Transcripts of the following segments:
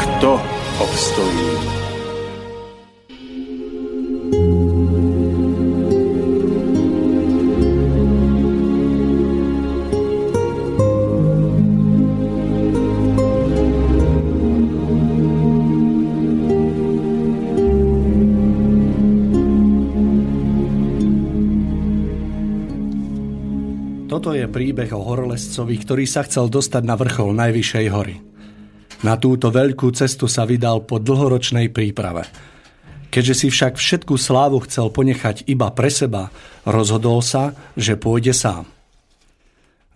kto obstojí? Toto je príbeh o horolescovi, ktorý sa chcel dostať na vrchol najvyššej hory. Na túto veľkú cestu sa vydal po dlhoročnej príprave. Keďže si však všetku slávu chcel ponechať iba pre seba, rozhodol sa, že pôjde sám.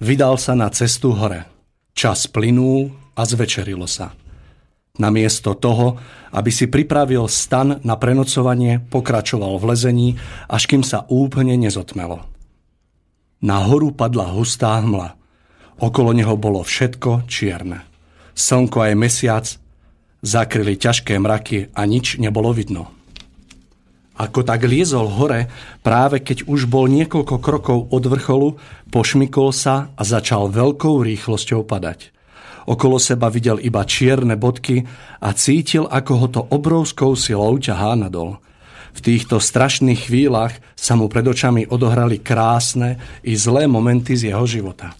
Vydal sa na cestu hore. Čas plynul a zvečerilo sa. Namiesto toho, aby si pripravil stan na prenocovanie, pokračoval v lezení, až kým sa úplne nezotmelo. Na horu padla hustá hmla. Okolo neho bolo všetko čierne. Slnko aj mesiac zakryli ťažké mraky a nič nebolo vidno. Ako tak liezol hore, práve keď už bol niekoľko krokov od vrcholu, pošmykol sa a začal veľkou rýchlosťou padať. Okolo seba videl iba čierne bodky a cítil, ako ho to obrovskou silou ťahá nadol. V týchto strašných chvíľach sa mu pred očami odohrali krásne i zlé momenty z jeho života.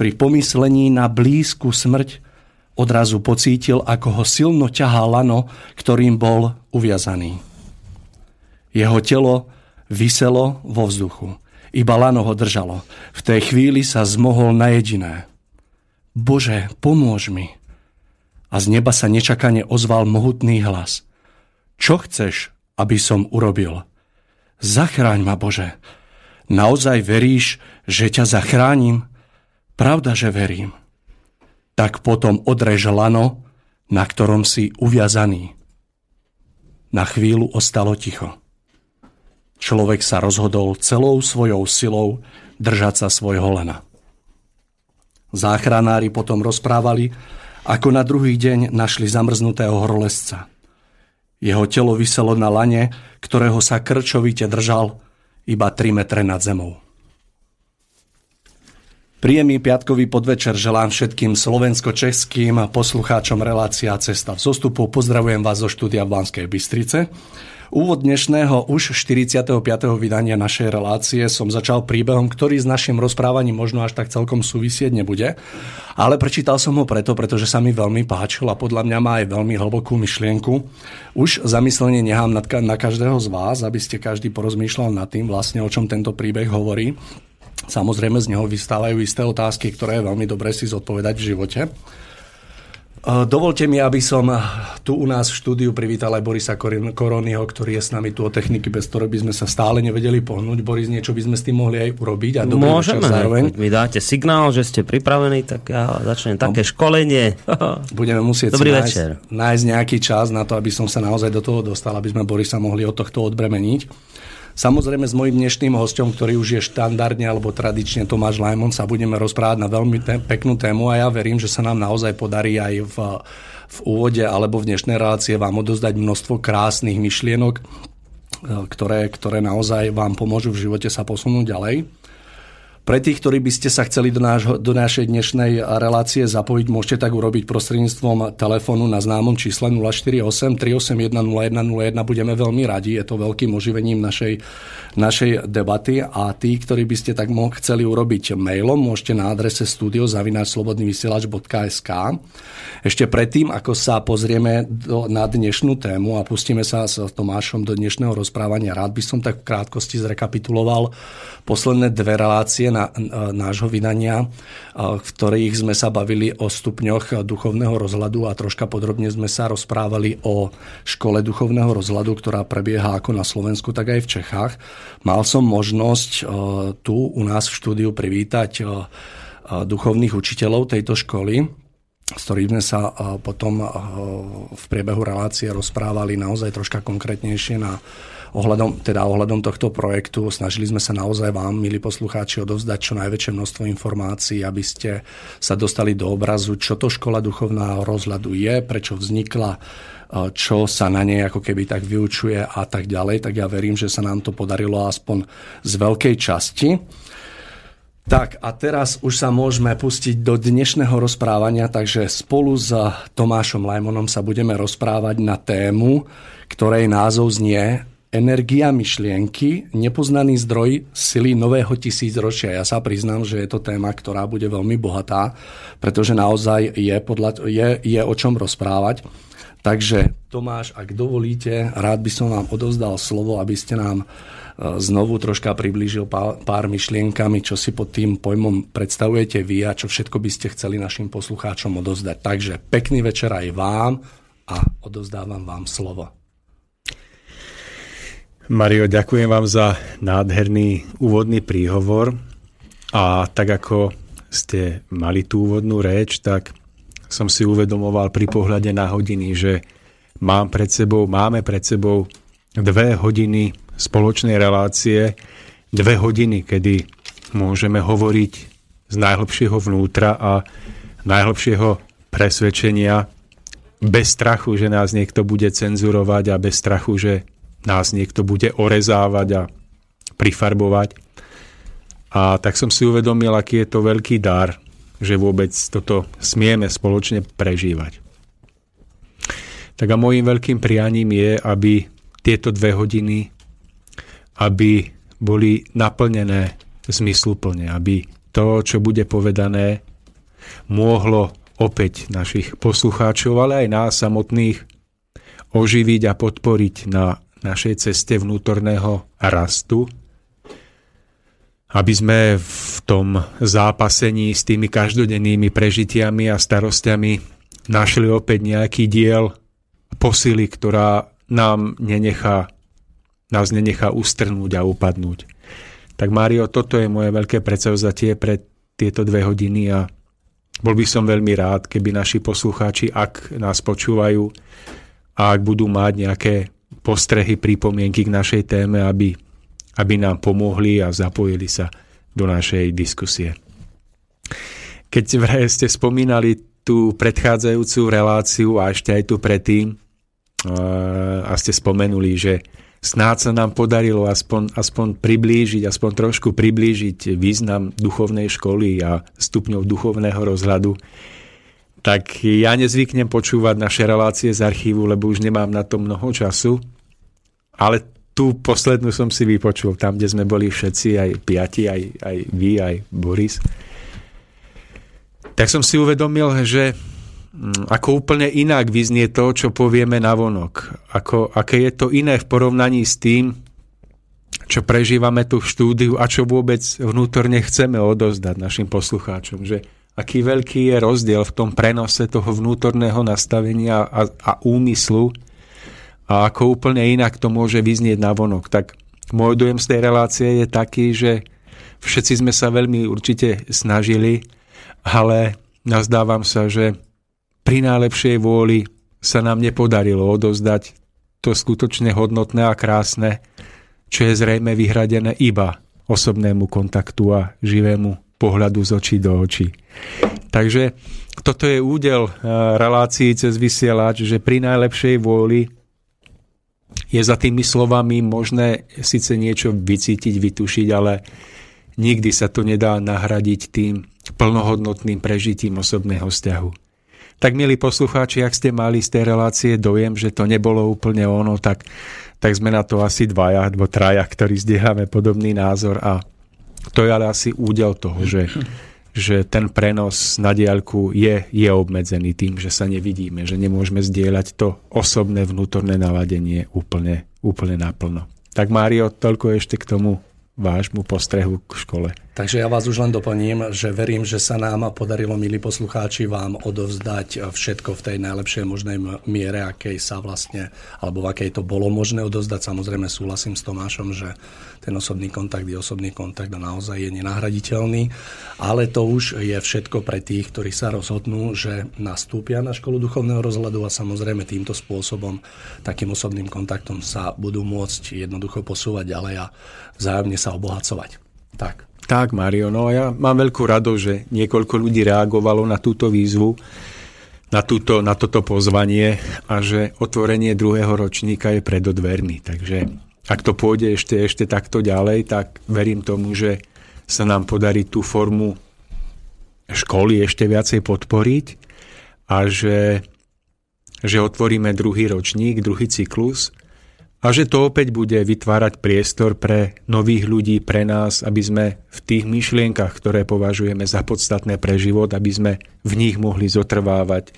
Pri pomyslení na blízku smrť odrazu pocítil, ako ho silno ťahá lano, ktorým bol uviazaný. Jeho telo vyselo vo vzduchu. Iba lano ho držalo. V tej chvíli sa zmohol na jediné. Bože, pomôž mi. A z neba sa nečakane ozval mohutný hlas. Čo chceš, aby som urobil. Zachráň ma, Bože. Naozaj veríš, že ťa zachránim? Pravda, že verím. Tak potom odrež lano, na ktorom si uviazaný. Na chvíľu ostalo ticho. Človek sa rozhodol celou svojou silou držať sa svojho lena. Záchranári potom rozprávali, ako na druhý deň našli zamrznutého horolesca – jeho telo vyselo na lane, ktorého sa krčovite držal iba 3 metre nad zemou. Príjemný piatkový podvečer želám všetkým slovensko-českým poslucháčom relácia Cesta v zostupu. Pozdravujem vás zo štúdia v Banskej Bystrice. Úvod dnešného už 45. vydania našej relácie som začal príbehom, ktorý s našim rozprávaním možno až tak celkom súvisieť nebude, ale prečítal som ho preto, pretože sa mi veľmi páčil a podľa mňa má aj veľmi hlbokú myšlienku. Už zamyslenie nechám na každého z vás, aby ste každý porozmýšľal nad tým vlastne, o čom tento príbeh hovorí. Samozrejme z neho vystávajú isté otázky, ktoré je veľmi dobre si zodpovedať v živote. Eh, dovolte mi, aby som tu u nás v štúdiu privítal aj Borisa Koronyho, ktorý je s nami tu o techniky, bez ktorej by sme sa stále nevedeli pohnúť. Boris, niečo by sme s tým mohli aj urobiť. A Môžeme, zároveň. mi dáte signál, že ste pripravení, tak ja začnem no. také školenie. Budeme musieť Dobrý nájsť, večer. nájsť nejaký čas na to, aby som sa naozaj do toho dostal, aby sme Borisa mohli od tohto odbremeniť. Samozrejme s mojím dnešným hostom, ktorý už je štandardne alebo tradične Tomáš Lajmon, sa budeme rozprávať na veľmi te- peknú tému a ja verím, že sa nám naozaj podarí aj v, v úvode alebo v dnešnej relácie vám odozdať množstvo krásnych myšlienok, e, ktoré, ktoré naozaj vám pomôžu v živote sa posunúť ďalej. Pre tých, ktorí by ste sa chceli do, nášho, do našej dnešnej relácie zapojiť, môžete tak urobiť prostredníctvom telefónu na známom čísle 048 381 0101. Budeme veľmi radi, je to veľkým oživením našej, našej debaty a tí, ktorí by ste tak chceli urobiť mailom, môžete na adrese studiozavináčslobodnyvysielač.sk Ešte predtým, ako sa pozrieme do, na dnešnú tému a pustíme sa s Tomášom do dnešného rozprávania, rád by som tak v krátkosti zrekapituloval posledné dve relácie na, nášho vydania, v ktorých sme sa bavili o stupňoch duchovného rozhľadu a troška podrobne sme sa rozprávali o škole duchovného rozhľadu, ktorá prebieha ako na Slovensku, tak aj v Čechách. Mal som možnosť tu u nás v štúdiu privítať duchovných učiteľov tejto školy, s ktorými sme sa potom v priebehu relácie rozprávali naozaj troška konkrétnejšie na ohľadom, teda ohľadom tohto projektu. Snažili sme sa naozaj vám, milí poslucháči, odovzdať čo najväčšie množstvo informácií, aby ste sa dostali do obrazu, čo to škola duchovného rozhľadu je, prečo vznikla, čo sa na nej ako keby tak vyučuje a tak ďalej. Tak ja verím, že sa nám to podarilo aspoň z veľkej časti. Tak a teraz už sa môžeme pustiť do dnešného rozprávania, takže spolu s Tomášom Lajmonom sa budeme rozprávať na tému, ktorej názov znie energia myšlienky, nepoznaný zdroj sily nového tisícročia. Ja sa priznám, že je to téma, ktorá bude veľmi bohatá, pretože naozaj je, podľa, je, je o čom rozprávať. Takže Tomáš, ak dovolíte, rád by som vám odovzdal slovo, aby ste nám e, znovu troška priblížil pár, myšlienkami, čo si pod tým pojmom predstavujete vy a čo všetko by ste chceli našim poslucháčom odozdať. Takže pekný večer aj vám a odozdávam vám slovo. Mario, ďakujem vám za nádherný úvodný príhovor. A tak ako ste mali tú úvodnú reč, tak som si uvedomoval pri pohľade na hodiny, že mám pred sebou, máme pred sebou dve hodiny spoločnej relácie, dve hodiny, kedy môžeme hovoriť z najhlbšieho vnútra a najhlbšieho presvedčenia bez strachu, že nás niekto bude cenzurovať a bez strachu, že nás niekto bude orezávať a prifarbovať. A tak som si uvedomil, aký je to veľký dar, že vôbec toto smieme spoločne prežívať. Tak a môjim veľkým prianím je, aby tieto dve hodiny aby boli naplnené zmysluplne, aby to, čo bude povedané, mohlo opäť našich poslucháčov, ale aj nás samotných oživiť a podporiť na našej ceste vnútorného rastu, aby sme v tom zápasení s tými každodennými prežitiami a starostiami našli opäť nejaký diel posily, ktorá nám nenechá, nás nenechá ustrnúť a upadnúť. Tak Mário, toto je moje veľké predsavzatie pre tieto dve hodiny a bol by som veľmi rád, keby naši poslucháči, ak nás počúvajú a ak budú mať nejaké postrehy, pripomienky k našej téme, aby, aby nám pomohli a zapojili sa do našej diskusie. Keď ste spomínali tú predchádzajúcu reláciu a ešte aj tu predtým a ste spomenuli, že snáď sa nám podarilo aspoň, aspoň priblížiť, aspoň trošku priblížiť význam duchovnej školy a stupňov duchovného rozhľadu, tak ja nezvyknem počúvať naše relácie z archívu, lebo už nemám na to mnoho času, ale tú poslednú som si vypočul, tam, kde sme boli všetci, aj piati, aj, aj vy, aj Boris. Tak som si uvedomil, že mm, ako úplne inak vyznie to, čo povieme na vonok. Ako, aké je to iné v porovnaní s tým, čo prežívame tu v štúdiu a čo vôbec vnútorne chceme odozdať našim poslucháčom. Že aký veľký je rozdiel v tom prenose toho vnútorného nastavenia a, a úmyslu a ako úplne inak to môže vyznieť na vonok. Tak môj dojem z tej relácie je taký, že všetci sme sa veľmi určite snažili, ale nazdávam sa, že pri najlepšej vôli sa nám nepodarilo odozdať to skutočne hodnotné a krásne, čo je zrejme vyhradené iba osobnému kontaktu a živému pohľadu z očí do očí. Takže toto je údel eh, relácií cez vysielač, že pri najlepšej vôli je za tými slovami možné síce niečo vycítiť, vytušiť, ale nikdy sa to nedá nahradiť tým plnohodnotným prežitím osobného vzťahu. Tak, milí poslucháči, ak ste mali z tej relácie dojem, že to nebolo úplne ono, tak, tak sme na to asi dvaja alebo traja, ktorí zdieľame podobný názor a to je ale asi údel toho, že, že ten prenos na diaľku je, je obmedzený tým, že sa nevidíme, že nemôžeme zdieľať to osobné vnútorné naladenie úplne, úplne naplno. Tak Mário, toľko ešte k tomu vášmu postrehu k škole. Takže ja vás už len doplním, že verím, že sa nám podarilo, milí poslucháči, vám odovzdať všetko v tej najlepšej možnej miere, akej sa vlastne, alebo v akej to bolo možné odovzdať. Samozrejme súhlasím s Tomášom, že ten osobný kontakt je osobný kontakt a naozaj je nenahraditeľný, ale to už je všetko pre tých, ktorí sa rozhodnú, že nastúpia na školu duchovného rozhľadu a samozrejme týmto spôsobom, takým osobným kontaktom sa budú môcť jednoducho posúvať ďalej a vzájomne sa obohacovať. Tak. Tak, Mario, no ja mám veľkú radosť, že niekoľko ľudí reagovalo na túto výzvu, na, túto, na toto pozvanie a že otvorenie druhého ročníka je pred. Takže ak to pôjde ešte, ešte takto ďalej, tak verím tomu, že sa nám podarí tú formu školy ešte viacej podporiť a že, že otvoríme druhý ročník, druhý cyklus a že to opäť bude vytvárať priestor pre nových ľudí, pre nás, aby sme v tých myšlienkach, ktoré považujeme za podstatné pre život, aby sme v nich mohli zotrvávať,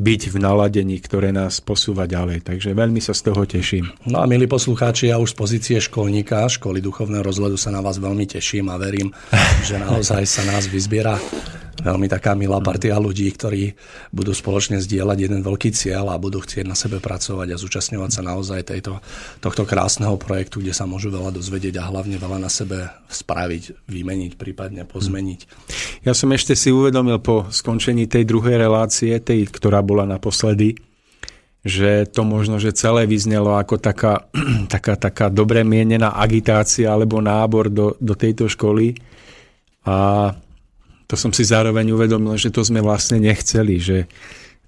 byť v naladení, ktoré nás posúva ďalej. Takže veľmi sa z toho teším. No a milí poslucháči, ja už z pozície školníka, školy duchovného rozhľadu sa na vás veľmi teším a verím, že naozaj sa nás vyzbiera veľmi taká milá partia ľudí, ktorí budú spoločne zdieľať jeden veľký cieľ a budú chcieť na sebe pracovať a zúčastňovať sa naozaj tejto, tohto krásneho projektu, kde sa môžu veľa dozvedieť a hlavne veľa na sebe spraviť, vymeniť, prípadne pozmeniť. Ja som ešte si uvedomil po skončení tej druhej relácie, tej, ktorá bola naposledy, že to možno, že celé vyznelo ako taká, taká, taká dobre mienená agitácia alebo nábor do, do tejto školy. A to som si zároveň uvedomil, že to sme vlastne nechceli, že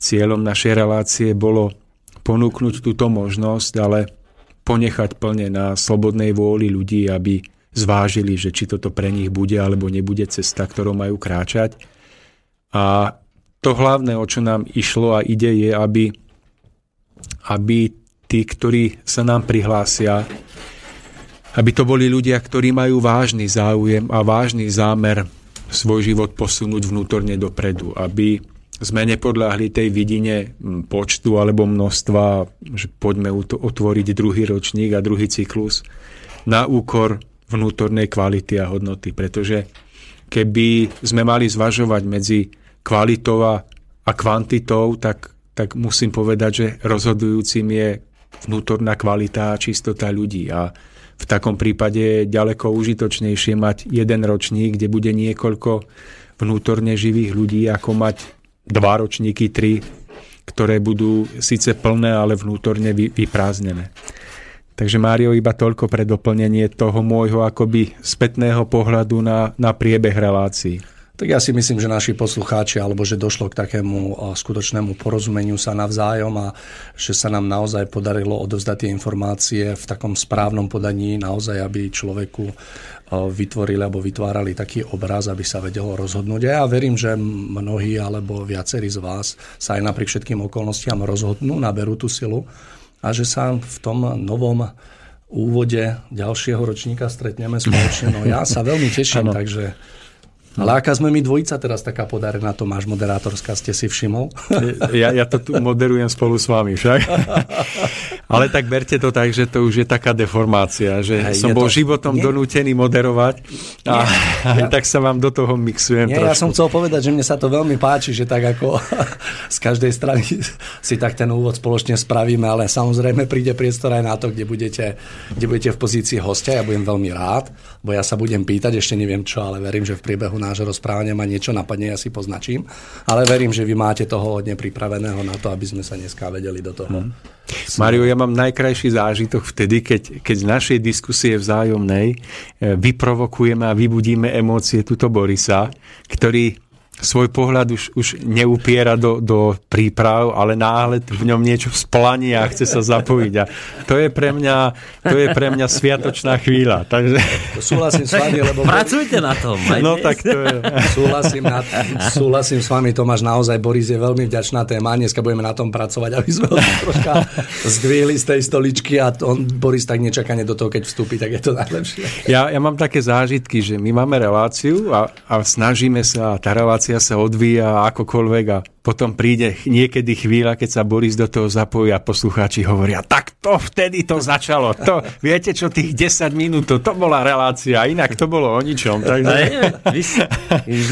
cieľom našej relácie bolo ponúknuť túto možnosť, ale ponechať plne na slobodnej vôli ľudí, aby zvážili, že či toto pre nich bude alebo nebude cesta, ktorou majú kráčať. A to hlavné, o čo nám išlo a ide, je, aby, aby tí, ktorí sa nám prihlásia, aby to boli ľudia, ktorí majú vážny záujem a vážny zámer svoj život posunúť vnútorne dopredu, aby sme nepodľahli tej vidine počtu alebo množstva, že poďme otvoriť druhý ročník a druhý cyklus na úkor vnútornej kvality a hodnoty. Pretože keby sme mali zvažovať medzi kvalitou a kvantitou, tak, tak musím povedať, že rozhodujúcim je vnútorná kvalita a čistota ľudí. A v takom prípade je ďaleko užitočnejšie mať jeden ročník, kde bude niekoľko vnútorne živých ľudí, ako mať dva ročníky, tri, ktoré budú síce plné, ale vnútorne vyprázdnené. Takže Mário, iba toľko pre doplnenie toho môjho akoby spätného pohľadu na, na priebeh relácií. Tak ja si myslím, že naši poslucháči, alebo že došlo k takému skutočnému porozumeniu sa navzájom a že sa nám naozaj podarilo odovzdať tie informácie v takom správnom podaní, naozaj, aby človeku vytvorili alebo vytvárali taký obraz, aby sa vedelo rozhodnúť. A ja verím, že mnohí alebo viacerí z vás sa aj napriek všetkým okolnostiam rozhodnú, naberú tú silu a že sa v tom novom úvode ďalšieho ročníka stretneme spoločne. No ja sa veľmi teším, takže ale aká sme my dvojica teraz taká podarená, Tomáš moderátorská, ste si všimol? Ja, ja to tu moderujem spolu s vami však. Ale tak berte to tak, že to už je taká deformácia, že Hej, som bol to... životom Nie. donútený moderovať a ja... tak sa vám do toho mixujem Nie, trošku. ja som chcel povedať, že mne sa to veľmi páči, že tak ako z každej strany si tak ten úvod spoločne spravíme, ale samozrejme príde priestor aj na to, kde budete, kde budete v pozícii hostia. Ja budem veľmi rád, bo ja sa budem pýtať, ešte neviem čo, ale verím, že v priebehu nášho rozprávania ma niečo napadne, ja si poznačím. Ale verím, že vy máte toho hodne pripraveného na to, aby sme sa dneska vedeli do toho. Hmm. Mario, ja mám najkrajší zážitok vtedy, keď, keď z našej diskusie vzájomnej e, vyprovokujeme a vybudíme emócie tuto Borisa, ktorý svoj pohľad už, už neupiera do, do príprav, ale náhle v ňom niečo splanie a chce sa zapojiť. A to je pre mňa, to je pre mňa sviatočná chvíľa. Takže... Súhlasím s vami, lebo... Pracujte na tom. No tak to je. Súhlasím, na, súhlasím s vami, Tomáš, naozaj Boris je veľmi vďačná téma. Dneska budeme na tom pracovať, aby sme ho troška zdvihli z tej stoličky a on, Boris tak nečakane do toho, keď vstúpi, tak je to najlepšie. Ja, ja mám také zážitky, že my máme reláciu a, a snažíme sa, a tá relácia sa odvíja akokoľvek a potom príde niekedy chvíľa, keď sa Boris do toho zapojí a poslucháči hovoria, tak to vtedy to začalo. To, viete čo, tých 10 minút, to, to bola relácia, inak to bolo o ničom. Takže... Vy,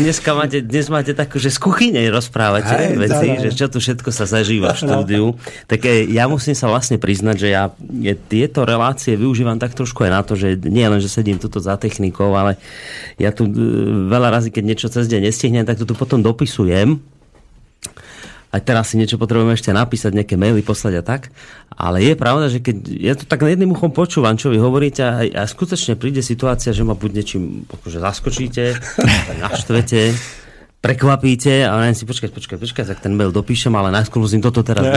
dneska máte, dnes máte tak, že z kuchyne rozprávate Hej, veci, dá, že čo tu všetko sa zažíva v štúdiu. Tak ja musím sa vlastne priznať, že ja tieto relácie využívam tak trošku aj na to, že nie len, že sedím tuto za technikou, ale ja tu e, veľa razy, keď niečo cez deň nestihnem, tak to tu potom dopisujem aj teraz si niečo potrebujem ešte napísať, nejaké maily poslať a tak. Ale je pravda, že keď ja to tak jedným uchom počúvam, čo vy hovoríte a, a skutočne príde situácia, že ma buď niečím akože zaskočíte, naštvete, prekvapíte a len si počkať, počkať, počkať, tak ten mail dopíšem, ale najskôr musím toto teraz.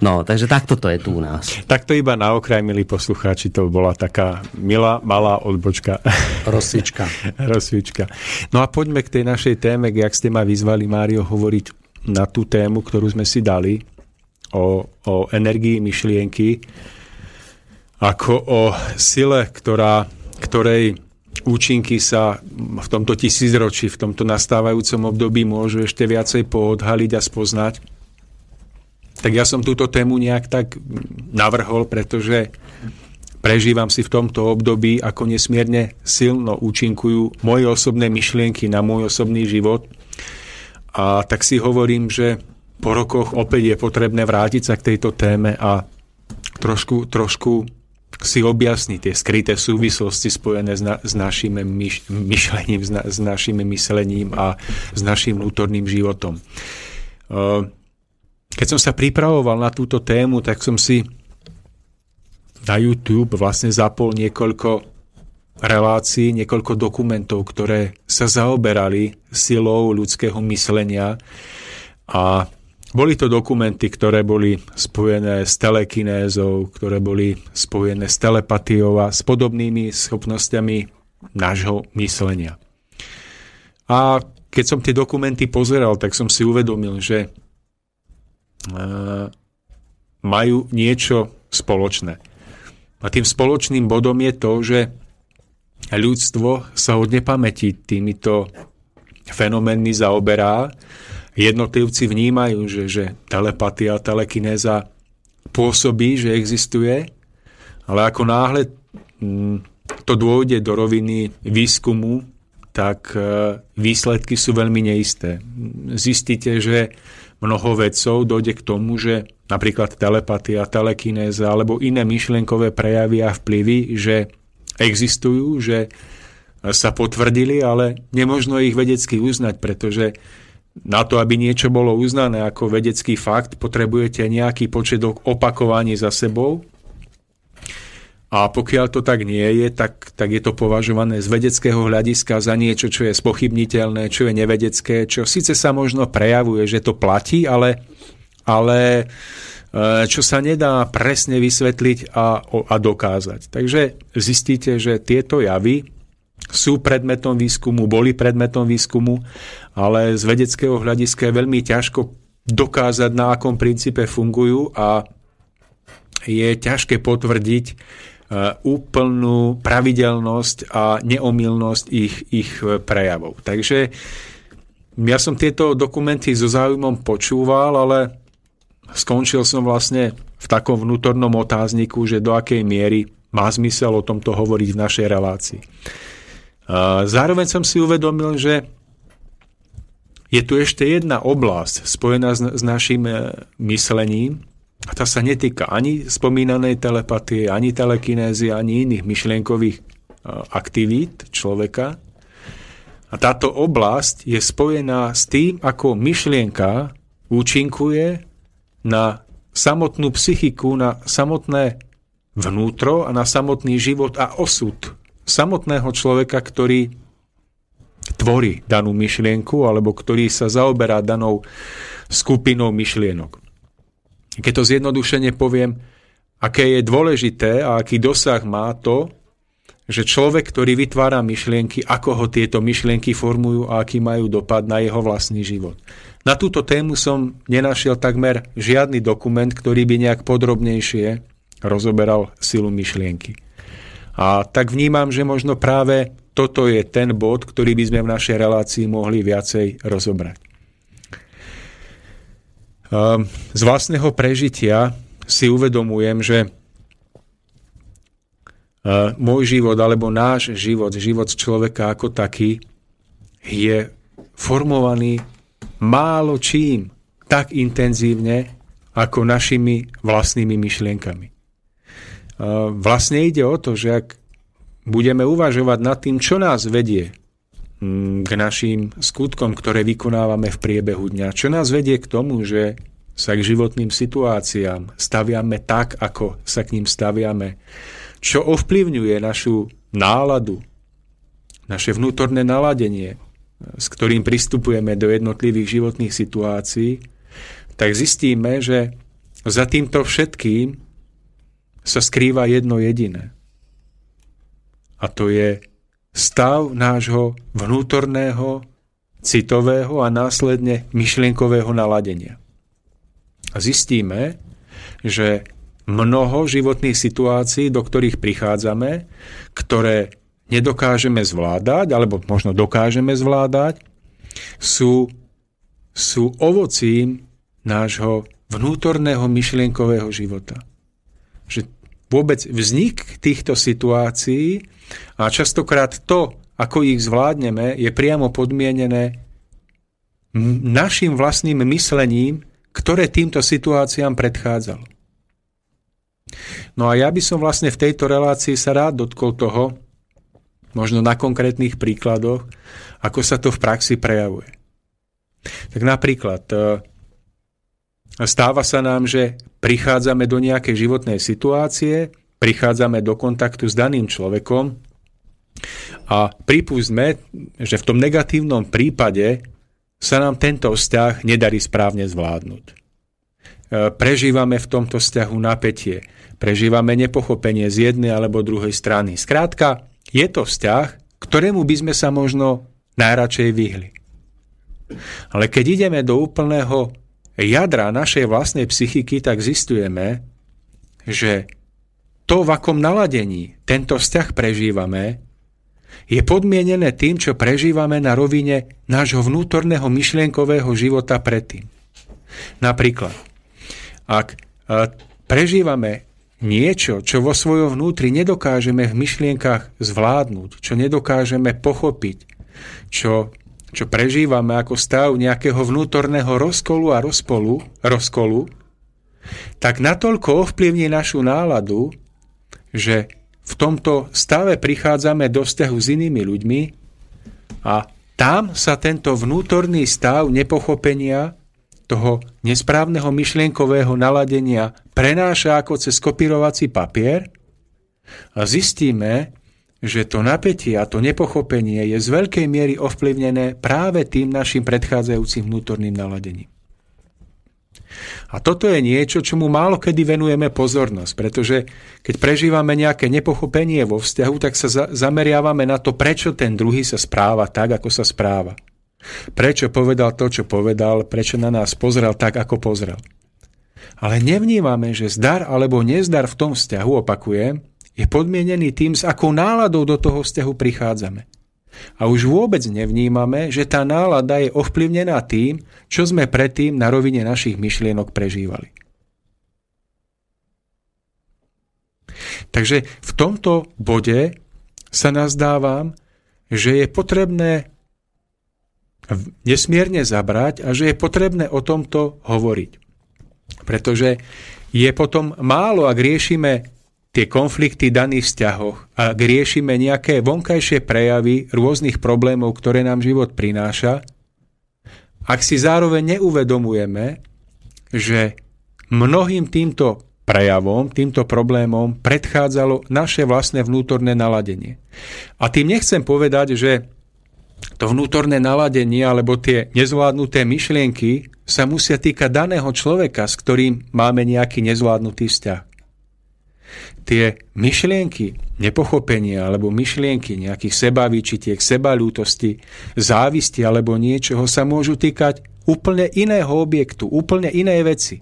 No, takže takto to je tu u nás. Takto iba na okraj, milí poslucháči, to bola taká milá, malá odbočka. Rozsvička. Rozsvička. No a poďme k tej našej téme, jak ste ma vyzvali, Mário, hovoriť na tú tému, ktorú sme si dali o, o energii myšlienky, ako o sile, ktorá, ktorej účinky sa v tomto tisícročí, v tomto nastávajúcom období môžu ešte viacej poodhaliť a spoznať tak ja som túto tému nejak tak navrhol, pretože prežívam si v tomto období, ako nesmierne silno účinkujú moje osobné myšlienky na môj osobný život. A tak si hovorím, že po rokoch opäť je potrebné vrátiť sa k tejto téme a trošku, trošku si objasniť tie skryté súvislosti spojené s, na, s našim myš, myšlením, s, na, s našim myslením a s našim vnútorným životom. Uh, keď som sa pripravoval na túto tému, tak som si na YouTube vlastne zapol niekoľko relácií, niekoľko dokumentov, ktoré sa zaoberali silou ľudského myslenia a boli to dokumenty, ktoré boli spojené s telekinézou, ktoré boli spojené s telepatiou a s podobnými schopnosťami nášho myslenia. A keď som tie dokumenty pozeral, tak som si uvedomil, že majú niečo spoločné. A tým spoločným bodom je to, že ľudstvo sa od nepamäti týmito fenoménmi zaoberá. Jednotlivci vnímajú, že, že telepatia, telekinéza pôsobí, že existuje, ale ako náhle mm, to dôjde do roviny výskumu, tak e, výsledky sú veľmi neisté. Zistíte, že mnoho vedcov dojde k tomu, že napríklad telepatia, telekinéza alebo iné myšlienkové prejavy a vplyvy, že existujú, že sa potvrdili, ale nemožno ich vedecky uznať, pretože na to, aby niečo bolo uznané ako vedecký fakt, potrebujete nejaký počet opakovaní za sebou a pokiaľ to tak nie je, tak, tak je to považované z vedeckého hľadiska za niečo, čo je spochybniteľné, čo je nevedecké, čo síce sa možno prejavuje, že to platí, ale, ale e, čo sa nedá presne vysvetliť a, a dokázať. Takže zistíte, že tieto javy sú predmetom výskumu, boli predmetom výskumu, ale z vedeckého hľadiska je veľmi ťažko dokázať, na akom princípe fungujú a je ťažké potvrdiť úplnú pravidelnosť a neomilnosť ich, ich eh, prejavov. Takže ja som tieto dokumenty so záujmom počúval, ale skončil som vlastne v takom vnútornom otázniku, že do akej miery má zmysel o tomto hovoriť v našej relácii. Zároveň som si uvedomil, že je tu ešte jedna oblasť spojená s, s našim eh, myslením, a tá sa netýka ani spomínanej telepatie, ani telekinézy, ani iných myšlienkových e, aktivít človeka. A táto oblasť je spojená s tým, ako myšlienka účinkuje na samotnú psychiku, na samotné vnútro a na samotný život a osud samotného človeka, ktorý tvorí danú myšlienku alebo ktorý sa zaoberá danou skupinou myšlienok. Keď to zjednodušene poviem, aké je dôležité a aký dosah má to, že človek, ktorý vytvára myšlienky, ako ho tieto myšlienky formujú a aký majú dopad na jeho vlastný život. Na túto tému som nenašiel takmer žiadny dokument, ktorý by nejak podrobnejšie rozoberal silu myšlienky. A tak vnímam, že možno práve toto je ten bod, ktorý by sme v našej relácii mohli viacej rozobrať. Ehm, z vlastného prežitia si uvedomujem, že môj život alebo náš život, život človeka ako taký je formovaný málo čím tak intenzívne ako našimi vlastnými myšlienkami. Vlastne ide o to, že ak budeme uvažovať nad tým, čo nás vedie k našim skutkom, ktoré vykonávame v priebehu dňa, čo nás vedie k tomu, že sa k životným situáciám staviame tak, ako sa k ním staviame, čo ovplyvňuje našu náladu, naše vnútorné naladenie, s ktorým pristupujeme do jednotlivých životných situácií, tak zistíme, že za týmto všetkým sa skrýva jedno jediné. A to je stav nášho vnútorného, citového a následne myšlienkového naladenia. A zistíme, že mnoho životných situácií, do ktorých prichádzame, ktoré nedokážeme zvládať, alebo možno dokážeme zvládať, sú, sú ovocím nášho vnútorného myšlienkového života. Že vôbec vznik týchto situácií a častokrát to, ako ich zvládneme, je priamo podmienené našim vlastným myslením, ktoré týmto situáciám predchádzalo. No a ja by som vlastne v tejto relácii sa rád dotkol toho, možno na konkrétnych príkladoch, ako sa to v praxi prejavuje. Tak napríklad e, stáva sa nám, že prichádzame do nejakej životnej situácie, prichádzame do kontaktu s daným človekom a pripúsme, že v tom negatívnom prípade sa nám tento vzťah nedarí správne zvládnuť. E, prežívame v tomto vzťahu napätie, Prežívame nepochopenie z jednej alebo druhej strany. Skrátka, je to vzťah, ktorému by sme sa možno najradšej vyhli. Ale keď ideme do úplného jadra našej vlastnej psychiky, tak zistujeme, že to, v akom naladení tento vzťah prežívame, je podmienené tým, čo prežívame na rovine nášho vnútorného myšlienkového života predtým. Napríklad, ak prežívame niečo, čo vo svojom vnútri nedokážeme v myšlienkach zvládnuť, čo nedokážeme pochopiť, čo, čo prežívame ako stav nejakého vnútorného rozkolu a rozpolu, rozkolu, tak natoľko ovplyvní našu náladu, že v tomto stave prichádzame do vzťahu s inými ľuďmi a tam sa tento vnútorný stav nepochopenia toho nesprávneho myšlienkového naladenia prenáša ako cez kopírovací papier a zistíme, že to napätie a to nepochopenie je z veľkej miery ovplyvnené práve tým našim predchádzajúcim vnútorným naladením. A toto je niečo, čomu málo kedy venujeme pozornosť, pretože keď prežívame nejaké nepochopenie vo vzťahu, tak sa za- zameriavame na to, prečo ten druhý sa správa tak, ako sa správa. Prečo povedal to, čo povedal, prečo na nás pozrel tak, ako pozrel. Ale nevnímame, že zdar alebo nezdar v tom vzťahu, opakujem, je podmienený tým, s akou náladou do toho vzťahu prichádzame. A už vôbec nevnímame, že tá nálada je ovplyvnená tým, čo sme predtým na rovine našich myšlienok prežívali. Takže v tomto bode sa nazdávam, že je potrebné nesmierne zabrať a že je potrebné o tomto hovoriť. Pretože je potom málo, ak riešime tie konflikty daných vzťahoch a riešime nejaké vonkajšie prejavy rôznych problémov, ktoré nám život prináša, ak si zároveň neuvedomujeme, že mnohým týmto prejavom, týmto problémom predchádzalo naše vlastné vnútorné naladenie. A tým nechcem povedať, že to vnútorné naladenie alebo tie nezvládnuté myšlienky sa musia týkať daného človeka, s ktorým máme nejaký nezvládnutý vzťah. Tie myšlienky nepochopenia alebo myšlienky nejakých sebavýčitiek, sebalútosti, závisti alebo niečoho sa môžu týkať úplne iného objektu, úplne inej veci.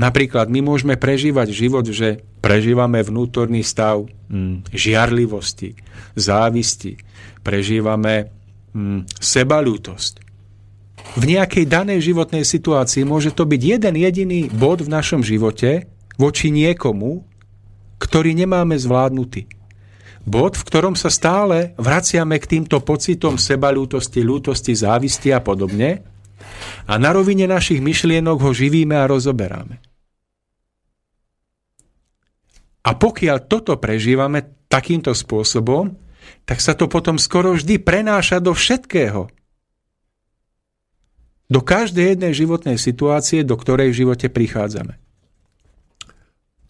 Napríklad my môžeme prežívať život, že prežívame vnútorný stav mm, žiarlivosti, závisti, prežívame mm, sebalútosť. V nejakej danej životnej situácii môže to byť jeden jediný bod v našom živote voči niekomu, ktorý nemáme zvládnutý. Bod, v ktorom sa stále vraciame k týmto pocitom sebalútosti, lútosti, závisti a podobne a na rovine našich myšlienok ho živíme a rozoberáme. A pokiaľ toto prežívame takýmto spôsobom, tak sa to potom skoro vždy prenáša do všetkého. Do každej jednej životnej situácie, do ktorej v živote prichádzame.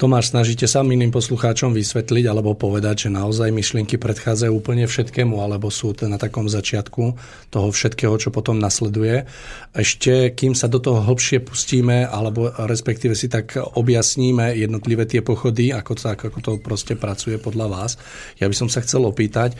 Tomáš, snažíte sa iným poslucháčom vysvetliť alebo povedať, že naozaj myšlienky predchádzajú úplne všetkému, alebo sú na takom začiatku toho všetkého, čo potom nasleduje. Ešte, kým sa do toho hlbšie pustíme, alebo respektíve si tak objasníme jednotlivé tie pochody, ako to, ako to proste pracuje podľa vás, ja by som sa chcel opýtať,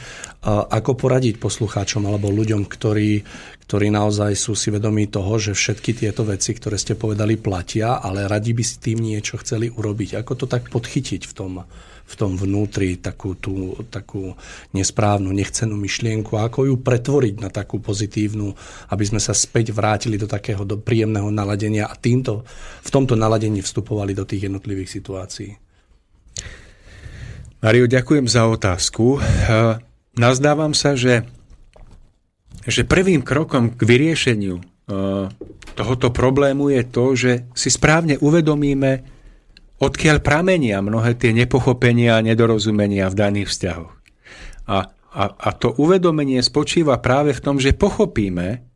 ako poradiť poslucháčom alebo ľuďom, ktorí, ktorí naozaj sú si vedomí toho, že všetky tieto veci, ktoré ste povedali, platia, ale radi by si tým niečo chceli urobiť. Ako to tak podchytiť v tom, v tom vnútri, takú, tú, takú nesprávnu, nechcenú myšlienku ako ju pretvoriť na takú pozitívnu, aby sme sa späť vrátili do takého do príjemného naladenia a týmto, v tomto naladení vstupovali do tých jednotlivých situácií. Mario, ďakujem za otázku. Nazdávam sa, že že prvým krokom k vyriešeniu e, tohoto problému je to, že si správne uvedomíme, odkiaľ pramenia mnohé tie nepochopenia a nedorozumenia v daných vzťahoch. A, a, a to uvedomenie spočíva práve v tom, že pochopíme,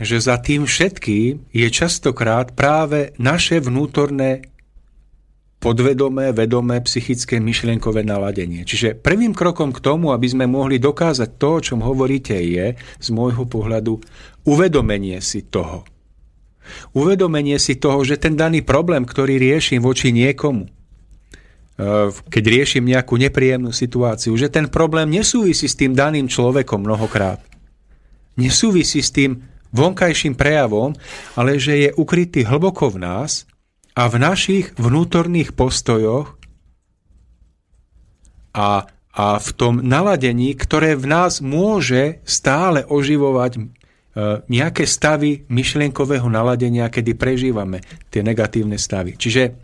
že za tým všetkým je častokrát práve naše vnútorné podvedomé, vedomé, psychické, myšlienkové naladenie. Čiže prvým krokom k tomu, aby sme mohli dokázať to, o čom hovoríte, je z môjho pohľadu uvedomenie si toho. Uvedomenie si toho, že ten daný problém, ktorý riešim voči niekomu, e, keď riešim nejakú nepríjemnú situáciu, že ten problém nesúvisí s tým daným človekom mnohokrát. Nesúvisí s tým vonkajším prejavom, ale že je ukrytý hlboko v nás a v našich vnútorných postojoch a, a v tom naladení, ktoré v nás môže stále oživovať e, nejaké stavy myšlienkového naladenia, kedy prežívame tie negatívne stavy. Čiže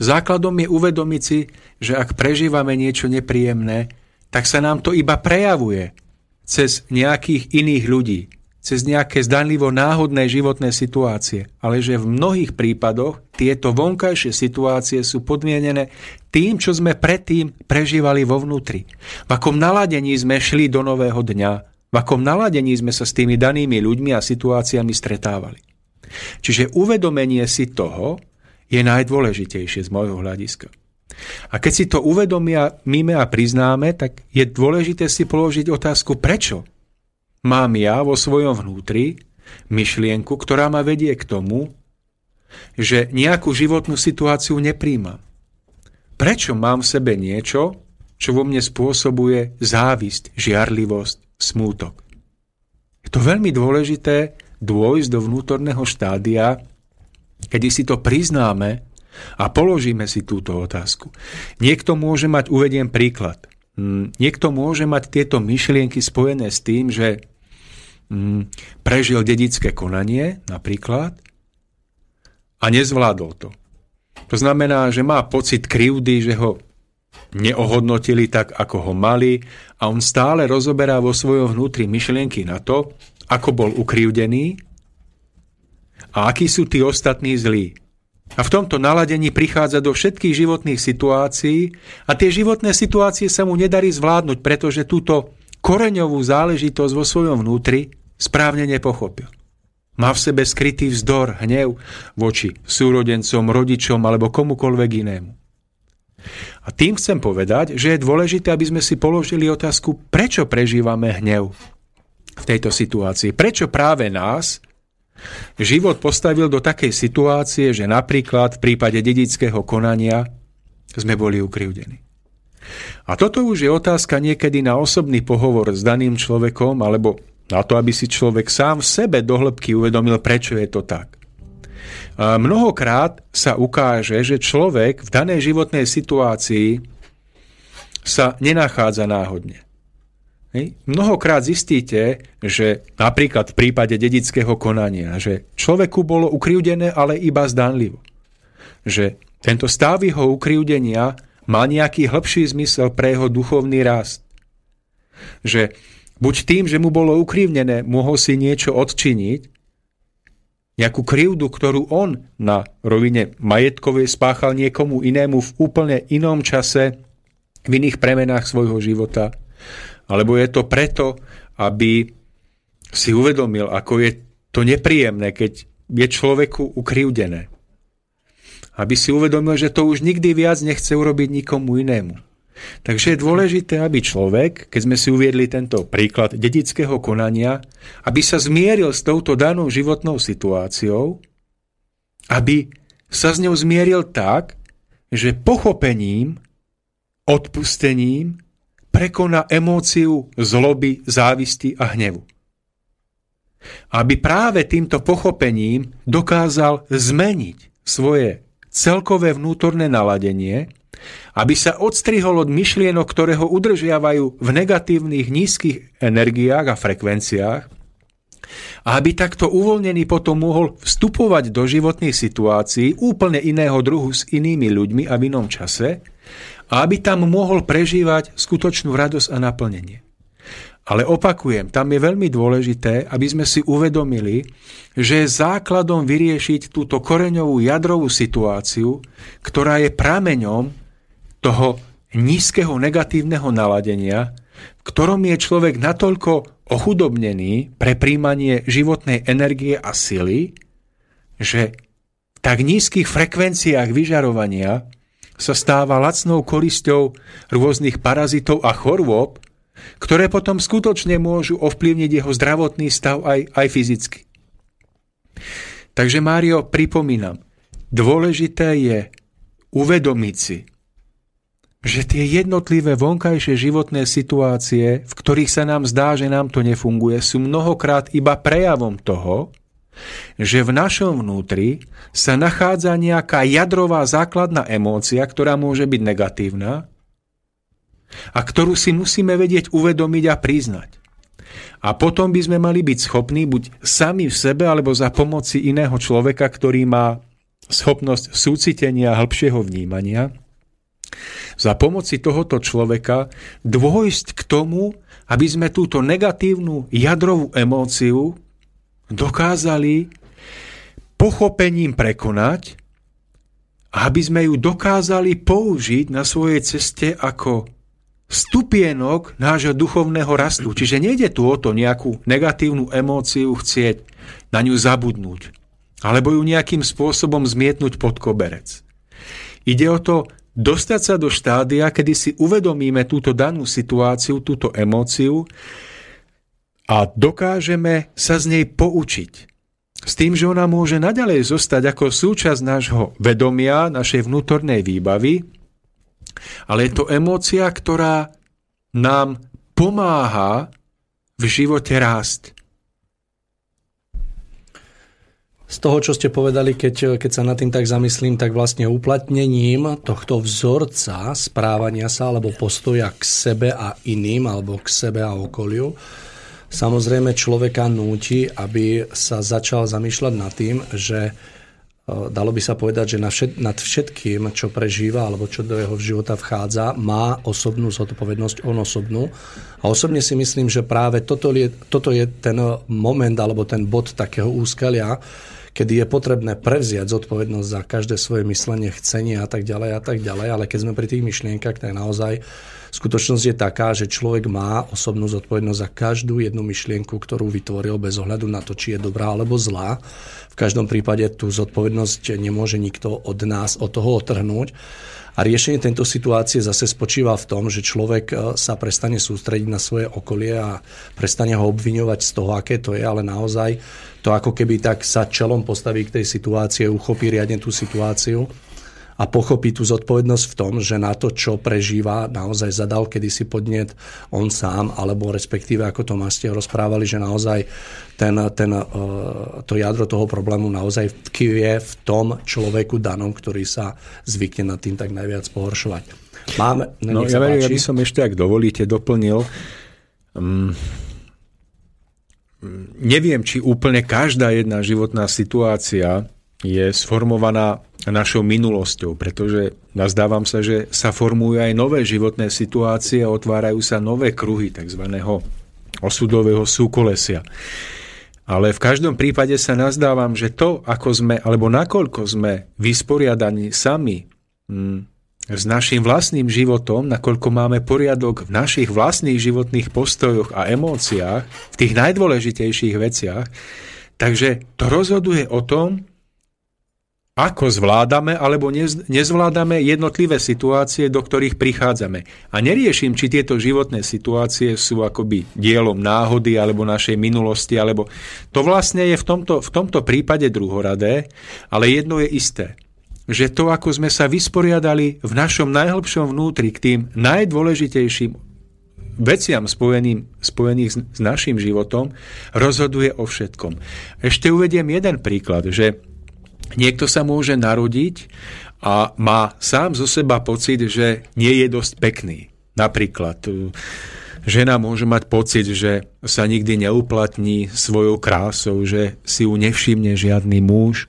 základom je uvedomiť si, že ak prežívame niečo nepríjemné, tak sa nám to iba prejavuje cez nejakých iných ľudí, cez nejaké zdanlivo náhodné životné situácie, ale že v mnohých prípadoch tieto vonkajšie situácie sú podmienené tým, čo sme predtým prežívali vo vnútri. V akom naladení sme šli do nového dňa, v akom naladení sme sa s tými danými ľuďmi a situáciami stretávali. Čiže uvedomenie si toho je najdôležitejšie z môjho hľadiska. A keď si to uvedomia, mime a priznáme, tak je dôležité si položiť otázku, prečo mám ja vo svojom vnútri myšlienku, ktorá ma vedie k tomu, že nejakú životnú situáciu nepríjmam. Prečo mám v sebe niečo, čo vo mne spôsobuje závisť, žiarlivosť, smútok? Je to veľmi dôležité dôjsť do vnútorného štádia, kedy si to priznáme a položíme si túto otázku. Niekto môže mať, uvediem príklad, hm, niekto môže mať tieto myšlienky spojené s tým, že Mm, prežil dedické konanie napríklad a nezvládol to. To znamená, že má pocit krivdy, že ho neohodnotili tak, ako ho mali a on stále rozoberá vo svojom vnútri myšlienky na to, ako bol ukrivdený a akí sú tí ostatní zlí. A v tomto naladení prichádza do všetkých životných situácií a tie životné situácie sa mu nedarí zvládnuť, pretože túto koreňovú záležitosť vo svojom vnútri správne nepochopil. Má v sebe skrytý vzdor, hnev voči súrodencom, rodičom alebo komukoľvek inému. A tým chcem povedať, že je dôležité, aby sme si položili otázku, prečo prežívame hnev v tejto situácii. Prečo práve nás život postavil do takej situácie, že napríklad v prípade dedického konania sme boli ukrivdení. A toto už je otázka niekedy na osobný pohovor s daným človekom, alebo na to, aby si človek sám v sebe dohlbky uvedomil, prečo je to tak. A mnohokrát sa ukáže, že človek v danej životnej situácii sa nenachádza náhodne. Mnohokrát zistíte, že napríklad v prípade dedického konania, že človeku bolo ukrivdené, ale iba zdanlivo. Že tento stav jeho ukrivdenia má nejaký hĺbší zmysel pre jeho duchovný rast. Že buď tým, že mu bolo ukrivnené, mohol si niečo odčiniť, nejakú krivdu, ktorú on na rovine majetkovej spáchal niekomu inému v úplne inom čase, v iných premenách svojho života. Alebo je to preto, aby si uvedomil, ako je to nepríjemné, keď je človeku ukrivdené. Aby si uvedomil, že to už nikdy viac nechce urobiť nikomu inému. Takže je dôležité, aby človek, keď sme si uviedli tento príklad dedického konania, aby sa zmieril s touto danou životnou situáciou, aby sa s ňou zmieril tak, že pochopením, odpustením prekoná emóciu zloby, závisti a hnevu. Aby práve týmto pochopením dokázal zmeniť svoje celkové vnútorné naladenie, aby sa odstrihol od myšlienok, ktoré ho udržiavajú v negatívnych nízkych energiách a frekvenciách a aby takto uvoľnený potom mohol vstupovať do životných situácií úplne iného druhu s inými ľuďmi a v inom čase a aby tam mohol prežívať skutočnú radosť a naplnenie. Ale opakujem, tam je veľmi dôležité, aby sme si uvedomili, že je základom vyriešiť túto koreňovú jadrovú situáciu, ktorá je prameňom toho nízkeho negatívneho naladenia, v ktorom je človek natoľko ochudobnený pre príjmanie životnej energie a sily, že v tak nízkych frekvenciách vyžarovania sa stáva lacnou korisťou rôznych parazitov a chorôb, ktoré potom skutočne môžu ovplyvniť jeho zdravotný stav aj, aj fyzicky. Takže Mário, pripomínam, dôležité je uvedomiť si, že tie jednotlivé vonkajšie životné situácie, v ktorých sa nám zdá, že nám to nefunguje, sú mnohokrát iba prejavom toho, že v našom vnútri sa nachádza nejaká jadrová základná emócia, ktorá môže byť negatívna a ktorú si musíme vedieť uvedomiť a priznať. A potom by sme mali byť schopní buď sami v sebe alebo za pomoci iného človeka, ktorý má schopnosť súcitenia a hĺbšieho vnímania, za pomoci tohoto človeka dôjsť k tomu, aby sme túto negatívnu jadrovú emóciu dokázali pochopením prekonať aby sme ju dokázali použiť na svojej ceste ako stupienok nášho duchovného rastu. Čiže nejde tu o to nejakú negatívnu emóciu chcieť na ňu zabudnúť alebo ju nejakým spôsobom zmietnúť pod koberec. Ide o to dostať sa do štádia, kedy si uvedomíme túto danú situáciu, túto emóciu a dokážeme sa z nej poučiť. S tým, že ona môže naďalej zostať ako súčasť nášho vedomia, našej vnútornej výbavy, ale je to emócia, ktorá nám pomáha v živote rásť. Z toho, čo ste povedali, keď, keď sa nad tým tak zamyslím, tak vlastne uplatnením tohto vzorca správania sa alebo postoja k sebe a iným alebo k sebe a okoliu samozrejme človeka núti, aby sa začal zamýšľať nad tým, že dalo by sa povedať, že nad všetkým, čo prežíva alebo čo do jeho života vchádza, má osobnú zodpovednosť, on osobnú. A osobne si myslím, že práve toto je, toto je ten moment alebo ten bod takého úskalia, kedy je potrebné prevziať zodpovednosť za každé svoje myslenie, chcenie a tak ďalej a tak ďalej, ale keď sme pri tých myšlienkach, tak naozaj Skutočnosť je taká, že človek má osobnú zodpovednosť za každú jednu myšlienku, ktorú vytvoril bez ohľadu na to, či je dobrá alebo zlá. V každom prípade tú zodpovednosť nemôže nikto od nás od toho otrhnúť. A riešenie tejto situácie zase spočíva v tom, že človek e, sa prestane sústrediť na svoje okolie a prestane ho obviňovať z toho, aké to je, ale naozaj to ako keby tak sa čelom postaví k tej situácii, uchopí riadne tú situáciu a pochopí tú zodpovednosť v tom, že na to, čo prežíva, naozaj zadal kedysi podnet on sám, alebo respektíve, ako to ste rozprávali, že naozaj ten, ten, e, to jadro toho problému naozaj tkvie v tom človeku danom, ktorý sa zvykne nad tým tak najviac pohoršovať. Máme, no, ja, ja by som ešte, ak dovolíte, doplnil. Um, neviem, či úplne každá jedna životná situácia je sformovaná našou minulosťou, pretože nazdávam sa, že sa formujú aj nové životné situácie a otvárajú sa nové kruhy tzv. osudového súkolesia. Ale v každom prípade sa nazdávam, že to, ako sme, alebo nakoľko sme vysporiadaní sami hm, s našim vlastným životom, nakoľko máme poriadok v našich vlastných životných postojoch a emóciách, v tých najdôležitejších veciach, takže to rozhoduje o tom, ako zvládame alebo nezvládame jednotlivé situácie, do ktorých prichádzame. A neriešim, či tieto životné situácie sú akoby dielom náhody alebo našej minulosti, alebo to vlastne je v tomto, v tomto prípade druhoradé, ale jedno je isté že to, ako sme sa vysporiadali v našom najhlbšom vnútri k tým najdôležitejším veciam spojeným, spojených s, s našim životom, rozhoduje o všetkom. Ešte uvediem jeden príklad, že Niekto sa môže narodiť a má sám zo seba pocit, že nie je dosť pekný. Napríklad e, žena môže mať pocit, že sa nikdy neuplatní svojou krásou, že si ju nevšimne žiadny muž,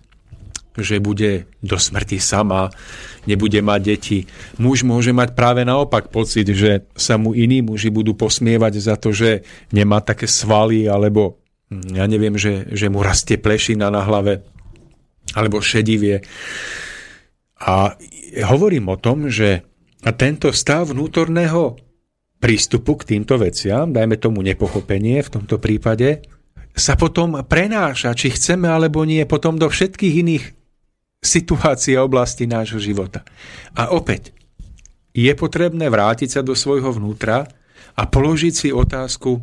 že bude do smrti sama, nebude mať deti. Muž môže mať práve naopak pocit, že sa mu iní muži budú posmievať za to, že nemá také svaly, alebo hm, ja neviem, že, že mu rastie plešina na hlave alebo šedivie. A hovorím o tom, že tento stav vnútorného prístupu k týmto veciam, dajme tomu nepochopenie v tomto prípade, sa potom prenáša, či chceme alebo nie, potom do všetkých iných situácií a oblasti nášho života. A opäť, je potrebné vrátiť sa do svojho vnútra a položiť si otázku,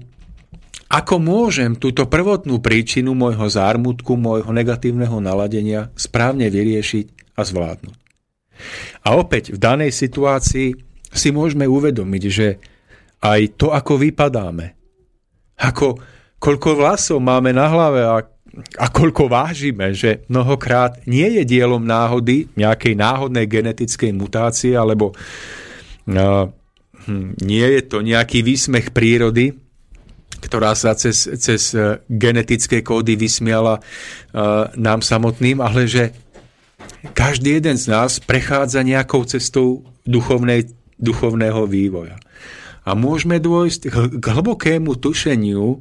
ako môžem túto prvotnú príčinu môjho zármutku, môjho negatívneho naladenia správne vyriešiť a zvládnuť? A opäť v danej situácii si môžeme uvedomiť, že aj to, ako vypadáme, ako, koľko vlasov máme na hlave a, a koľko vážime, že mnohokrát nie je dielom náhody, nejakej náhodnej genetickej mutácie, alebo uh, nie je to nejaký výsmech prírody, ktorá sa cez, cez e, genetické kódy vysmiala uh, nám samotným, ale že každý jeden z nás prechádza nejakou cestou duchovnej, duchovného vývoja. A môžeme dôjsť k hlbokému tušeniu,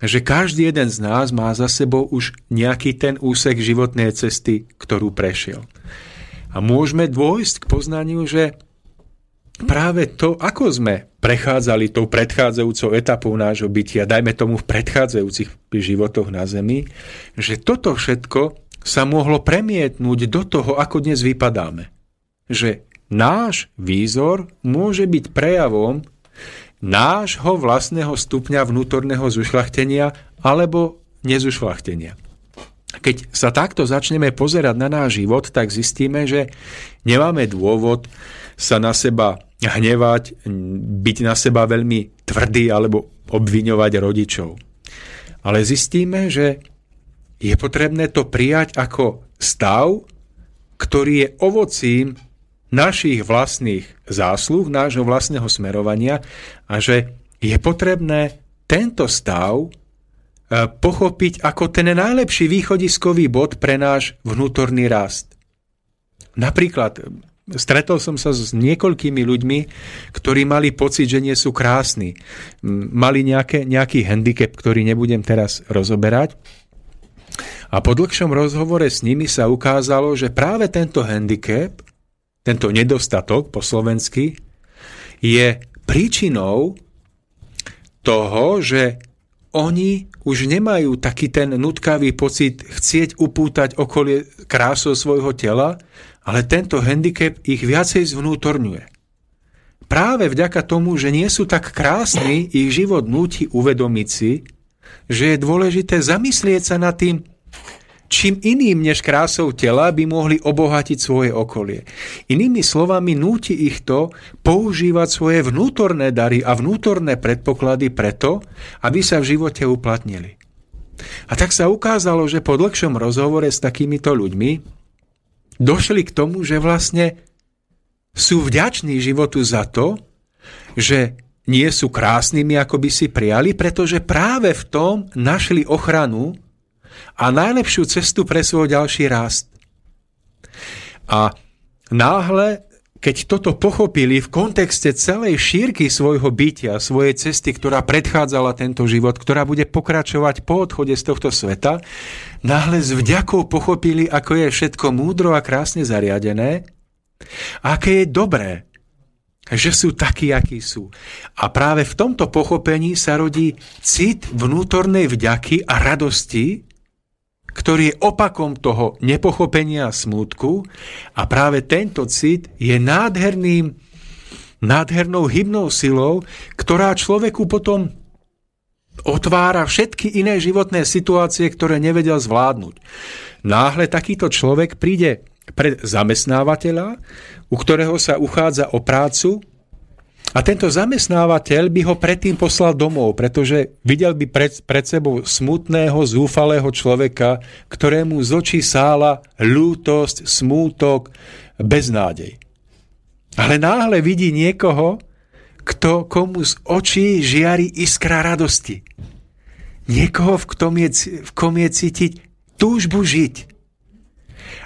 že každý jeden z nás má za sebou už nejaký ten úsek životnej cesty, ktorú prešiel. A môžeme dôjsť k poznaniu, že práve to, ako sme prechádzali tou predchádzajúcou etapou nášho bytia, dajme tomu v predchádzajúcich životoch na Zemi, že toto všetko sa mohlo premietnúť do toho, ako dnes vypadáme. Že náš výzor môže byť prejavom nášho vlastného stupňa vnútorného zušlachtenia alebo nezušlachtenia. Keď sa takto začneme pozerať na náš život, tak zistíme, že nemáme dôvod sa na seba hnevať, byť na seba veľmi tvrdý alebo obviňovať rodičov. Ale zistíme, že je potrebné to prijať ako stav, ktorý je ovocím našich vlastných zásluh, nášho vlastného smerovania a že je potrebné tento stav pochopiť ako ten najlepší východiskový bod pre náš vnútorný rast. Napríklad Stretol som sa s niekoľkými ľuďmi, ktorí mali pocit, že nie sú krásni. Mali nejaké, nejaký handicap, ktorý nebudem teraz rozoberať. A po dlhšom rozhovore s nimi sa ukázalo, že práve tento handicap, tento nedostatok po slovensky, je príčinou toho, že oni už nemajú taký ten nutkavý pocit chcieť upútať okolie krásou svojho tela, ale tento handicap ich viacej zvnútorňuje. Práve vďaka tomu, že nie sú tak krásni, ich život núti uvedomiť si, že je dôležité zamyslieť sa nad tým, čím iným než krásou tela by mohli obohatiť svoje okolie. Inými slovami, núti ich to používať svoje vnútorné dary a vnútorné predpoklady preto, aby sa v živote uplatnili. A tak sa ukázalo, že po dlhšom rozhovore s takýmito ľuďmi došli k tomu, že vlastne sú vďační životu za to, že nie sú krásnymi, ako by si prijali, pretože práve v tom našli ochranu a najlepšiu cestu pre svoj ďalší rast. A náhle, keď toto pochopili v kontexte celej šírky svojho bytia, svojej cesty, ktorá predchádzala tento život, ktorá bude pokračovať po odchode z tohto sveta, náhle s vďakou pochopili, ako je všetko múdro a krásne zariadené, aké je dobré, že sú takí, akí sú. A práve v tomto pochopení sa rodí cit vnútornej vďaky a radosti, ktorý je opakom toho nepochopenia a smútku a práve tento cit je nádherným, nádhernou hybnou silou, ktorá človeku potom otvára všetky iné životné situácie, ktoré nevedel zvládnuť. Náhle takýto človek príde pred zamestnávateľa, u ktorého sa uchádza o prácu a tento zamestnávateľ by ho predtým poslal domov, pretože videl by pred, pred sebou smutného, zúfalého človeka, ktorému z očí sála lútosť, smútok, beznádej. Ale náhle vidí niekoho, kto komu z očí žiari iskra radosti. Niekoho, v kom je, v kom je cítiť túžbu žiť.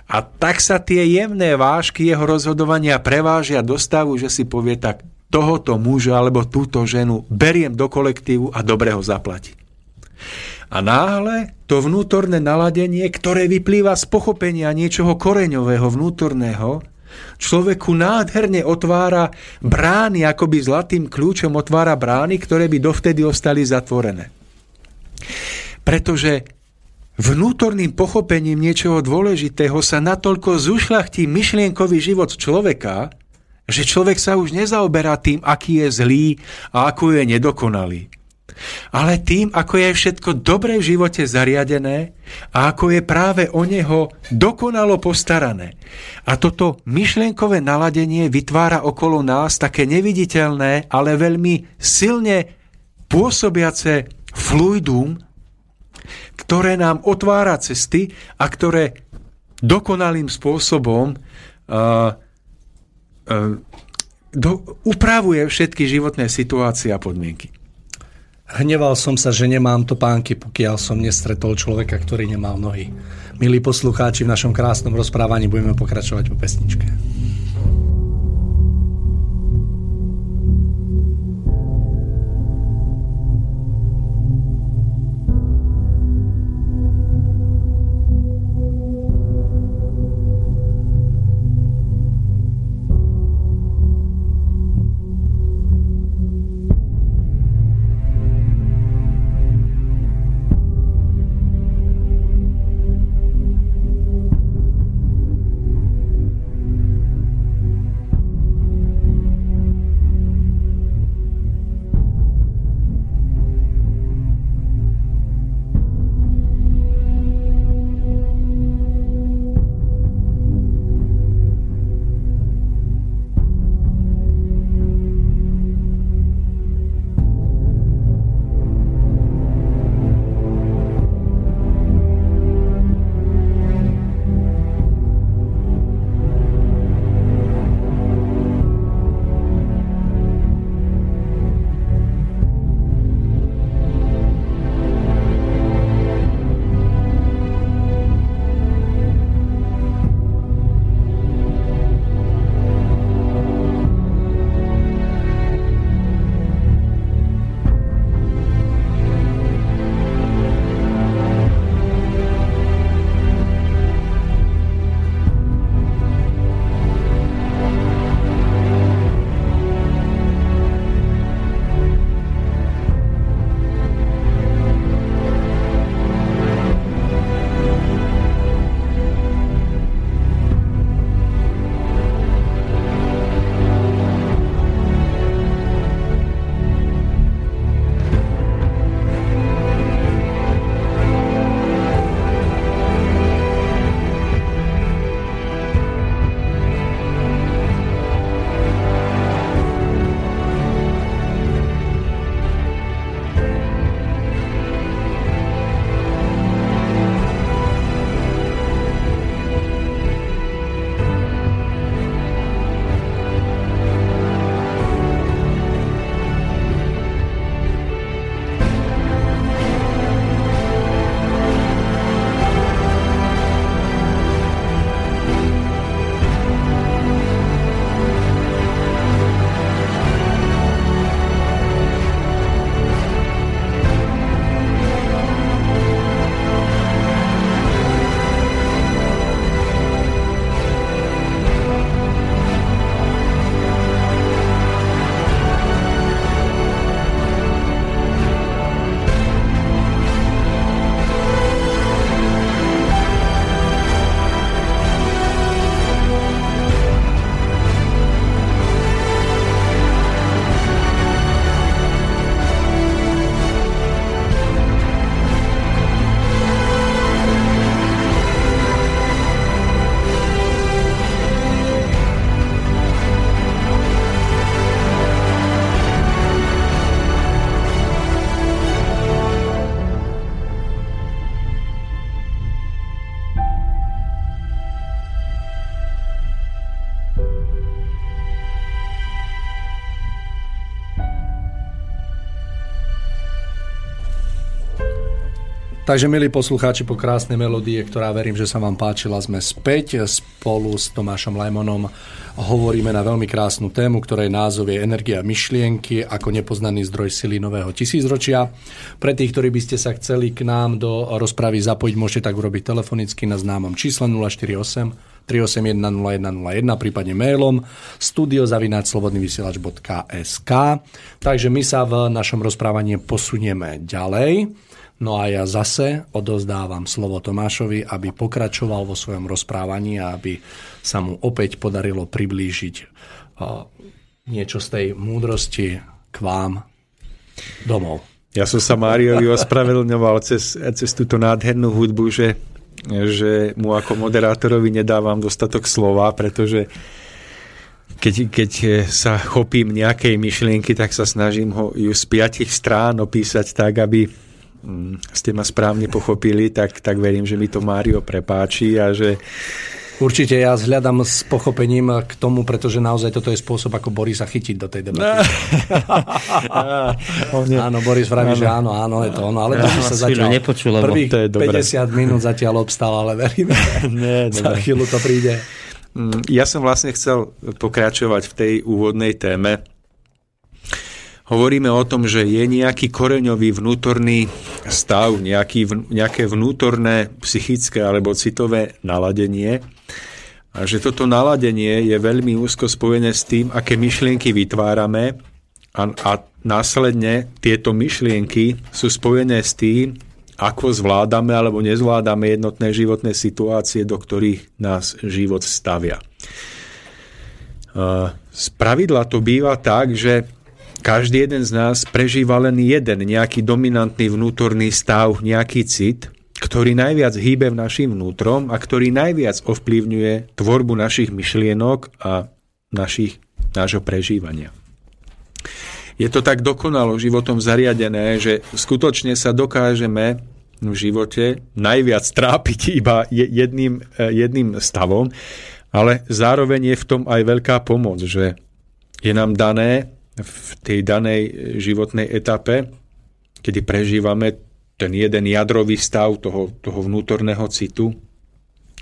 A tak sa tie jemné vážky jeho rozhodovania prevážia do stavu, že si povie tak, tohoto muža alebo túto ženu beriem do kolektívu a dobre ho zaplatí. A náhle to vnútorné naladenie, ktoré vyplýva z pochopenia niečoho koreňového, vnútorného, človeku nádherne otvára brány, akoby zlatým kľúčom otvára brány, ktoré by dovtedy ostali zatvorené. Pretože vnútorným pochopením niečoho dôležitého sa natoľko zušľachtí myšlienkový život človeka, že človek sa už nezaoberá tým, aký je zlý a ako je nedokonalý. Ale tým, ako je všetko dobre v živote zariadené a ako je práve o neho dokonalo postarané. A toto myšlienkové naladenie vytvára okolo nás také neviditeľné, ale veľmi silne pôsobiace fluidum, ktoré nám otvára cesty a ktoré dokonalým spôsobom uh, do, upravuje všetky životné situácie a podmienky. Hneval som sa, že nemám to pánky, pokiaľ som nestretol človeka, ktorý nemal nohy. Milí poslucháči, v našom krásnom rozprávaní budeme pokračovať po pesničke. Takže, milí poslucháči, po krásnej melódie, ktorá verím, že sa vám páčila, sme späť spolu s Tomášom Lajmonom. Hovoríme na veľmi krásnu tému, ktorej názov je Energia myšlienky ako nepoznaný zdroj sily nového tisícročia. Pre tých, ktorí by ste sa chceli k nám do rozpravy zapojiť, môžete tak urobiť telefonicky na známom čísle 048 381 0101, prípadne mailom studiozavináčslobodnyvysielač.sk Takže my sa v našom rozprávaní posunieme ďalej. No a ja zase odozdávam slovo Tomášovi, aby pokračoval vo svojom rozprávaní a aby sa mu opäť podarilo priblížiť niečo z tej múdrosti k vám domov. Ja som sa Máriovi ospravedlňoval cez, cez túto nádhernú hudbu, že, že mu ako moderátorovi nedávam dostatok slova, pretože keď, keď sa chopím nejakej myšlienky, tak sa snažím ho ju z piatich strán opísať tak, aby ste ma správne pochopili, tak, tak verím, že mi to Mário prepáči a že Určite ja zhľadám s pochopením k tomu, pretože naozaj toto je spôsob, ako Borisa chytiť do tej debaty. áno, Boris vraví, že áno, áno, je to ono, ale to sa zatiaľ nepočul, prvých to je 50 minút zatiaľ obstal, ale verím, Nie, za chvíľu to príde. Mm, ja som vlastne chcel pokračovať v tej úvodnej téme, hovoríme o tom, že je nejaký koreňový vnútorný stav, nejaký, nejaké vnútorné psychické alebo citové naladenie a že toto naladenie je veľmi úzko spojené s tým, aké myšlienky vytvárame a, a následne tieto myšlienky sú spojené s tým, ako zvládame alebo nezvládame jednotné životné situácie, do ktorých nás život stavia. Z pravidla to býva tak, že každý jeden z nás prežíva len jeden nejaký dominantný vnútorný stav, nejaký cit, ktorý najviac hýbe v našim vnútrom a ktorý najviac ovplyvňuje tvorbu našich myšlienok a našich, nášho prežívania. Je to tak dokonalo životom zariadené, že skutočne sa dokážeme v živote najviac trápiť iba jedným, jedným stavom, ale zároveň je v tom aj veľká pomoc, že je nám dané v tej danej životnej etape, kedy prežívame ten jeden jadrový stav toho, toho vnútorného citu,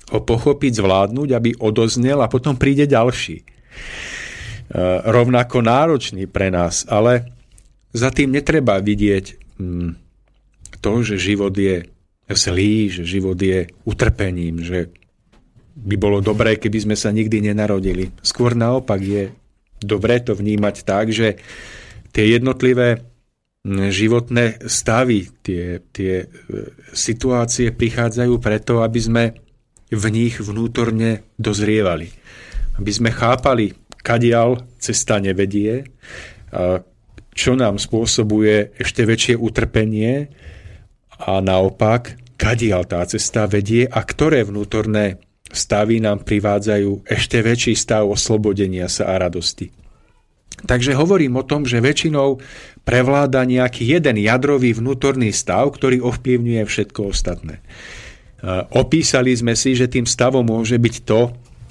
ho pochopiť, zvládnuť, aby odoznel a potom príde ďalší. E, rovnako náročný pre nás, ale za tým netreba vidieť hm, to, že život je zlý, že život je utrpením, že by bolo dobré, keby sme sa nikdy nenarodili. Skôr naopak je dobre to vnímať tak, že tie jednotlivé životné stavy, tie, tie e, situácie prichádzajú preto, aby sme v nich vnútorne dozrievali. Aby sme chápali, kadial cesta nevedie, čo nám spôsobuje ešte väčšie utrpenie a naopak, kadial tá cesta vedie a ktoré vnútorné stavy nám privádzajú ešte väčší stav oslobodenia sa a radosti. Takže hovorím o tom, že väčšinou prevláda nejaký jeden jadrový vnútorný stav, ktorý ovplyvňuje všetko ostatné. Opísali sme si, že tým stavom môže byť to,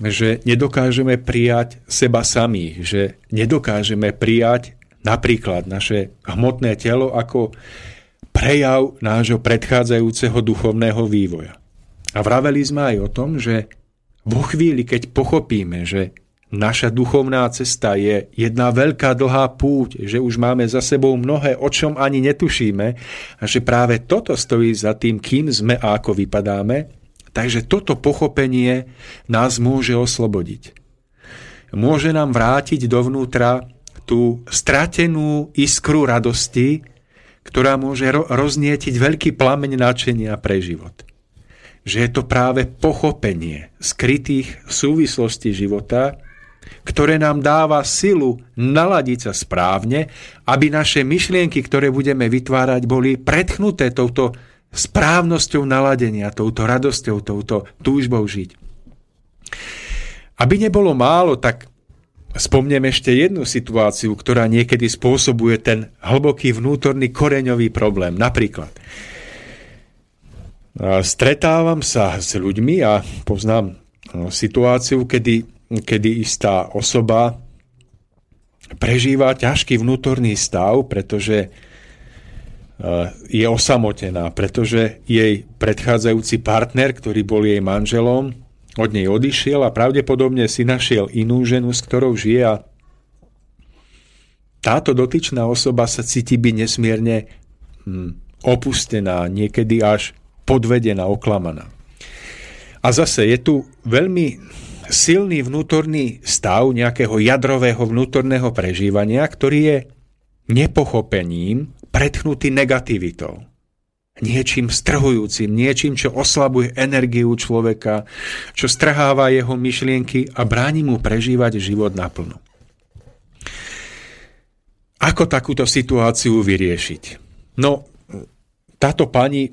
že nedokážeme prijať seba sami, že nedokážeme prijať napríklad naše hmotné telo ako prejav nášho predchádzajúceho duchovného vývoja. A vraveli sme aj o tom, že vo chvíli, keď pochopíme, že naša duchovná cesta je jedna veľká dlhá púť, že už máme za sebou mnohé, o čom ani netušíme a že práve toto stojí za tým, kým sme a ako vypadáme, takže toto pochopenie nás môže oslobodiť. Môže nám vrátiť dovnútra tú stratenú iskru radosti, ktorá môže roznietiť veľký plameň náčenia pre život že je to práve pochopenie skrytých súvislostí života, ktoré nám dáva silu naladiť sa správne, aby naše myšlienky, ktoré budeme vytvárať, boli predchnuté touto správnosťou naladenia, touto radosťou, touto túžbou žiť. Aby nebolo málo, tak spomnem ešte jednu situáciu, ktorá niekedy spôsobuje ten hlboký vnútorný koreňový problém. Napríklad, Stretávam sa s ľuďmi a poznám situáciu, kedy, kedy istá osoba prežíva ťažký vnútorný stav, pretože je osamotená, pretože jej predchádzajúci partner, ktorý bol jej manželom, od nej odišiel a pravdepodobne si našiel inú ženu, s ktorou žije a táto dotyčná osoba sa cíti byť nesmierne hm, opustená, niekedy až podvedená, oklamaná. A zase je tu veľmi silný vnútorný stav nejakého jadrového vnútorného prežívania, ktorý je nepochopením pretchnutý negativitou. Niečím strhujúcim, niečím, čo oslabuje energiu človeka, čo strháva jeho myšlienky a bráni mu prežívať život naplno. Ako takúto situáciu vyriešiť? No, táto pani,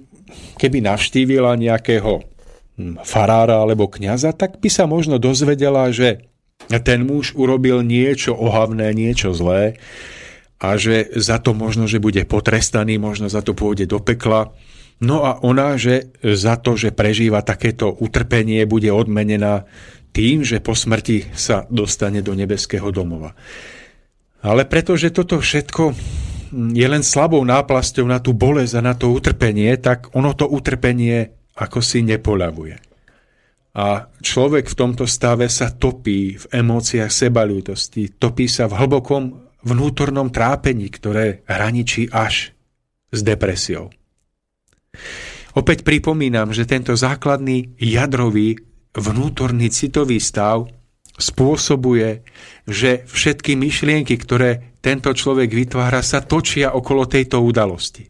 keby navštívila nejakého hm, farára alebo kňaza, tak by sa možno dozvedela, že ten muž urobil niečo ohavné, niečo zlé, a že za to možno, že bude potrestaný, možno za to pôjde do pekla. No a ona, že za to, že prežíva takéto utrpenie, bude odmenená tým, že po smrti sa dostane do nebeského domova. Ale pretože toto všetko je len slabou náplasťou na tú bolesť a na to utrpenie, tak ono to utrpenie ako si nepoľavuje. A človek v tomto stave sa topí v emóciách sebalútosti, topí sa v hlbokom vnútornom trápení, ktoré hraničí až s depresiou. Opäť pripomínam, že tento základný jadrový vnútorný citový stav spôsobuje, že všetky myšlienky, ktoré tento človek vytvára, sa točia okolo tejto udalosti.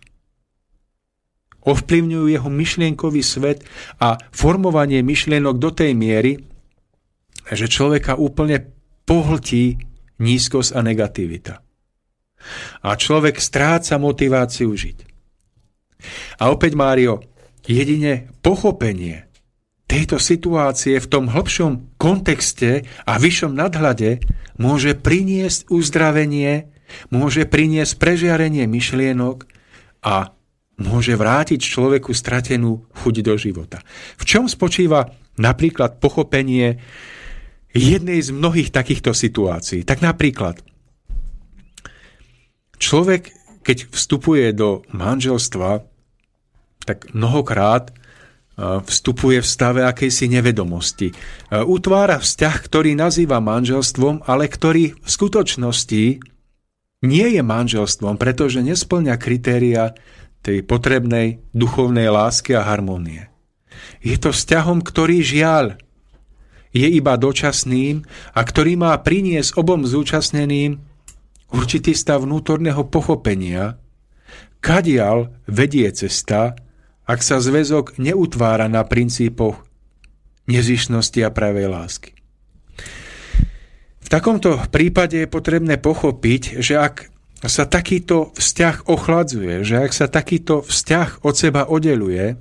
Ovplyvňujú jeho myšlienkový svet a formovanie myšlienok do tej miery, že človeka úplne pohltí nízkosť a negativita. A človek stráca motiváciu žiť. A opäť, Mário, jedine pochopenie tejto situácie v tom hlbšom kontexte a vyššom nadhľade môže priniesť uzdravenie, môže priniesť prežiarenie myšlienok a môže vrátiť človeku stratenú chuť do života. V čom spočíva napríklad pochopenie jednej z mnohých takýchto situácií. Tak napríklad, človek, keď vstupuje do manželstva, tak mnohokrát vstupuje v stave akejsi nevedomosti. Utvára vzťah, ktorý nazýva manželstvom, ale ktorý v skutočnosti nie je manželstvom, pretože nesplňa kritéria tej potrebnej duchovnej lásky a harmonie. Je to vzťahom, ktorý žiaľ je iba dočasným a ktorý má priniesť obom zúčastneným určitý stav vnútorného pochopenia, kadial vedie cesta, ak sa zväzok neutvára na princípoch nezišnosti a pravej lásky. V takomto prípade je potrebné pochopiť, že ak sa takýto vzťah ochladzuje, že ak sa takýto vzťah od seba oddeluje,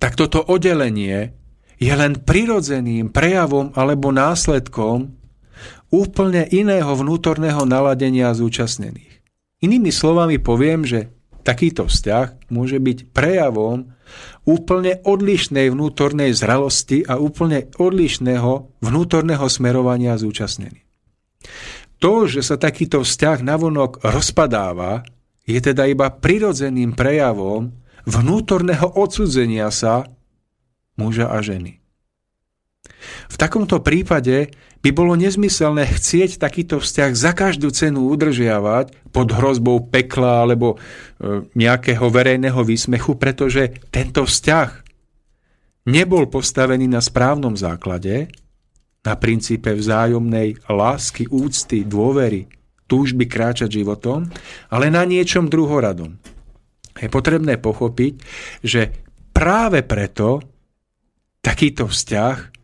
tak toto oddelenie je len prirodzeným prejavom alebo následkom úplne iného vnútorného naladenia zúčastnených. Inými slovami poviem, že takýto vzťah môže byť prejavom úplne odlišnej vnútornej zralosti a úplne odlišného vnútorného smerovania zúčastnených. To, že sa takýto vzťah navonok rozpadáva, je teda iba prirodzeným prejavom vnútorného odsudzenia sa muža a ženy. V takomto prípade by bolo nezmyselné chcieť takýto vzťah za každú cenu udržiavať pod hrozbou pekla alebo e, nejakého verejného výsmechu, pretože tento vzťah nebol postavený na správnom základe, na princípe vzájomnej lásky, úcty, dôvery, túžby kráčať životom, ale na niečom druhoradom. Je potrebné pochopiť, že práve preto takýto vzťah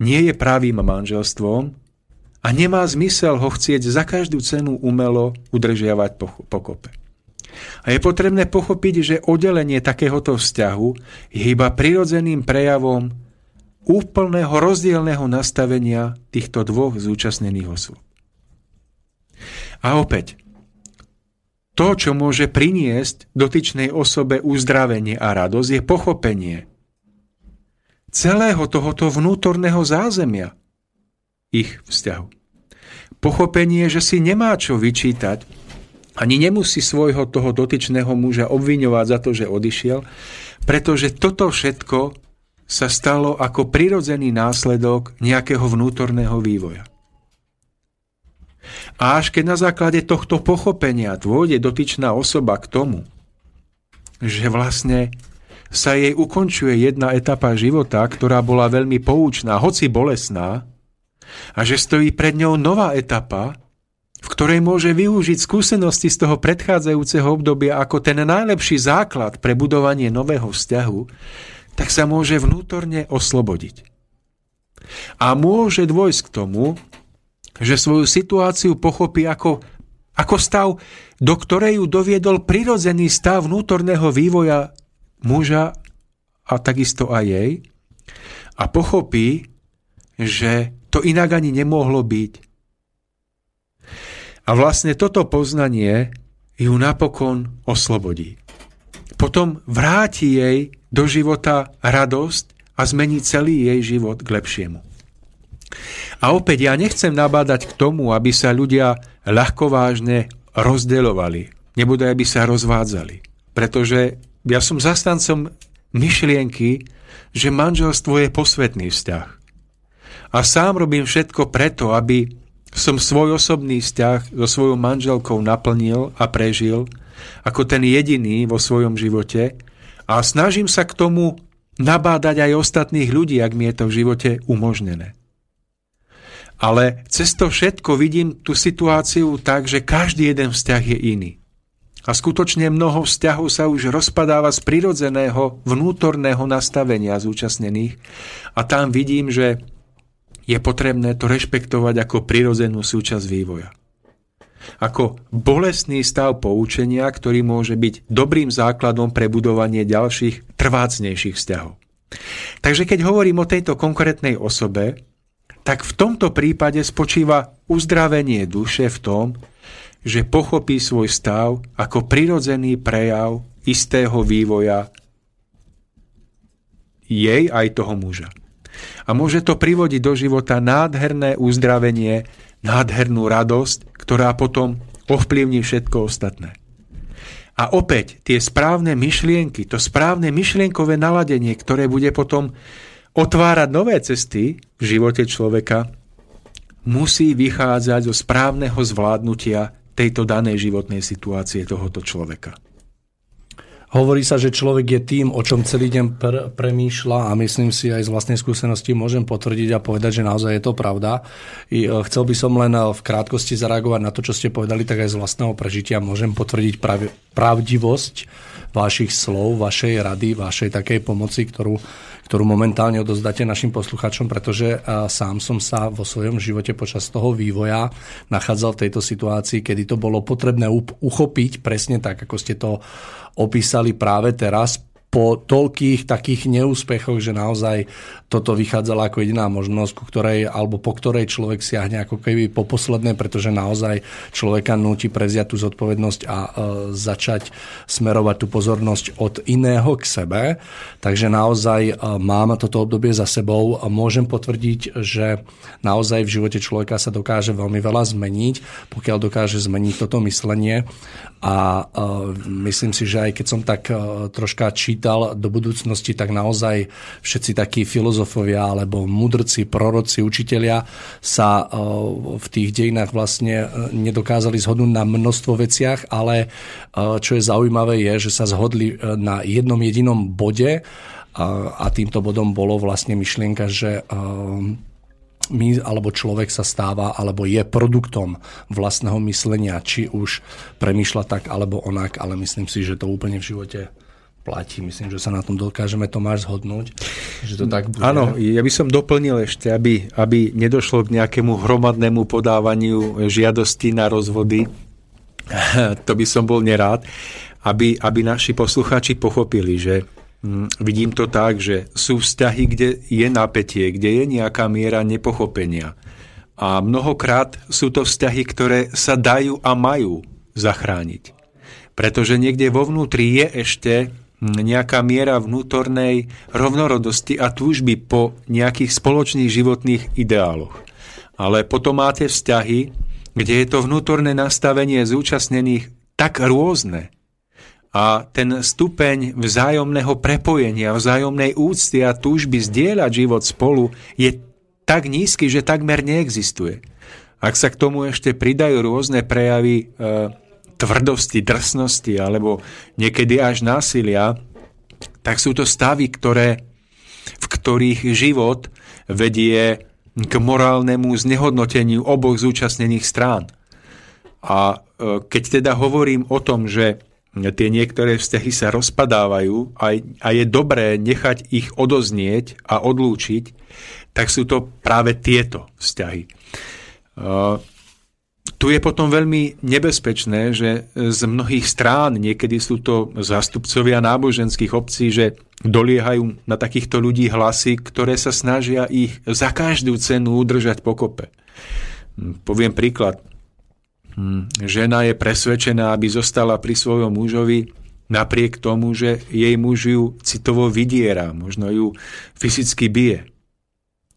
nie je pravým manželstvom a nemá zmysel ho chcieť za každú cenu umelo udržiavať pokope. A je potrebné pochopiť, že oddelenie takéhoto vzťahu je iba prirodzeným prejavom úplného rozdielného nastavenia týchto dvoch zúčastnených osôb. A opäť, to, čo môže priniesť dotyčnej osobe uzdravenie a radosť, je pochopenie, celého tohoto vnútorného zázemia ich vzťahu. Pochopenie, že si nemá čo vyčítať Ani nemusí svojho toho dotyčného muža obviňovať za to, že odišiel, pretože toto všetko sa stalo ako prirodzený následok nejakého vnútorného vývoja. A až keď na základe tohto pochopenia dôjde dotyčná osoba k tomu, že vlastne sa jej ukončuje jedna etapa života, ktorá bola veľmi poučná, hoci bolesná, a že stojí pred ňou nová etapa, v ktorej môže využiť skúsenosti z toho predchádzajúceho obdobia ako ten najlepší základ pre budovanie nového vzťahu, tak sa môže vnútorne oslobodiť. A môže dôjsť k tomu, že svoju situáciu pochopí ako, ako stav, do ktorej ju doviedol prirodzený stav vnútorného vývoja muža a takisto aj jej a pochopí, že to inak ani nemohlo byť. A vlastne toto poznanie ju napokon oslobodí. Potom vráti jej do života radosť a zmení celý jej život k lepšiemu. A opäť ja nechcem nabádať k tomu, aby sa ľudia ľahkovážne rozdeľovali, nebude, aby sa rozvádzali. Pretože ja som zastancom myšlienky, že manželstvo je posvetný vzťah. A sám robím všetko preto, aby som svoj osobný vzťah so svojou manželkou naplnil a prežil ako ten jediný vo svojom živote a snažím sa k tomu nabádať aj ostatných ľudí, ak mi je to v živote umožnené. Ale cez to všetko vidím tú situáciu tak, že každý jeden vzťah je iný. A skutočne mnoho vzťahov sa už rozpadáva z prirodzeného vnútorného nastavenia zúčastnených a tam vidím, že je potrebné to rešpektovať ako prirodzenú súčasť vývoja. Ako bolestný stav poučenia, ktorý môže byť dobrým základom pre budovanie ďalších trvácnejších vzťahov. Takže keď hovorím o tejto konkrétnej osobe, tak v tomto prípade spočíva uzdravenie duše v tom, že pochopí svoj stav ako prirodzený prejav istého vývoja jej aj toho muža. A môže to privodiť do života nádherné uzdravenie, nádhernú radosť, ktorá potom ovplyvní všetko ostatné. A opäť tie správne myšlienky, to správne myšlienkové naladenie, ktoré bude potom otvárať nové cesty v živote človeka, musí vychádzať zo správneho zvládnutia tejto danej životnej situácie tohoto človeka. Hovorí sa, že človek je tým, o čom celý deň pr- premýšľa a myslím si aj z vlastnej skúsenosti môžem potvrdiť a povedať, že naozaj je to pravda. I, e, chcel by som len e, v krátkosti zareagovať na to, čo ste povedali, tak aj z vlastného prežitia môžem potvrdiť prav- pravdivosť vašich slov, vašej rady, vašej takej pomoci, ktorú ktorú momentálne odozdáte našim posluchačom, pretože sám som sa vo svojom živote počas toho vývoja nachádzal v tejto situácii, kedy to bolo potrebné uchopiť presne tak, ako ste to opísali práve teraz po toľkých takých neúspechoch, že naozaj toto vychádzala ako jediná možnosť, ku ktorej, alebo po ktorej človek siahne ako keby po posledné, pretože naozaj človeka núti preziať tú zodpovednosť a e, začať smerovať tú pozornosť od iného k sebe. Takže naozaj e, mám toto obdobie za sebou a môžem potvrdiť, že naozaj v živote človeka sa dokáže veľmi veľa zmeniť, pokiaľ dokáže zmeniť toto myslenie a uh, myslím si, že aj keď som tak uh, troška čítal do budúcnosti, tak naozaj všetci takí filozofovia alebo mudrci, proroci, učitelia sa uh, v tých dejinách vlastne nedokázali zhodnúť na množstvo veciach, ale čo je zaujímavé je, že sa zhodli na jednom jedinom bode a týmto bodom bolo vlastne myšlienka, že my alebo človek sa stáva alebo je produktom vlastného myslenia, či už premýšľa tak alebo onak, ale myslím si, že to úplne v živote platí. Myslím, že sa na tom dokážeme Tomáš zhodnúť, že to tak bude. Áno, ja by som doplnil ešte, aby, aby nedošlo k nejakému hromadnému podávaniu žiadosti na rozvody. to by som bol nerád, aby, aby naši poslucháči pochopili, že vidím to tak, že sú vzťahy, kde je napätie, kde je nejaká miera nepochopenia. A mnohokrát sú to vzťahy, ktoré sa dajú a majú zachrániť. Pretože niekde vo vnútri je ešte nejaká miera vnútornej rovnorodosti a túžby po nejakých spoločných životných ideáloch. Ale potom máte vzťahy, kde je to vnútorné nastavenie zúčastnených tak rôzne. A ten stupeň vzájomného prepojenia, vzájomnej úcty a túžby zdieľať život spolu je tak nízky, že takmer neexistuje. Ak sa k tomu ešte pridajú rôzne prejavy e, tvrdosti, drsnosti alebo niekedy až násilia, tak sú to stavy, ktoré, v ktorých život vedie k morálnemu znehodnoteniu oboch zúčastnených strán. A e, keď teda hovorím o tom, že tie niektoré vzťahy sa rozpadávajú a, a je dobré nechať ich odoznieť a odlúčiť, tak sú to práve tieto vzťahy. Uh, tu je potom veľmi nebezpečné, že z mnohých strán, niekedy sú to zástupcovia náboženských obcí, že doliehajú na takýchto ľudí hlasy, ktoré sa snažia ich za každú cenu udržať pokope. Hm, poviem príklad. Hm, žena je presvedčená, aby zostala pri svojom mužovi napriek tomu, že jej muž ju citovo vydiera, možno ju fyzicky bije.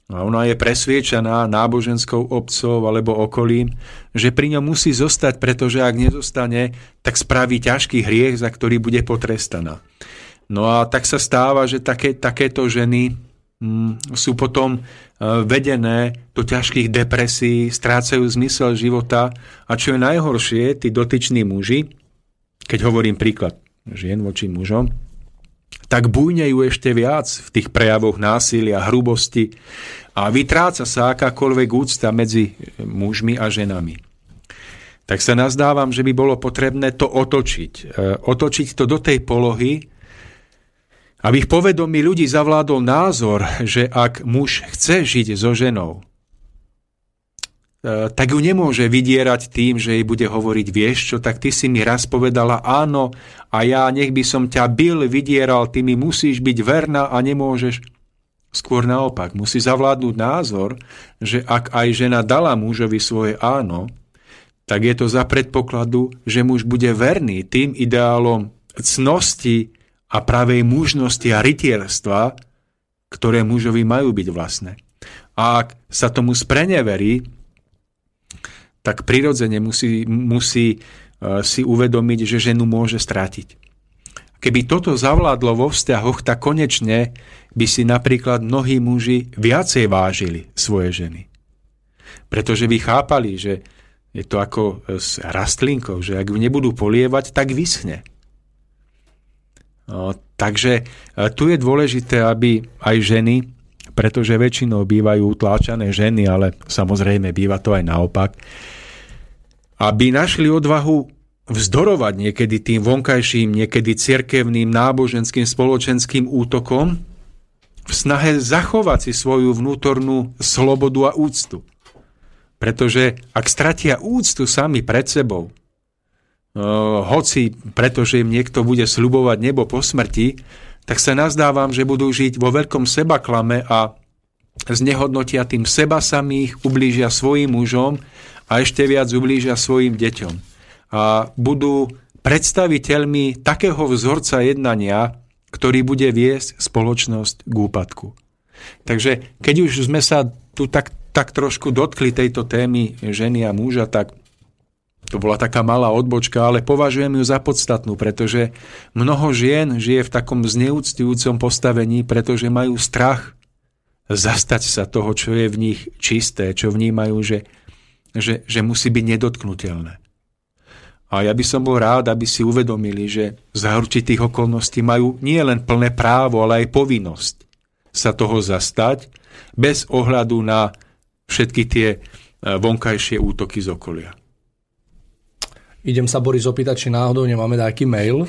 A ona je presviečaná náboženskou obcov alebo okolím, že pri ňom musí zostať, pretože ak nezostane, tak spraví ťažký hriech, za ktorý bude potrestaná. No a tak sa stáva, že také, takéto ženy sú potom E, vedené do ťažkých depresí, strácajú zmysel života a čo je najhoršie, tí dotyční muži, keď hovorím príklad žien voči mužom, tak bujnejú ešte viac v tých prejavoch násilia, hrubosti a vytráca sa akákoľvek úcta medzi mužmi a ženami. Tak sa nazdávam, že by bolo potrebné to otočiť. E, otočiť to do tej polohy, aby v povedomí ľudí zavládol názor, že ak muž chce žiť so ženou, e, tak ju nemôže vydierať tým, že jej bude hovoriť, vieš čo, tak ty si mi raz povedala áno a ja nech by som ťa bil, vydieral, ty mi musíš byť verná a nemôžeš. Skôr naopak, musí zavládnuť názor, že ak aj žena dala mužovi svoje áno, tak je to za predpokladu, že muž bude verný tým ideálom cnosti, a pravej mužnosti a rytierstva, ktoré mužovi majú byť vlastné. A ak sa tomu spreneverí, tak prirodzene musí, musí uh, si uvedomiť, že ženu môže stratiť. Keby toto zavládlo vo vzťahoch, tak konečne by si napríklad mnohí muži viacej vážili svoje ženy. Pretože by chápali, že je to ako s rastlinkou, že ak ju nebudú polievať, tak vyschne. Takže e, tu je dôležité, aby aj ženy, pretože väčšinou bývajú utláčané ženy, ale samozrejme býva to aj naopak, aby našli odvahu vzdorovať niekedy tým vonkajším, niekedy cirkevným, náboženským, spoločenským útokom v snahe zachovať si svoju vnútornú slobodu a úctu. Pretože ak stratia úctu sami pred sebou, hoci pretože im niekto bude slubovať nebo po smrti, tak sa nazdávam, že budú žiť vo veľkom sebaklame a znehodnotia tým seba samých, ublížia svojim mužom a ešte viac ublížia svojim deťom. A budú predstaviteľmi takého vzorca jednania, ktorý bude viesť spoločnosť k úpadku. Takže keď už sme sa tu tak, tak trošku dotkli tejto témy ženy a muža, tak to bola taká malá odbočka, ale považujem ju za podstatnú, pretože mnoho žien žije v takom zneúctujúcom postavení, pretože majú strach zastať sa toho, čo je v nich čisté, čo vnímajú, že, že, že musí byť nedotknutelné. A ja by som bol rád, aby si uvedomili, že za určitých okolností majú nie len plné právo, ale aj povinnosť sa toho zastať, bez ohľadu na všetky tie eh, vonkajšie útoky z okolia. Idem sa Boris opýtať, či náhodou nemáme nejaký mail.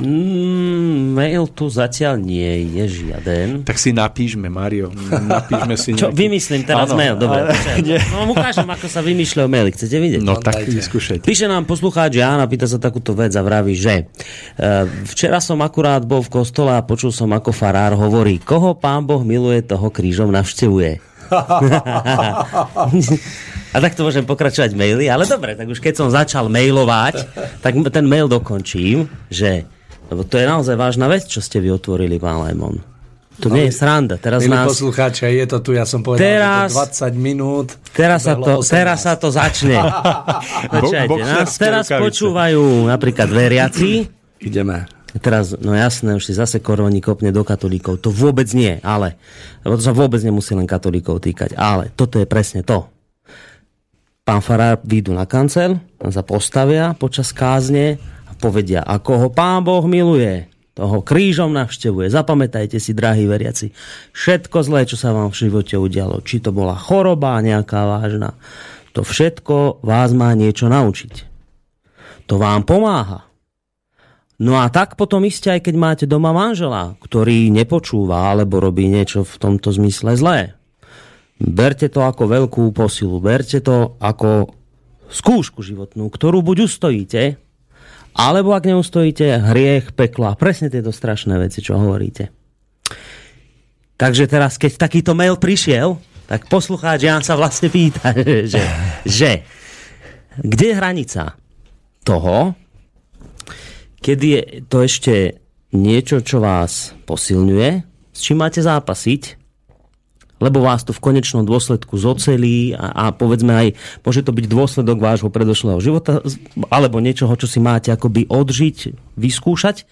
Mm, mail tu zatiaľ nie je žiaden. Tak si napíšme, Mario. Napíšme si nejaký... Čo, vymyslím teraz ano, mail, dobre. Ale... No, ukážem, ako sa vymýšľajú maily. Chcete vidieť? No, no tak vyskúšajte. Píše nám poslucháč Jana, pýta sa takúto vec a vraví, že uh, včera som akurát bol v kostole a počul som, ako farár hovorí, koho pán Boh miluje, toho krížom navštevuje. A tak to môžem pokračovať maily, ale dobre, tak už keď som začal mailovať, tak ten mail dokončím, že lebo to je naozaj vážna vec, čo ste vy otvorili, pán Lemon. To no, nie je sranda. Teraz nás... poslucháče, je to tu, ja som povedal, teraz, že to 20 minút. Teraz sa to, teraz sa to začne. Počujte, nás teraz rukavice. počúvajú napríklad veriaci. Ideme. Teraz, no jasné, už si zase koroni kopne do katolíkov. To vôbec nie, ale, lebo to sa vôbec nemusí len katolíkov týkať. Ale toto je presne to. Pán Farár výjdu na kancel, sa postavia počas kázne a povedia, ako ho pán Boh miluje toho krížom navštevuje. Zapamätajte si, drahí veriaci, všetko zlé, čo sa vám v živote udialo, či to bola choroba nejaká vážna, to všetko vás má niečo naučiť. To vám pomáha. No a tak potom iste aj keď máte doma manžela, ktorý nepočúva alebo robí niečo v tomto zmysle zlé. Berte to ako veľkú posilu, berte to ako skúšku životnú, ktorú buď ustojíte, alebo ak neustojíte, hriech, pekla. Presne tieto strašné veci, čo hovoríte. Takže teraz, keď takýto mail prišiel, tak poslucháč Jan sa vlastne pýta, že, že kde je hranica toho, kedy je to ešte niečo, čo vás posilňuje, s čím máte zápasiť lebo vás to v konečnom dôsledku zocelí a, a povedzme aj, môže to byť dôsledok vášho predošlého života alebo niečoho, čo si máte akoby odžiť, vyskúšať.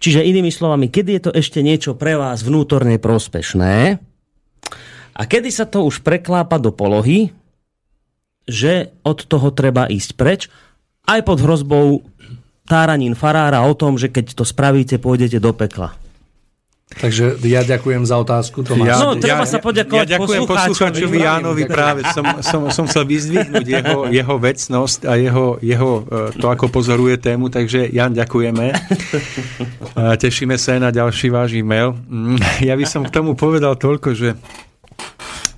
Čiže inými slovami, kedy je to ešte niečo pre vás vnútorne prospešné? A kedy sa to už preklápa do polohy, že od toho treba ísť preč, aj pod hrozbou táranín farára o tom, že keď to spravíte, pôjdete do pekla. Takže ja ďakujem za otázku. Tomáš. Ja, no, treba ja, sa poďakovať ja ďakujem poslucháčovi Jánovi práve. Som, som, som chcel vyzdvihnúť jeho, jeho vecnosť a jeho, jeho, e, to, ako pozoruje tému. Takže Jan, ďakujeme. A tešíme sa aj na ďalší váš e-mail. Mm, ja by som k tomu povedal toľko, že,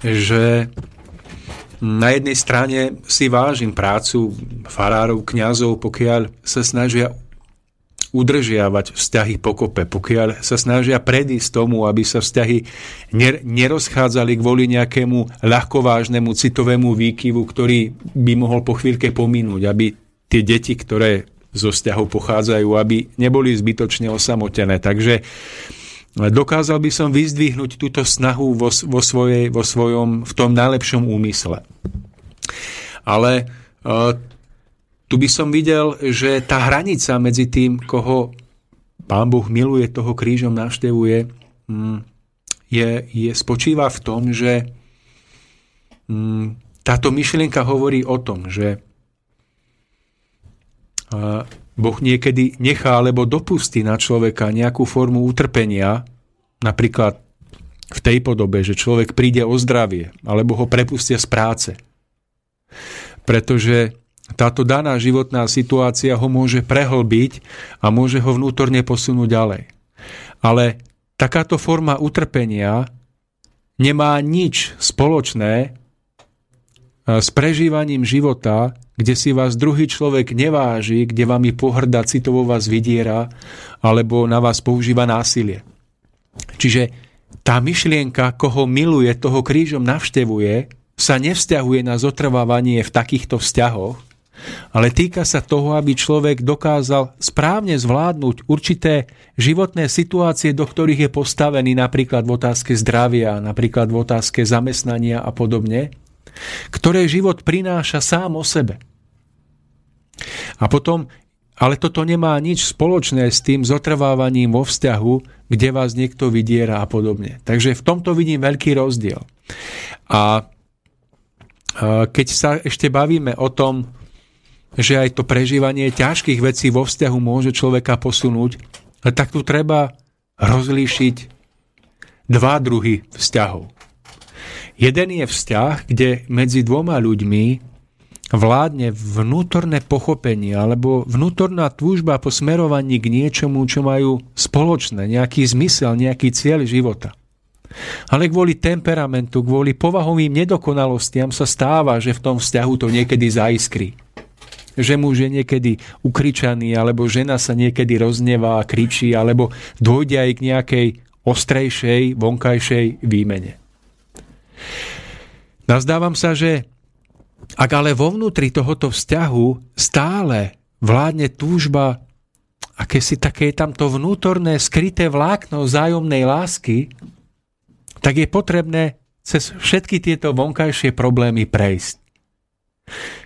že na jednej strane si vážim prácu farárov, kňazov, pokiaľ sa snažia udržiavať vzťahy pokope, pokiaľ sa snažia predísť tomu, aby sa vzťahy nerozchádzali kvôli nejakému ľahkovážnemu citovému výkyvu, ktorý by mohol po chvíľke pominúť, aby tie deti, ktoré zo vzťahov pochádzajú, aby neboli zbytočne osamotené. Takže dokázal by som vyzdvihnúť túto snahu vo, vo, svojej, vo svojom, v tom najlepšom úmysle. Ale tu by som videl, že tá hranica medzi tým, koho Pán Boh miluje, toho krížom navštevuje, mm, je, je, spočíva v tom, že mm, táto myšlienka hovorí o tom, že Boh niekedy nechá alebo dopustí na človeka nejakú formu utrpenia, napríklad v tej podobe, že človek príde o zdravie, alebo ho prepustia z práce. Pretože táto daná životná situácia ho môže prehlbiť a môže ho vnútorne posunúť ďalej. Ale takáto forma utrpenia nemá nič spoločné e, s prežívaním života, kde si vás druhý človek neváži, kde vami pohrda, citovo vás vydiera, alebo na vás používa násilie. Čiže tá myšlienka, koho miluje, toho krížom navštevuje, sa nevzťahuje na zotrvávanie v takýchto vzťahoch, ale týka sa toho, aby človek dokázal správne zvládnuť určité životné situácie, do ktorých je postavený napríklad v otázke zdravia, napríklad v otázke zamestnania a podobne, ktoré život prináša sám o sebe. A potom, ale toto nemá nič spoločné s tým zotrvávaním vo vzťahu, kde vás niekto vydiera a podobne. Takže v tomto vidím veľký rozdiel. A keď sa ešte bavíme o tom, že aj to prežívanie ťažkých vecí vo vzťahu môže človeka posunúť, tak tu treba rozlíšiť dva druhy vzťahov. Jeden je vzťah, kde medzi dvoma ľuďmi vládne vnútorné pochopenie alebo vnútorná túžba po smerovaní k niečomu, čo majú spoločné, nejaký zmysel, nejaký cieľ života. Ale kvôli temperamentu, kvôli povahovým nedokonalostiam sa stáva, že v tom vzťahu to niekedy zaiskrí že muž je niekedy ukričaný, alebo žena sa niekedy roznevá kričí, alebo dôjde aj k nejakej ostrejšej, vonkajšej výmene. Nazdávam sa, že ak ale vo vnútri tohoto vzťahu stále vládne túžba, aké si také je tam to vnútorné skryté vlákno vzájomnej lásky, tak je potrebné cez všetky tieto vonkajšie problémy prejsť.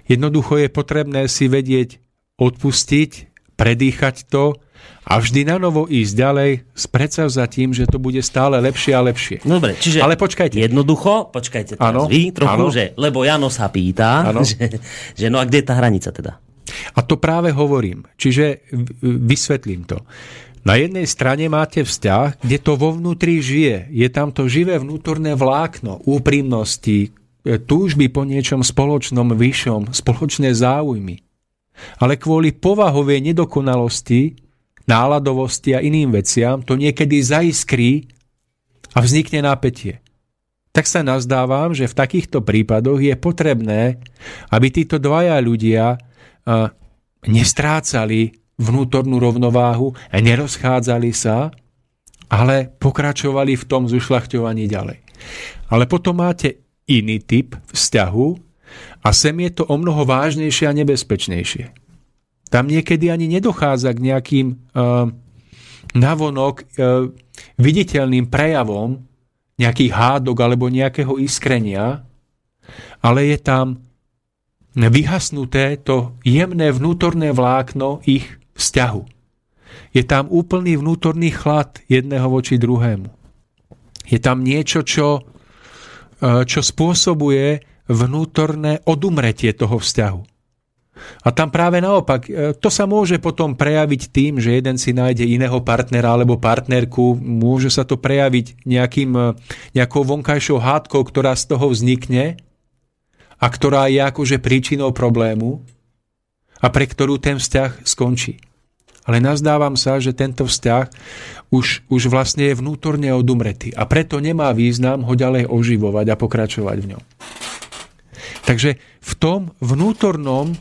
Jednoducho je potrebné si vedieť odpustiť, predýchať to a vždy na novo ísť ďalej s predsavzatím, že to bude stále lepšie a lepšie. Dobre, čiže Ale počkajte. jednoducho, počkajte teraz Áno, vy trochu, áno. že, lebo Jano sa pýta, že, že no a kde je tá hranica teda? A to práve hovorím. Čiže vysvetlím to. Na jednej strane máte vzťah, kde to vo vnútri žije. Je tam to živé vnútorné vlákno úprimnosti, e, túžby po niečom spoločnom, vyššom, spoločné záujmy. Ale kvôli povahovej nedokonalosti, náladovosti a iným veciam to niekedy zaiskrí a vznikne napätie. Tak sa nazdávam, že v takýchto prípadoch je potrebné, aby títo dvaja ľudia nestrácali vnútornú rovnováhu nerozchádzali sa, ale pokračovali v tom zušľachťovaní ďalej. Ale potom máte iný typ vzťahu a sem je to o mnoho vážnejšie a nebezpečnejšie. Tam niekedy ani nedochádza k nejakým uh, navonok uh, viditeľným prejavom nejakých hádok alebo nejakého iskrenia, ale je tam vyhasnuté to jemné vnútorné vlákno ich vzťahu. Je tam úplný vnútorný chlad jedného voči druhému. Je tam niečo, čo, e, čo spôsobuje vnútorné odumretie toho vzťahu. A tam práve naopak, e, to sa môže potom prejaviť tým, že jeden si nájde iného partnera alebo partnerku, môže sa to prejaviť nejakým, e, nejakou vonkajšou hádkou, ktorá z toho vznikne a ktorá je akože príčinou problému a pre ktorú ten vzťah skončí. Ale nazdávam sa, že tento vzťah už, už vlastne je vnútorne odumretý a preto nemá význam ho ďalej oživovať a pokračovať v ňom. Takže v tom vnútornom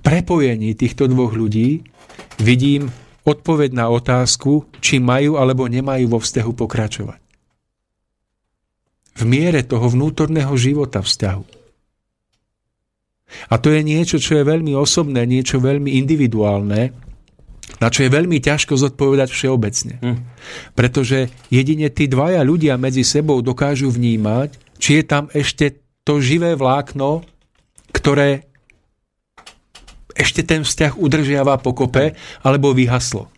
prepojení týchto dvoch ľudí vidím odpoveď na otázku, či majú alebo nemajú vo vzťahu pokračovať. V miere toho vnútorného života vzťahu. A to je niečo, čo je veľmi osobné, niečo veľmi individuálne, na čo je veľmi ťažko zodpovedať všeobecne. Hm. Pretože jedine tí dvaja ľudia medzi sebou dokážu vnímať, či je tam ešte to živé vlákno, ktoré ešte ten vzťah udržiava pokope alebo vyhaslo.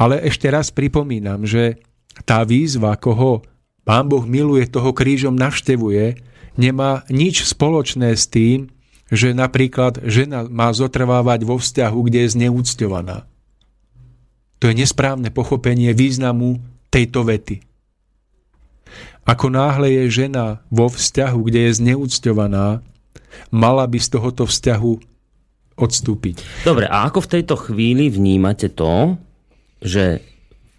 Ale ešte raz pripomínam, že tá výzva, koho Pán Boh miluje, toho krížom navštevuje, nemá nič spoločné s tým, že napríklad žena má zotrvávať vo vzťahu, kde je zneúcťovaná. To je nesprávne pochopenie významu tejto vety. Ako náhle je žena vo vzťahu, kde je zneúcťovaná, mala by z tohoto vzťahu odstúpiť. Dobre, a ako v tejto chvíli vnímate to, že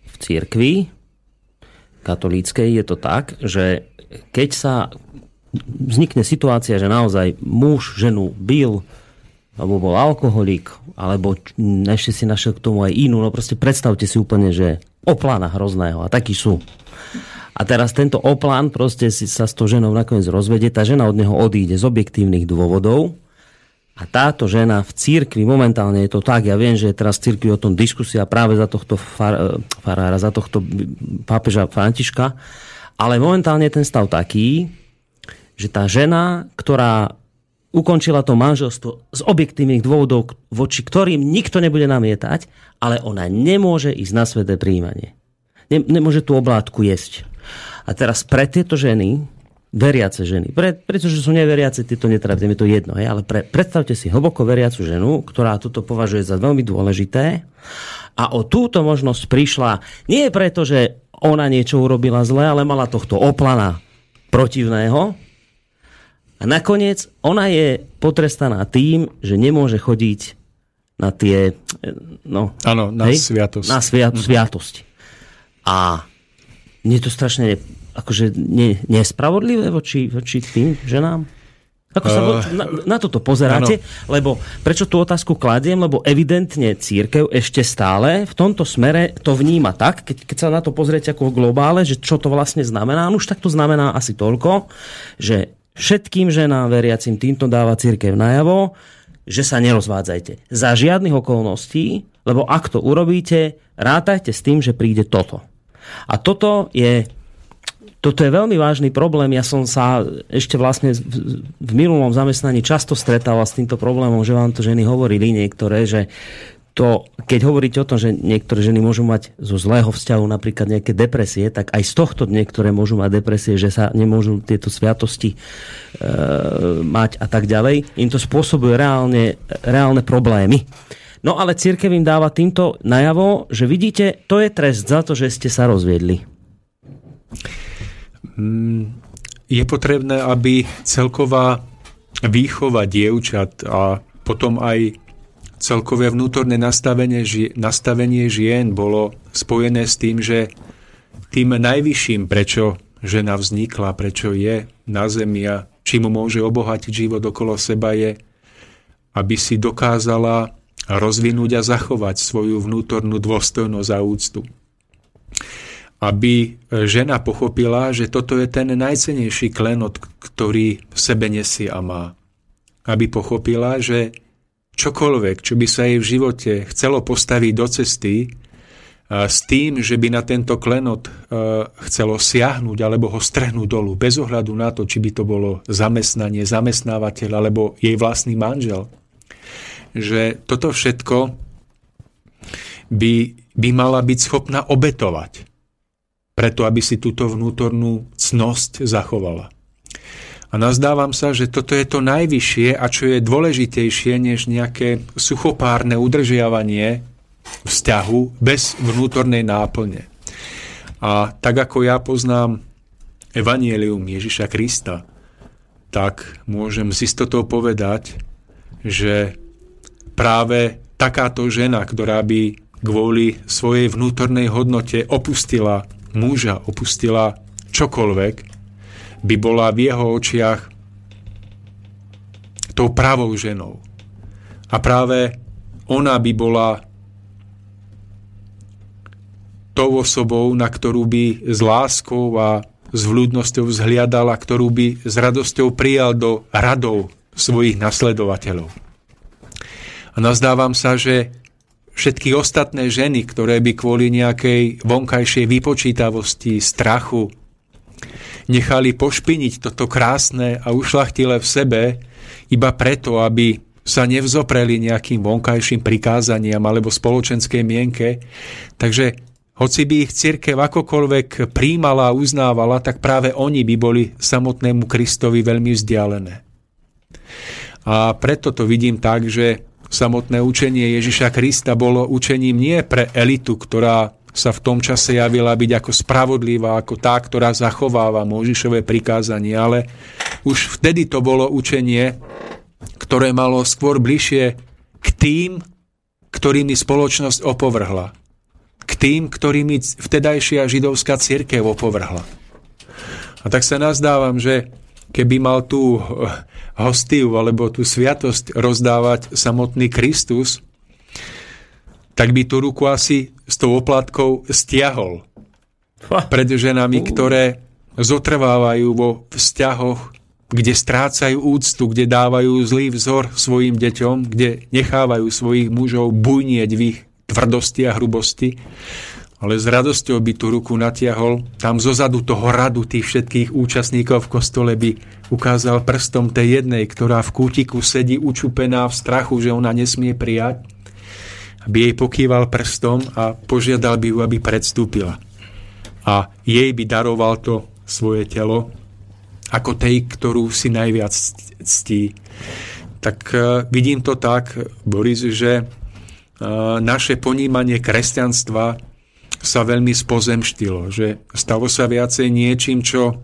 v cirkvi katolíckej je to tak, že keď sa vznikne situácia, že naozaj muž ženu bil, alebo bol alkoholik, alebo ešte si našiel k tomu aj inú, no proste predstavte si úplne, že oplána hrozného a takí sú. A teraz tento oplán proste sa s tou ženou nakoniec rozvedie, tá žena od neho odíde z objektívnych dôvodov a táto žena v církvi, momentálne je to tak, ja viem, že je teraz v církvi o tom diskusia práve za tohto far, farára, za tohto pápeža Františka, ale momentálne je ten stav taký, že tá žena, ktorá ukončila to manželstvo z objektívnych dôvodov, voči ktorým nikto nebude namietať, ale ona nemôže ísť na sveté príjmanie. Nemôže tú oblátku jesť. A teraz pre tieto ženy, veriace ženy, pre, pretože sú neveriace, tieto netrápia, je to jedno, hej, ale pre, predstavte si hlboko veriacu ženu, ktorá toto považuje za veľmi dôležité a o túto možnosť prišla nie preto, že ona niečo urobila zle, ale mala tohto oplana protivného, a nakoniec ona je potrestaná tým, že nemôže chodiť na tie... No, Áno, na hej? sviatosť. Na svia, sviatosť. A mne to strašne akože nie, nespravodlivé voči, voči tým ženám? Ako sa uh, na, na toto pozeráte? Ano. Lebo prečo tú otázku kladiem? Lebo evidentne církev ešte stále v tomto smere to vníma tak, keď, keď sa na to pozriete ako v globále, že čo to vlastne znamená. No už tak to znamená asi toľko, že všetkým ženám veriacim týmto dáva církev najavo, že sa nerozvádzajte. Za žiadnych okolností, lebo ak to urobíte, rátajte s tým, že príde toto. A toto je toto je veľmi vážny problém. Ja som sa ešte vlastne v minulom zamestnaní často stretával s týmto problémom, že vám to ženy hovorili niektoré, že to, keď hovoríte o tom, že niektoré ženy môžu mať zo zlého vzťahu napríklad nejaké depresie, tak aj z tohto niektoré môžu mať depresie, že sa nemôžu tieto sviatosti e, mať a tak ďalej. Im to spôsobuje reálne, reálne problémy. No ale církev im dáva týmto najavo, že vidíte, to je trest za to, že ste sa rozviedli. Mm, je potrebné, aby celková výchova dievčat a potom aj celkové vnútorné nastavenie, nastavenie žien bolo spojené s tým, že tým najvyšším, prečo žena vznikla, prečo je na zemi a čím môže obohatiť život okolo seba je, aby si dokázala rozvinúť a zachovať svoju vnútornú dôstojnosť a úctu aby žena pochopila, že toto je ten najcenejší klenot, ktorý v sebe nesie a má. Aby pochopila, že čokoľvek, čo by sa jej v živote chcelo postaviť do cesty, s tým, že by na tento klenot chcelo siahnuť alebo ho strhnúť dolu, bez ohľadu na to, či by to bolo zamestnanie, zamestnávateľ alebo jej vlastný manžel. Že toto všetko by, by mala byť schopná obetovať preto aby si túto vnútornú cnosť zachovala. A nazdávam sa, že toto je to najvyššie a čo je dôležitejšie než nejaké suchopárne udržiavanie vzťahu bez vnútornej náplne. A tak ako ja poznám Evangelium Ježiša Krista, tak môžem s istotou povedať, že práve takáto žena, ktorá by kvôli svojej vnútornej hodnote opustila muža opustila čokoľvek, by bola v jeho očiach tou pravou ženou. A práve ona by bola tou osobou, na ktorú by s láskou a s vľúdnosťou vzhliadala, ktorú by s radosťou prijal do radov svojich nasledovateľov. A nazdávam sa, že všetky ostatné ženy, ktoré by kvôli nejakej vonkajšej vypočítavosti, strachu nechali pošpiniť toto krásne a ušlachtilé v sebe iba preto, aby sa nevzopreli nejakým vonkajším prikázaniam alebo spoločenskej mienke. Takže hoci by ich církev akokoľvek príjmala a uznávala, tak práve oni by boli samotnému Kristovi veľmi vzdialené. A preto to vidím tak, že Samotné učenie Ježiša Krista bolo učením nie pre elitu, ktorá sa v tom čase javila byť ako spravodlivá, ako tá, ktorá zachováva Možišové prikázanie, ale už vtedy to bolo učenie, ktoré malo skôr bližšie k tým, ktorými spoločnosť opovrhla. K tým, ktorými vtedajšia židovská církev opovrhla. A tak sa nazdávam, že keby mal tú hostiu alebo tú sviatosť rozdávať samotný Kristus, tak by tú ruku asi s tou oplatkou stiahol. Pred ženami, ktoré zotrvávajú vo vzťahoch, kde strácajú úctu, kde dávajú zlý vzor svojim deťom, kde nechávajú svojich mužov bujnieť v ich tvrdosti a hrubosti ale s radosťou by tú ruku natiahol. Tam zozadu toho radu tých všetkých účastníkov v kostole by ukázal prstom tej jednej, ktorá v kútiku sedí učupená v strachu, že ona nesmie prijať, aby jej pokýval prstom a požiadal by ju, aby predstúpila. A jej by daroval to svoje telo ako tej, ktorú si najviac ctí. Tak uh, vidím to tak, Boris, že uh, naše ponímanie kresťanstva sa veľmi spozemštilo, že stalo sa viacej niečím, čo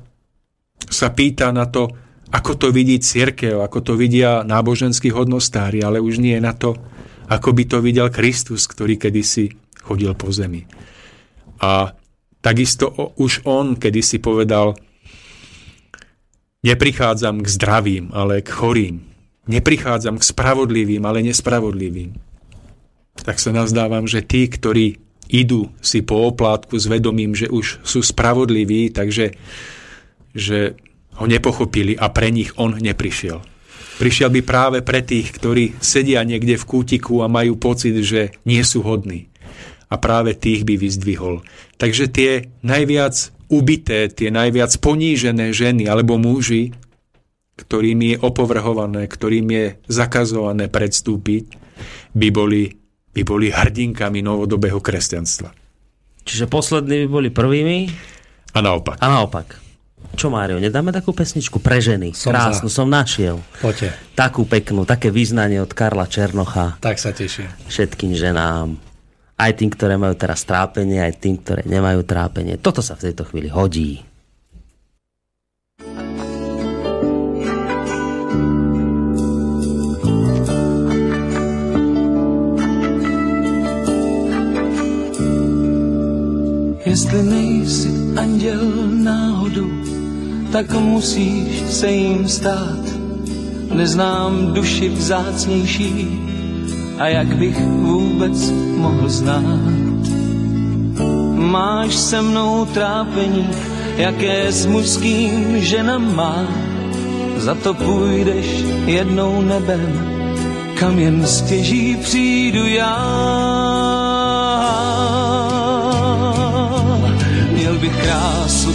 sa pýta na to, ako to vidí církev, ako to vidia náboženskí hodnostári, ale už nie na to, ako by to videl Kristus, ktorý kedysi chodil po zemi. A takisto už on kedysi povedal, neprichádzam k zdravým, ale k chorým. Neprichádzam k spravodlivým, ale nespravodlivým. Tak sa nazdávam, že tí, ktorí idú si po oplátku s vedomím, že už sú spravodliví, takže že ho nepochopili a pre nich on neprišiel. Prišiel by práve pre tých, ktorí sedia niekde v kútiku a majú pocit, že nie sú hodní. A práve tých by vyzdvihol. Takže tie najviac ubité, tie najviac ponížené ženy alebo muži, ktorým je opovrhované, ktorým je zakazované predstúpiť, by boli, by boli hrdinkami novodobého kresťanstva. Čiže poslední by boli prvými? A naopak. A naopak. Čo, Mário, nedáme takú pesničku pre ženy? Som Krásnu, za. som našiel. Poďte. Takú peknú, také význanie od Karla Černocha. Tak sa teším. Všetkým ženám. Aj tým, ktoré majú teraz trápenie, aj tým, ktoré nemajú trápenie. Toto sa v tejto chvíli hodí. Jestli nejsi anděl náhodou, tak musíš se jim stát. Neznám duši vzácnější a jak bych vůbec mohl znát. Máš se mnou trápení, jaké s mužským ženám má. Za to půjdeš jednou nebem, kam jen stěží přijdu já.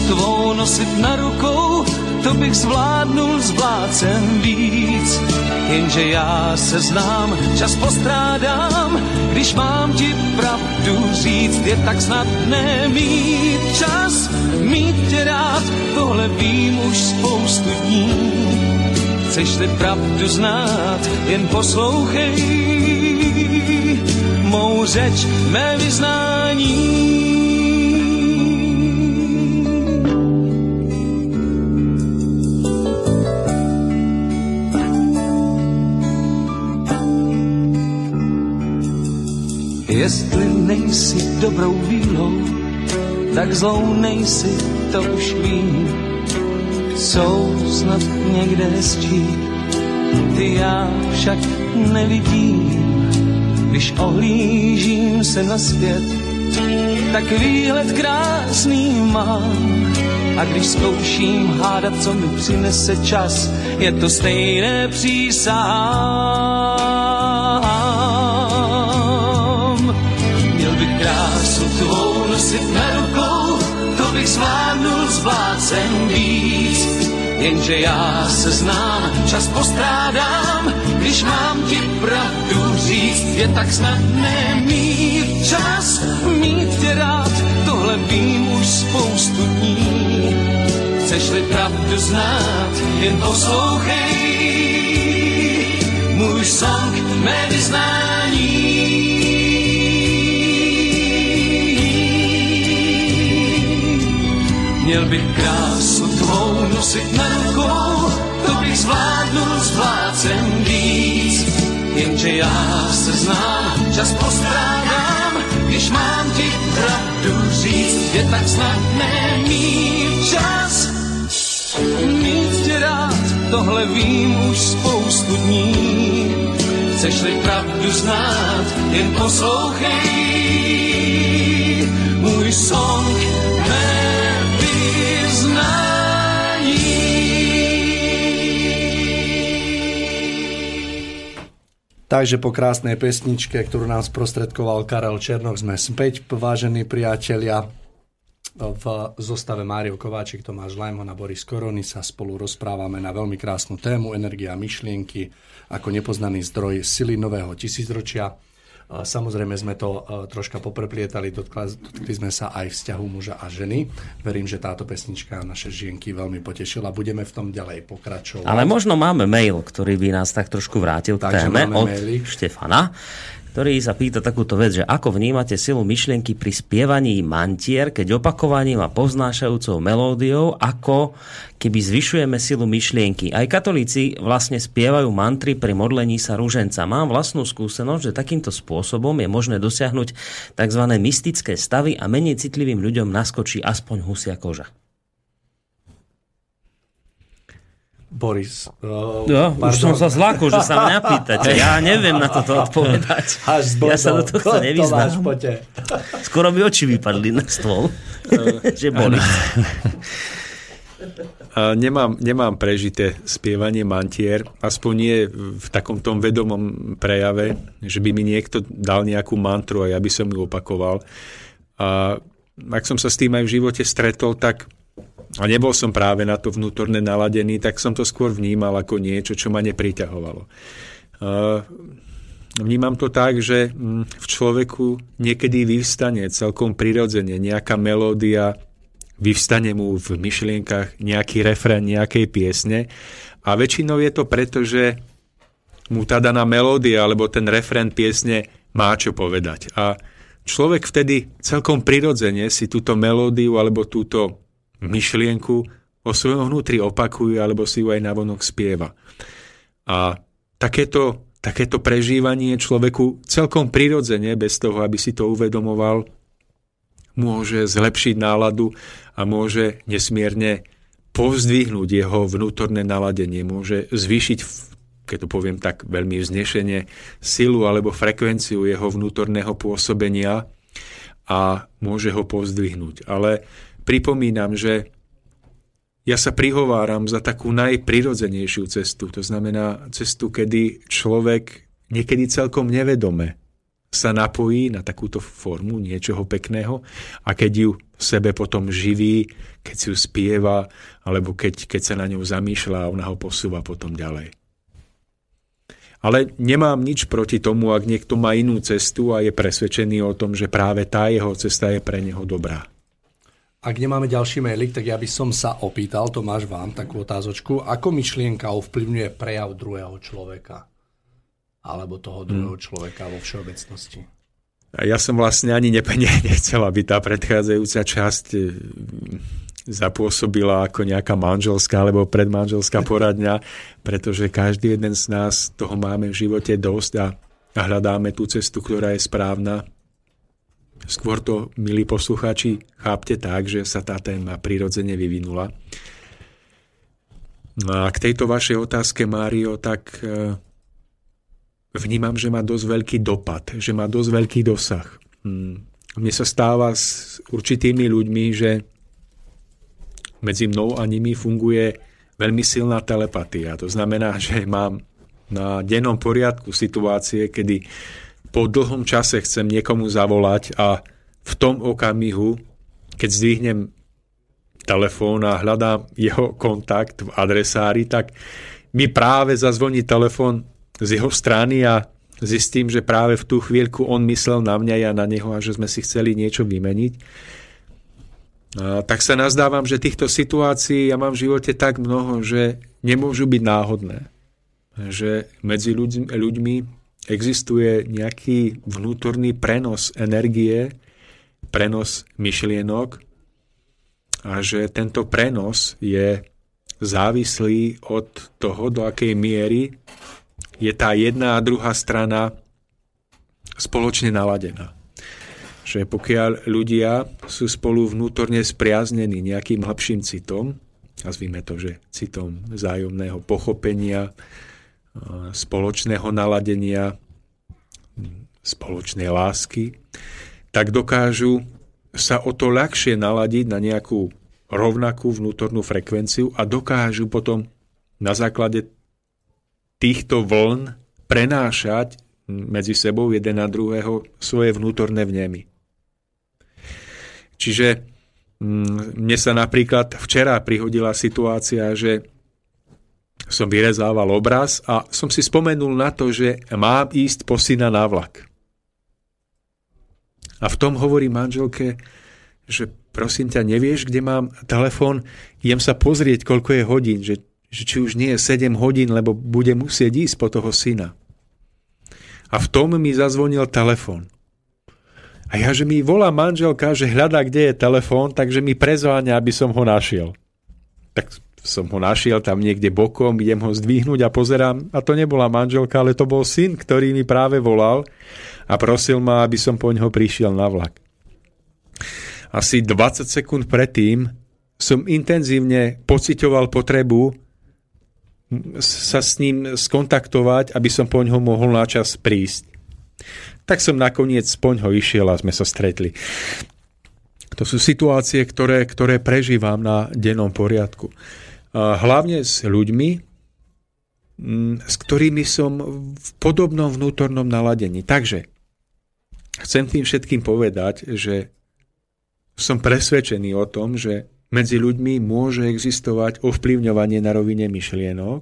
Tvou nosit na rukou, to bych zvládnul s vládcem víc. Jenže já se znám, čas postrádám, když mám ti pravdu říct, je tak snadné mít čas, mít tě rád, tohle vím už spoustu dní. Chceš-li pravdu znát, jen poslouchej mou řeč, mé vyznání. Jestli nejsi dobrou vílou, tak zlou nejsi, to už vím. Jsou snad někde hezčí, ty já však nevidím. Když ohlížím se na svět, tak výhled krásný mám. A když zkouším hádat, co mi přinese čas, je to stejné přísahám. Nosit rukou, to bych zvládnul s vládcem víc. Jenže já se znám, čas postrádám, když mám ti pravdu říct, je tak snadné mít čas, mít tě rád, tohle vím už spoustu dní. Chceš-li pravdu znát, jen poslouchej, můj song, mé vyznání. Měl bych krásu tvou nosit na rukou, to bych zvládnul s vládcem víc. Jenže já se znám, čas postrádám, když mám ti pravdu říct, je tak snadné mít čas. Mít tě rád, tohle vím už spoustu dní. Chceš-li pravdu znát, jen poslouchej můj song, Takže po krásnej pesničke, ktorú nám sprostredkoval Karel Černok, sme späť, vážení priatelia. V zostave Mário Kováčik, Tomáš Lajmon a Boris Korony sa spolu rozprávame na veľmi krásnu tému energia myšlienky ako nepoznaný zdroj sily nového tisícročia. Samozrejme sme to e, troška popreplietali, dotkli sme sa aj vzťahu muža a ženy. Verím, že táto pesnička naše žienky veľmi potešila. Budeme v tom ďalej pokračovať. Ale možno máme mail, ktorý by nás tak trošku vrátil k Takže téme od maily. Štefana ktorý sa pýta takúto vec, že ako vnímate silu myšlienky pri spievaní mantier, keď opakovaním a poznášajúcou melódiou, ako keby zvyšujeme silu myšlienky. Aj katolíci vlastne spievajú mantry pri modlení sa rúženca. Mám vlastnú skúsenosť, že takýmto spôsobom je možné dosiahnuť tzv. mystické stavy a menej citlivým ľuďom naskočí aspoň husia koža. Boris. Uh, jo, už som sa zlakol, že sa mňa pýtate. Ja neviem na toto odpovedať. Až ja sa do tohto nevyznám. Skoro by oči vypadli na stôl. že boli. Nemám, nemám prežité spievanie mantier, aspoň nie v takom tom vedomom prejave, že by mi niekto dal nejakú mantru a ja by som ju opakoval. A ak som sa s tým aj v živote stretol, tak a nebol som práve na to vnútorne naladený, tak som to skôr vnímal ako niečo, čo ma nepriťahovalo. Vnímam to tak, že mm, v človeku niekedy vyvstane celkom prirodzene nejaká melódia, vyvstane mu v myšlienkach nejaký refrén nejakej piesne a väčšinou je to preto, že mu tá daná melódia alebo ten refrén piesne má čo povedať. A človek vtedy celkom prirodzene si túto melódiu alebo túto myšlienku o svojom vnútri opakuje alebo si ju aj navonok spieva. A takéto, takéto prežívanie človeku celkom prirodzene, bez toho, aby si to uvedomoval, môže zlepšiť náladu a môže nesmierne povzdvihnúť jeho vnútorné naladenie, môže zvýšiť, keď to poviem tak veľmi vznešenie, silu alebo frekvenciu jeho vnútorného pôsobenia a môže ho povzdvihnúť. Ale pripomínam, že ja sa prihováram za takú najprirodzenejšiu cestu. To znamená cestu, kedy človek niekedy celkom nevedome sa napojí na takúto formu niečoho pekného a keď ju v sebe potom živí, keď si ju spieva, alebo keď, keď sa na ňu zamýšľa a ona ho posúva potom ďalej. Ale nemám nič proti tomu, ak niekto má inú cestu a je presvedčený o tom, že práve tá jeho cesta je pre neho dobrá. Ak nemáme ďalší mailik, tak ja by som sa opýtal, Tomáš, vám takú otázočku, ako myšlienka ovplyvňuje prejav druhého človeka? Alebo toho hmm. druhého hmm. človeka vo všeobecnosti? Ja som vlastne ani nepene nechcel, aby tá predchádzajúca časť e, zapôsobila ako nejaká manželská alebo predmanželská poradňa, pretože každý jeden z nás toho máme v živote dosť a hľadáme tú cestu, ktorá je správna Skôr to, milí poslucháči, chápte tak, že sa tá téma prirodzene vyvinula. No a k tejto vašej otázke, Mário, tak e, vnímam, že má dosť veľký dopad, že má dosť veľký dosah. Hmm. Mne sa stáva s určitými ľuďmi, že medzi mnou a nimi funguje veľmi silná telepatia. To znamená, že mám na dennom poriadku situácie, kedy po dlhom čase chcem niekomu zavolať a v tom okamihu, keď zdvihnem telefón a hľadám jeho kontakt v adresári, tak mi práve zazvoní telefón z jeho strany a zistím, že práve v tú chvíľku on myslel na mňa, ja na neho a že sme si chceli niečo vymeniť. A tak sa nazdávam, že týchto situácií ja mám v živote tak mnoho, že nemôžu byť náhodné. Že medzi ľuďmi existuje nejaký vnútorný prenos energie, prenos myšlienok a že tento prenos je závislý od toho, do akej miery je tá jedna a druhá strana spoločne naladená. Že pokiaľ ľudia sú spolu vnútorne spriaznení nejakým hlbším citom, nazvime to, že citom vzájomného pochopenia, spoločného naladenia, spoločnej lásky, tak dokážu sa o to ľahšie naladiť na nejakú rovnakú vnútornú frekvenciu a dokážu potom na základe týchto vln prenášať medzi sebou jeden na druhého svoje vnútorné vnemy. Čiže mm, mne sa napríklad včera prihodila situácia, že som vyrezával obraz a som si spomenul na to, že mám ísť po syna na vlak. A v tom hovorí manželke, že prosím ťa, nevieš, kde mám telefón, idem sa pozrieť, koľko je hodín, že, že či už nie je 7 hodín, lebo bude musieť ísť po toho syna. A v tom mi zazvonil telefón. A ja, že mi volá manželka, že hľadá, kde je telefón, takže mi prezváňa, aby som ho našiel. Tak som ho našiel tam niekde bokom, idem ho zdvihnúť a pozerám, a to nebola manželka, ale to bol syn, ktorý mi práve volal a prosil ma, aby som po ňoho prišiel na vlak. Asi 20 sekúnd predtým som intenzívne pocitoval potrebu sa s ním skontaktovať, aby som po ňoho mohol na čas prísť. Tak som nakoniec po ňoho išiel a sme sa stretli. To sú situácie, ktoré, ktoré prežívam na dennom poriadku hlavne s ľuďmi, s ktorými som v podobnom vnútornom naladení. Takže chcem tým všetkým povedať, že som presvedčený o tom, že medzi ľuďmi môže existovať ovplyvňovanie na rovine myšlienok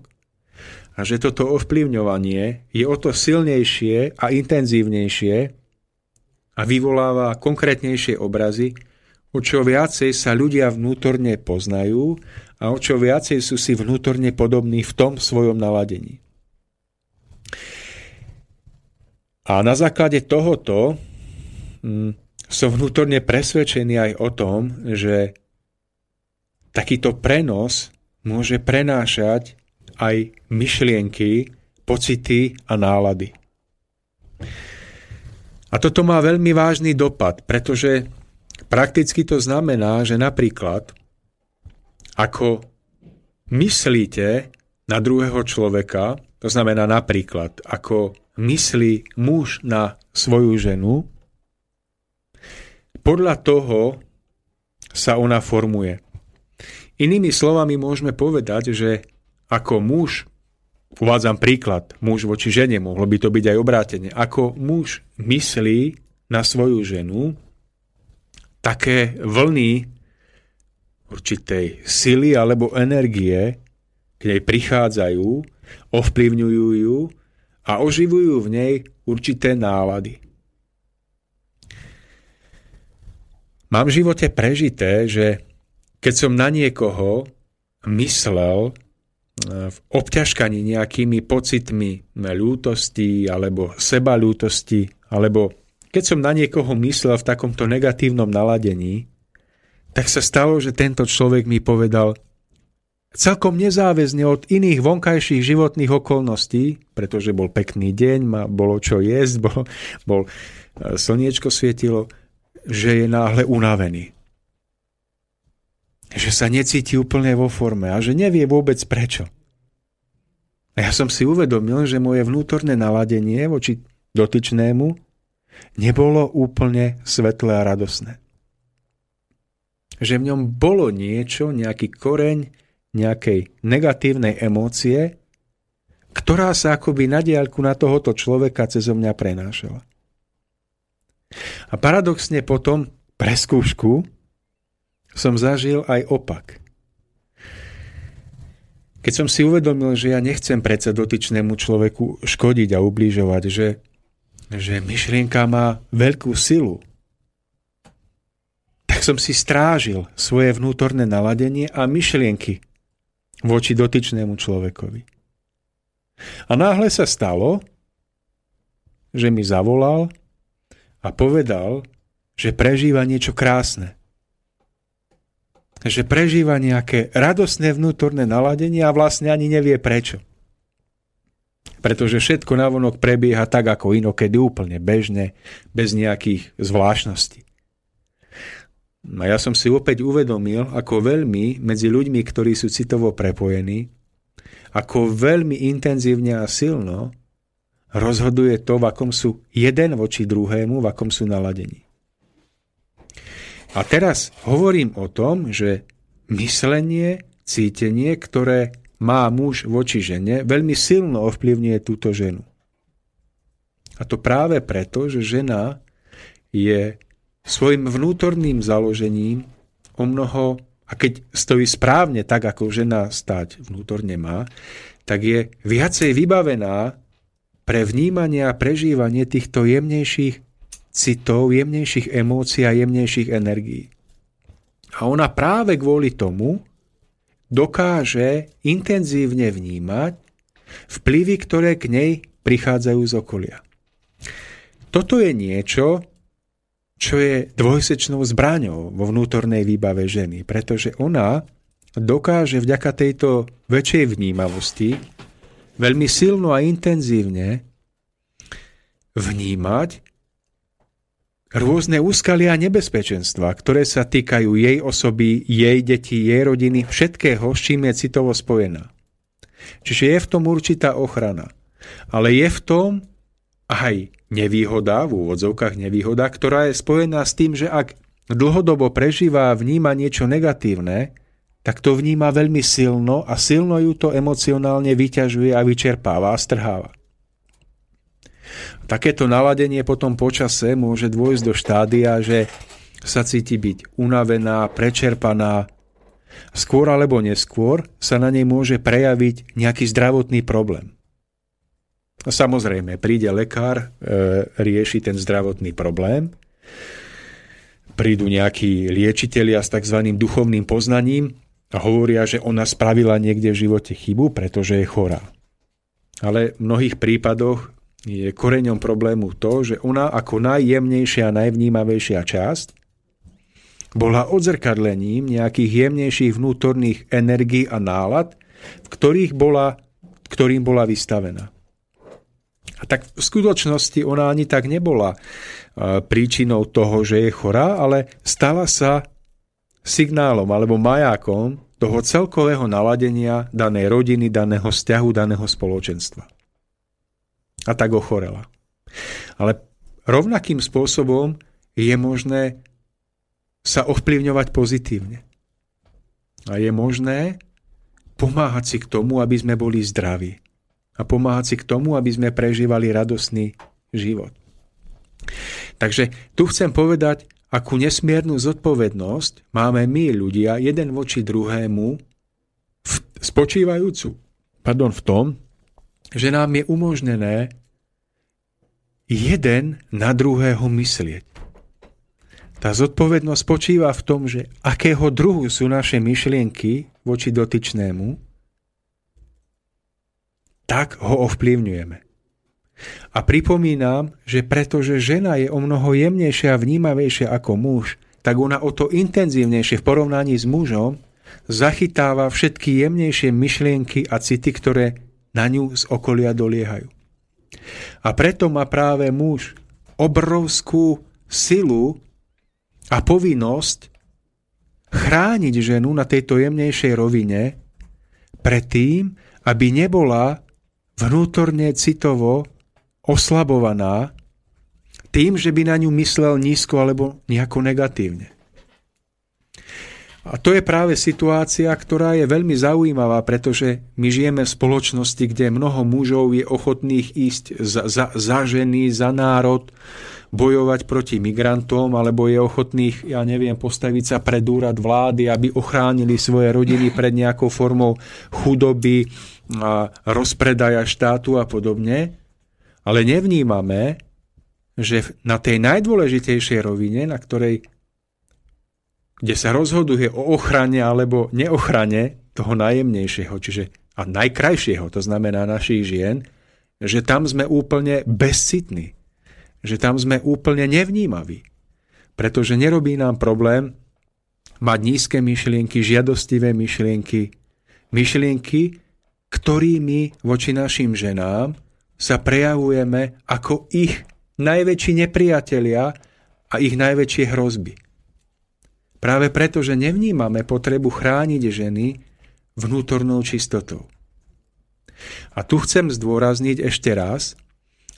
a že toto ovplyvňovanie je o to silnejšie a intenzívnejšie a vyvoláva konkrétnejšie obrazy, o čo viacej sa ľudia vnútorne poznajú a o čo viacej sú si vnútorne podobní v tom svojom naladení. A na základe tohoto hm, som vnútorne presvedčený aj o tom, že takýto prenos môže prenášať aj myšlienky, pocity a nálady. A toto má veľmi vážny dopad, pretože prakticky to znamená, že napríklad ako myslíte na druhého človeka, to znamená napríklad ako myslí muž na svoju ženu, podľa toho sa ona formuje. Inými slovami môžeme povedať, že ako muž, uvádzam príklad, muž voči žene, mohlo by to byť aj obrátenie, ako muž myslí na svoju ženu, také vlny určitej sily alebo energie k nej prichádzajú, ovplyvňujú ju a oživujú v nej určité nálady. Mám v živote prežité, že keď som na niekoho myslel v obťažkaní nejakými pocitmi ľútosti alebo sebalútosti, alebo keď som na niekoho myslel v takomto negatívnom naladení, tak sa stalo, že tento človek mi povedal celkom nezáväzne od iných vonkajších životných okolností, pretože bol pekný deň, bolo čo jesť, bol, bol slniečko svietilo, že je náhle unavený že sa necíti úplne vo forme a že nevie vôbec prečo. A ja som si uvedomil, že moje vnútorné naladenie voči dotyčnému nebolo úplne svetlé a radosné. Že v ňom bolo niečo, nejaký koreň nejakej negatívnej emócie, ktorá sa akoby na diaľku na tohoto človeka cez mňa prenášala. A paradoxne potom pre skúšku som zažil aj opak. Keď som si uvedomil, že ja nechcem predsa dotyčnému človeku škodiť a ubližovať, že, že myšlienka má veľkú silu, tak som si strážil svoje vnútorné naladenie a myšlienky voči dotyčnému človekovi. A náhle sa stalo, že mi zavolal a povedal, že prežíva niečo krásne že prežíva nejaké radostné vnútorné naladenie a vlastne ani nevie prečo. Pretože všetko navonok prebieha tak, ako inokedy úplne bežne, bez nejakých zvláštností. A ja som si opäť uvedomil, ako veľmi medzi ľuďmi, ktorí sú citovo prepojení, ako veľmi intenzívne a silno rozhoduje to, v akom sú jeden voči druhému, v akom sú naladení. A teraz hovorím o tom, že myslenie, cítenie, ktoré má muž voči žene, veľmi silno ovplyvňuje túto ženu. A to práve preto, že žena je svojim vnútorným založením o mnoho, a keď stojí správne tak, ako žena stať vnútorne má, tak je viacej vybavená pre vnímanie a prežívanie týchto jemnejších citov, jemnejších emócií a jemnejších energií. A ona práve kvôli tomu dokáže intenzívne vnímať vplyvy, ktoré k nej prichádzajú z okolia. Toto je niečo, čo je dvojsečnou zbraňou vo vnútornej výbave ženy, pretože ona dokáže vďaka tejto väčšej vnímavosti veľmi silno a intenzívne vnímať rôzne úskalia a nebezpečenstva, ktoré sa týkajú jej osoby, jej detí, jej rodiny, všetkého, s čím je citovo spojená. Čiže je v tom určitá ochrana. Ale je v tom aj nevýhoda, v úvodzovkách nevýhoda, ktorá je spojená s tým, že ak dlhodobo prežíva a vníma niečo negatívne, tak to vníma veľmi silno a silno ju to emocionálne vyťažuje a vyčerpáva a strháva. Takéto naladenie potom počase môže dôjsť do štádia, že sa cíti byť unavená, prečerpaná. Skôr alebo neskôr sa na nej môže prejaviť nejaký zdravotný problém. Samozrejme, príde lekár, e, rieši ten zdravotný problém, prídu nejakí liečitelia s tzv. duchovným poznaním a hovoria, že ona spravila niekde v živote chybu, pretože je chorá. Ale v mnohých prípadoch je koreňom problému to, že ona ako najjemnejšia a najvnímavejšia časť bola odzrkadlením nejakých jemnejších vnútorných energií a nálad, v ktorých bola, ktorým bola vystavená. A tak v skutočnosti ona ani tak nebola príčinou toho, že je chorá, ale stala sa signálom alebo majákom toho celkového naladenia danej rodiny, daného vzťahu, daného spoločenstva. A tak ochorela. Ale rovnakým spôsobom je možné sa ovplyvňovať pozitívne. A je možné pomáhať si k tomu, aby sme boli zdraví a pomáhať si k tomu, aby sme prežívali radosný život. Takže tu chcem povedať, akú nesmiernu zodpovednosť máme my ľudia jeden voči druhému v, spočívajúcu pardon, v tom, že nám je umožnené jeden na druhého myslieť. Tá zodpovednosť spočíva v tom, že akého druhu sú naše myšlienky voči dotyčnému tak ho ovplyvňujeme. A pripomínam, že pretože žena je o mnoho jemnejšia a vnímavejšia ako muž, tak ona o to intenzívnejšie v porovnaní s mužom zachytáva všetky jemnejšie myšlienky a city, ktoré na ňu z okolia doliehajú. A preto má práve muž obrovskú silu a povinnosť chrániť ženu na tejto jemnejšej rovine pred tým, aby nebola vnútorne citovo oslabovaná tým, že by na ňu myslel nízko alebo nejako negatívne. A to je práve situácia, ktorá je veľmi zaujímavá, pretože my žijeme v spoločnosti, kde mnoho mužov je ochotných ísť za, za, za ženy, za národ, bojovať proti migrantom, alebo je ochotných, ja neviem, postaviť sa pred úrad vlády, aby ochránili svoje rodiny pred nejakou formou chudoby, rozpredaja štátu a podobne, ale nevnímame, že na tej najdôležitejšej rovine, na ktorej kde sa rozhoduje o ochrane alebo neochrane toho najjemnejšieho, čiže a najkrajšieho, to znamená našich žien, že tam sme úplne bezcitní, že tam sme úplne nevnímaví. Pretože nerobí nám problém mať nízke myšlienky, žiadostivé myšlienky, myšlienky, ktorými voči našim ženám sa prejavujeme ako ich najväčší nepriatelia a ich najväčšie hrozby. Práve preto, že nevnímame potrebu chrániť ženy vnútornou čistotou. A tu chcem zdôrazniť ešte raz,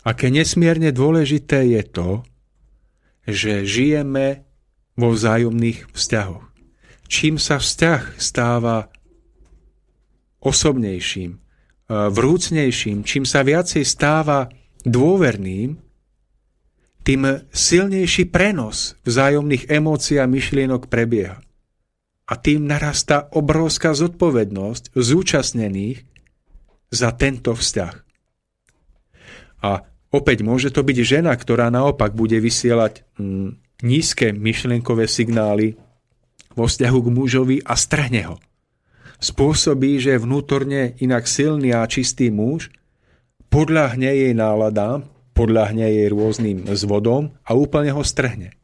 aké nesmierne dôležité je to, že žijeme vo vzájomných vzťahoch. Čím sa vzťah stáva osobnejším, e, vrúcnejším, čím sa viacej stáva dôverným, tým silnejší prenos vzájomných emócií a myšlienok prebieha. A tým narastá obrovská zodpovednosť zúčastnených za tento vzťah. A opäť môže to byť žena, ktorá naopak bude vysielať mm, nízke myšlienkové signály vo vzťahu k mužovi a strhne ho spôsobí, že vnútorne inak silný a čistý muž podľahne jej náladám, podľahne jej rôznym zvodom a úplne ho strhne.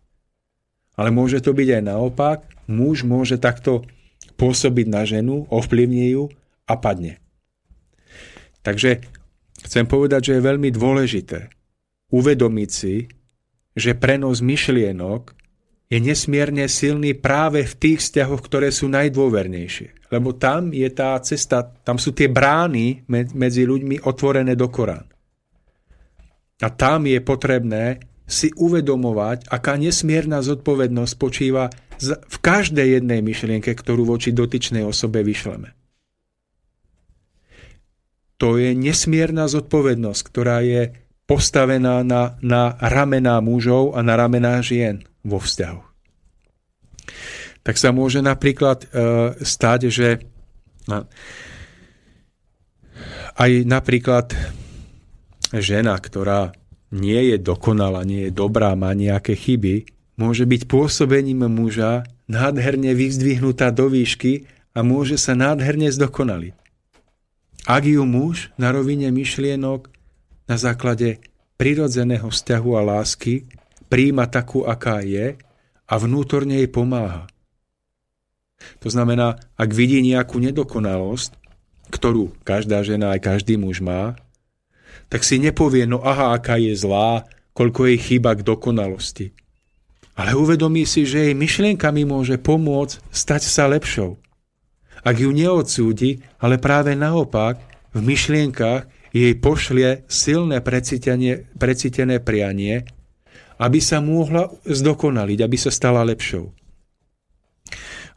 Ale môže to byť aj naopak, muž môže takto pôsobiť na ženu, ovplyvní ju a padne. Takže chcem povedať, že je veľmi dôležité uvedomiť si, že prenos myšlienok je nesmierne silný práve v tých vzťahoch, ktoré sú najdôvernejšie. Lebo tam je tá cesta, tam sú tie brány medzi ľuďmi otvorené do Korán. A tam je potrebné si uvedomovať, aká nesmierna zodpovednosť počíva v každej jednej myšlienke, ktorú voči dotyčnej osobe vyšleme. To je nesmierna zodpovednosť, ktorá je postavená na, na ramená mužov a na ramená žien vo vzťahu. tak sa môže napríklad e, stať, že aj napríklad žena, ktorá nie je dokonalá, nie je dobrá, má nejaké chyby, môže byť pôsobením muža nádherne vyzdvihnutá do výšky a môže sa nádherne zdokonaliť. Ak ju muž na rovine myšlienok na základe prirodzeného vzťahu a lásky príjma takú, aká je a vnútorne jej pomáha. To znamená, ak vidí nejakú nedokonalosť, ktorú každá žena aj každý muž má, tak si nepovie, no aha, aká je zlá, koľko jej chýba k dokonalosti. Ale uvedomí si, že jej myšlienkami môže pomôcť stať sa lepšou. Ak ju neodsúdi, ale práve naopak, v myšlienkach jej pošlie silné precítené prianie, aby sa mohla zdokonaliť, aby sa stala lepšou.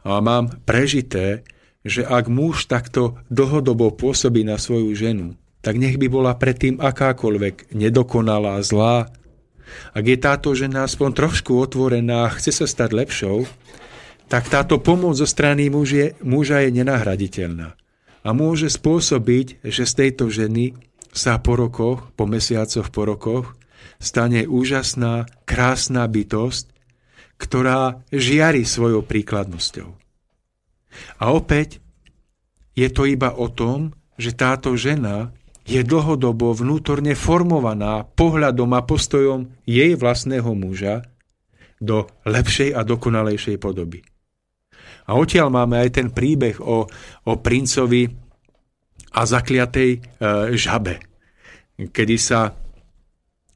A mám prežité, že ak muž takto dlhodobo pôsobí na svoju ženu, tak nech by bola predtým akákoľvek nedokonalá, zlá. Ak je táto žena aspoň trošku otvorená a chce sa stať lepšou, tak táto pomoc zo strany muže, muža je nenahraditeľná. A môže spôsobiť, že z tejto ženy sa po rokoch, po mesiacoch, po rokoch stane úžasná, krásna bytosť, ktorá žiari svojou príkladnosťou. A opäť je to iba o tom, že táto žena je dlhodobo vnútorne formovaná pohľadom a postojom jej vlastného muža do lepšej a dokonalejšej podoby. A odtiaľ máme aj ten príbeh o, o princovi a zakliatej e, žabe, kedy sa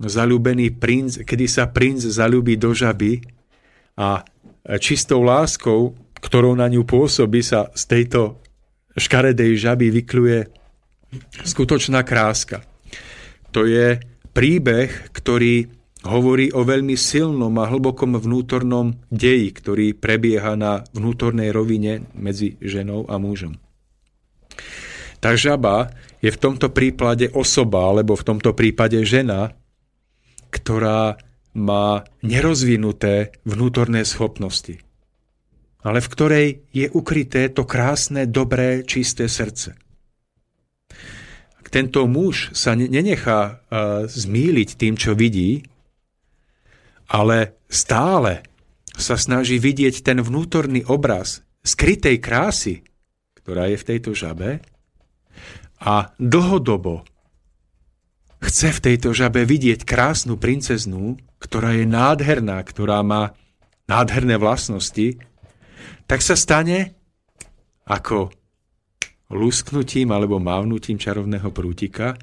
zalúbený princ, kedy sa princ zalúbi do žaby a čistou láskou, ktorou na ňu pôsobí, sa z tejto škaredej žaby vykluje skutočná kráska. To je príbeh, ktorý hovorí o veľmi silnom a hlbokom vnútornom deji, ktorý prebieha na vnútornej rovine medzi ženou a mužom. Tá žaba je v tomto prípade osoba, alebo v tomto prípade žena, ktorá má nerozvinuté vnútorné schopnosti, ale v ktorej je ukryté to krásne, dobré, čisté srdce tento muž sa nenechá uh, zmýliť tým, čo vidí, ale stále sa snaží vidieť ten vnútorný obraz skrytej krásy, ktorá je v tejto žabe a dlhodobo chce v tejto žabe vidieť krásnu princeznú, ktorá je nádherná, ktorá má nádherné vlastnosti, tak sa stane ako lusknutím alebo mávnutím čarovného prútika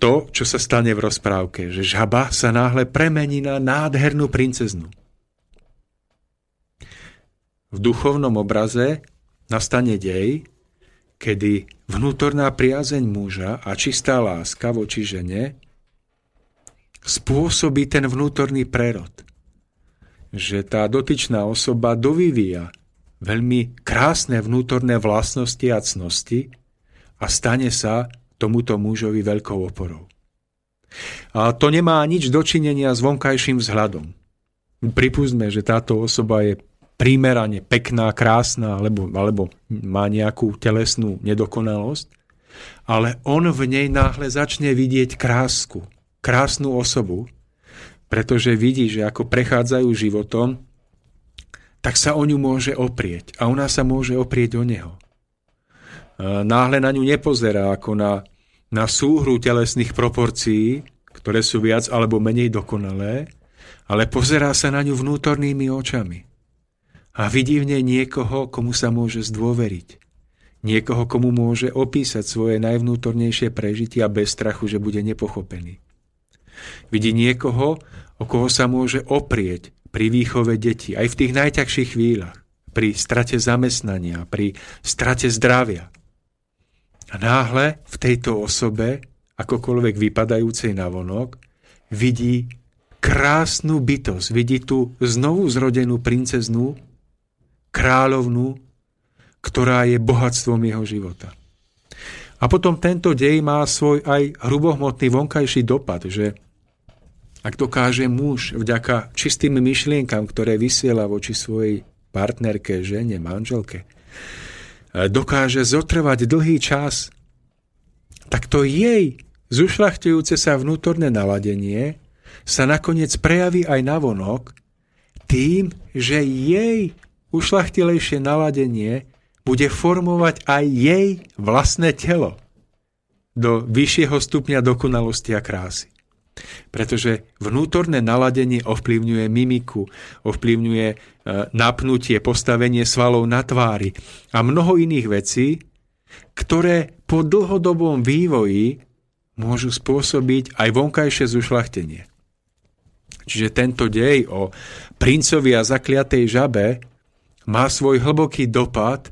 to, čo sa stane v rozprávke, že žaba sa náhle premení na nádhernú princeznu. V duchovnom obraze nastane dej, kedy vnútorná priazeň muža a čistá láska voči žene spôsobí ten vnútorný prerod. Že tá dotyčná osoba dovyvíja veľmi krásne vnútorné vlastnosti a cnosti a stane sa tomuto mužovi veľkou oporou. A to nemá nič dočinenia s vonkajším vzhľadom. Pripúsme, že táto osoba je primerane pekná, krásna, alebo, alebo má nejakú telesnú nedokonalosť, ale on v nej náhle začne vidieť krásku, krásnu osobu, pretože vidí, že ako prechádzajú životom, tak sa o ňu môže oprieť a ona sa môže oprieť o neho. Náhle na ňu nepozerá ako na, na súhru telesných proporcií, ktoré sú viac alebo menej dokonalé, ale pozerá sa na ňu vnútornými očami. A vidí v nej niekoho, komu sa môže zdôveriť. Niekoho, komu môže opísať svoje najvnútornejšie prežitia bez strachu, že bude nepochopený. Vidí niekoho, o koho sa môže oprieť pri výchove detí, aj v tých najťažších chvíľach, pri strate zamestnania, pri strate zdravia. A náhle v tejto osobe, akokoľvek vypadajúcej na vonok, vidí krásnu bytosť, vidí tú znovu zrodenú princeznú, kráľovnú, ktorá je bohatstvom jeho života. A potom tento dej má svoj aj hrubohmotný vonkajší dopad, že ak dokáže muž vďaka čistým myšlienkam, ktoré vysiela voči svojej partnerke, žene, manželke, dokáže zotrvať dlhý čas, tak to jej zušľachtujúce sa vnútorné naladenie sa nakoniec prejaví aj navonok tým, že jej ušlachtilejšie naladenie bude formovať aj jej vlastné telo do vyššieho stupňa dokonalosti a krásy. Pretože vnútorné naladenie ovplyvňuje mimiku, ovplyvňuje e, napnutie, postavenie svalov na tvári a mnoho iných vecí, ktoré po dlhodobom vývoji môžu spôsobiť aj vonkajšie zušlachtenie. Čiže tento dej o princovi a zakliatej žabe má svoj hlboký dopad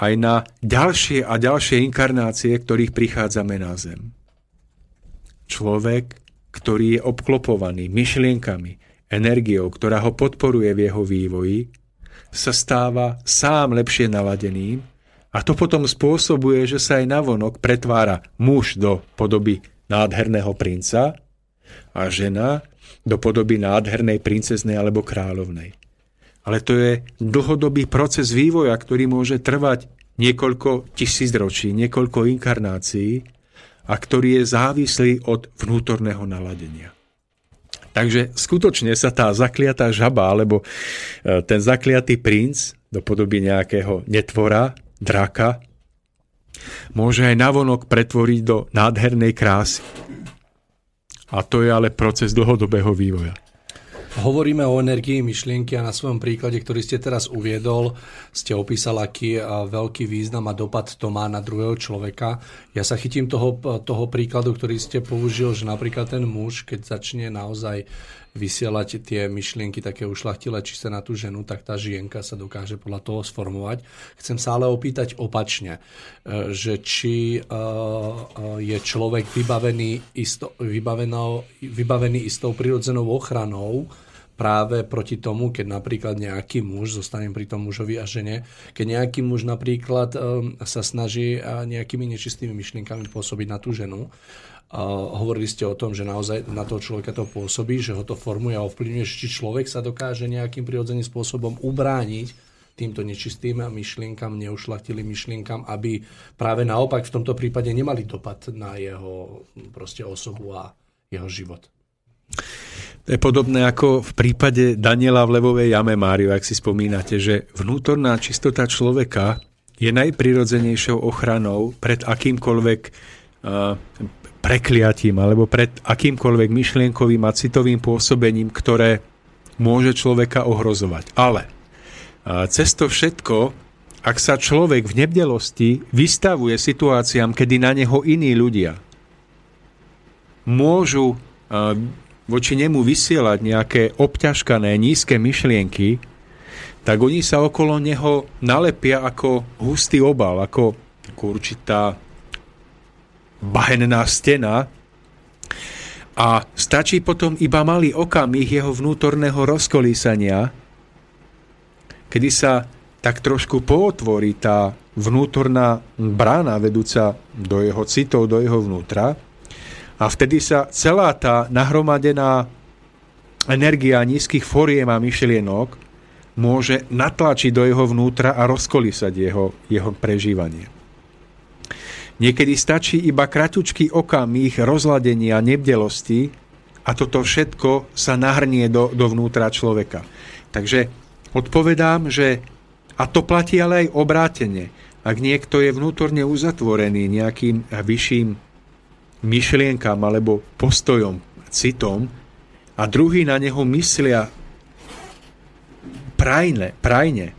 aj na ďalšie a ďalšie inkarnácie, ktorých prichádzame na zem. Človek, ktorý je obklopovaný myšlienkami, energiou, ktorá ho podporuje v jeho vývoji, sa stáva sám lepšie naladeným a to potom spôsobuje, že sa aj navonok pretvára muž do podoby nádherného princa a žena do podoby nádhernej princeznej alebo kráľovnej. Ale to je dlhodobý proces vývoja, ktorý môže trvať niekoľko tisíc ročí, niekoľko inkarnácií a ktorý je závislý od vnútorného naladenia. Takže skutočne sa tá zakliatá žaba alebo e, ten zakliatý princ do podoby nejakého netvora, draka, môže aj navonok pretvoriť do nádhernej krásy. A to je ale proces dlhodobého vývoja. Hovoríme o energii myšlienky a na svojom príklade, ktorý ste teraz uviedol, ste opísal, aký veľký význam a dopad to má na druhého človeka. Ja sa chytím toho, toho príkladu, ktorý ste použil, že napríklad ten muž, keď začne naozaj vysielať tie myšlienky také ušlachtilé či sa na tú ženu, tak tá žienka sa dokáže podľa toho sformovať. Chcem sa ale opýtať opačne, e, že či e, e, je človek vybavený, isto, vybavený istou prirodzenou ochranou práve proti tomu, keď napríklad nejaký muž, zostanem pri tom mužovi a žene, keď nejaký muž napríklad sa snaží nejakými nečistými myšlienkami pôsobiť na tú ženu, hovorili ste o tom, že naozaj na toho človeka to pôsobí, že ho to formuje a ovplyvňuje, či človek sa dokáže nejakým prirodzeným spôsobom ubrániť týmto nečistým myšlienkam, neušlachtilým myšlienkam, aby práve naopak v tomto prípade nemali dopad na jeho proste osobu a jeho život. To je podobné ako v prípade Daniela v levovej jame, Mário, ak si spomínate, že vnútorná čistota človeka je najprirodzenejšou ochranou pred akýmkoľvek uh, prekliatím alebo pred akýmkoľvek myšlienkovým a citovým pôsobením, ktoré môže človeka ohrozovať. Ale cez to všetko, ak sa človek v nebdelosti vystavuje situáciám, kedy na neho iní ľudia môžu voči nemu vysielať nejaké obťažkané, nízke myšlienky, tak oni sa okolo neho nalepia ako hustý obal, ako, ako určitá bahenná stena a stačí potom iba malý okamih jeho vnútorného rozkolísania, kedy sa tak trošku pootvorí tá vnútorná brána vedúca do jeho citov, do jeho vnútra a vtedy sa celá tá nahromadená energia nízkych foriem a myšlienok môže natlačiť do jeho vnútra a rozkolísať jeho, jeho prežívanie. Niekedy stačí iba kratučký okamih rozladenia nebdelosti a toto všetko sa nahrnie do, dovnútra človeka. Takže odpovedám, že a to platí ale aj obrátene. Ak niekto je vnútorne uzatvorený nejakým vyšším myšlienkam alebo postojom, citom a druhý na neho myslia prajne, prajne,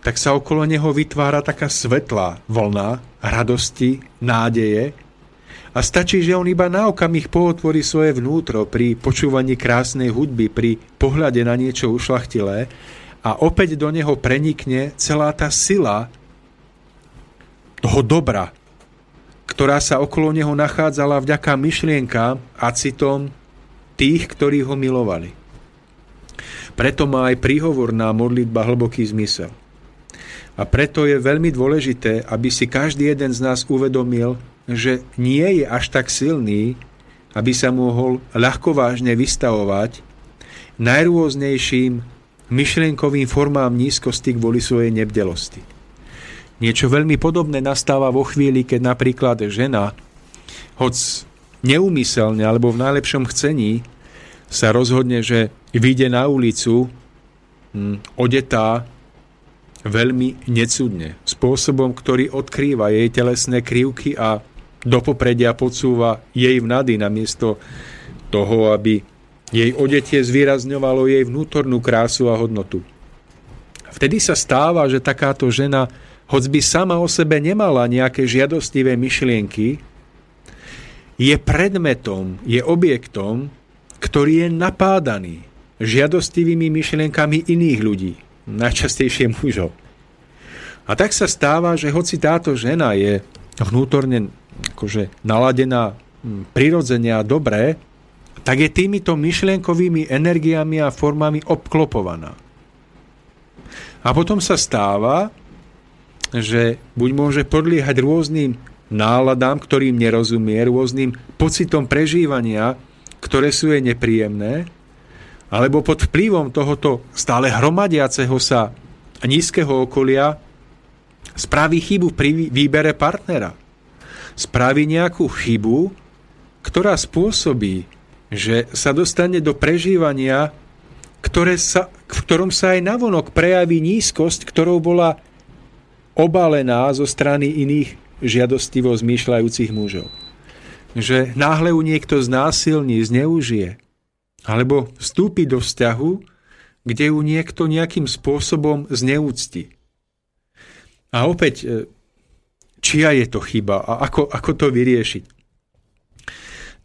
tak sa okolo neho vytvára taká svetlá vlna radosti, nádeje a stačí, že on iba na okamih pootvorí svoje vnútro pri počúvaní krásnej hudby, pri pohľade na niečo ušlachtilé a opäť do neho prenikne celá tá sila toho dobra, ktorá sa okolo neho nachádzala vďaka myšlienkám a citom tých, ktorí ho milovali. Preto má aj príhovorná modlitba hlboký zmysel – a preto je veľmi dôležité, aby si každý jeden z nás uvedomil, že nie je až tak silný, aby sa mohol ľahko vážne vystavovať najrôznejším myšlienkovým formám nízkosti kvôli svojej nebdelosti. Niečo veľmi podobné nastáva vo chvíli, keď napríklad žena, hoc neumyselne alebo v najlepšom chcení, sa rozhodne, že vyjde na ulicu hm, odetá veľmi necudne, spôsobom, ktorý odkrýva jej telesné krivky a do popredia podsúva jej vnady namiesto toho, aby jej odetie zvýrazňovalo jej vnútornú krásu a hodnotu. Vtedy sa stáva, že takáto žena, hoď by sama o sebe nemala nejaké žiadostivé myšlienky, je predmetom, je objektom, ktorý je napádaný žiadostivými myšlienkami iných ľudí, najčastejšie mužov. A tak sa stáva, že hoci táto žena je vnútorne akože naladená prirodzene a dobré, tak je týmito myšlienkovými energiami a formami obklopovaná. A potom sa stáva, že buď môže podliehať rôznym náladám, ktorým nerozumie, rôznym pocitom prežívania, ktoré sú jej nepríjemné, alebo pod vplyvom tohoto stále hromadiaceho sa nízkeho okolia spraví chybu pri výbere partnera. Spraví nejakú chybu, ktorá spôsobí, že sa dostane do prežívania, ktoré sa, v ktorom sa aj navonok prejaví nízkosť, ktorou bola obalená zo strany iných žiadostivo zmýšľajúcich mužov. Že náhle u niekto znásilní, zneužije, alebo vstúpi do vzťahu, kde ju niekto nejakým spôsobom zneúcti. A opäť, e, čia je to chyba a ako, ako to vyriešiť?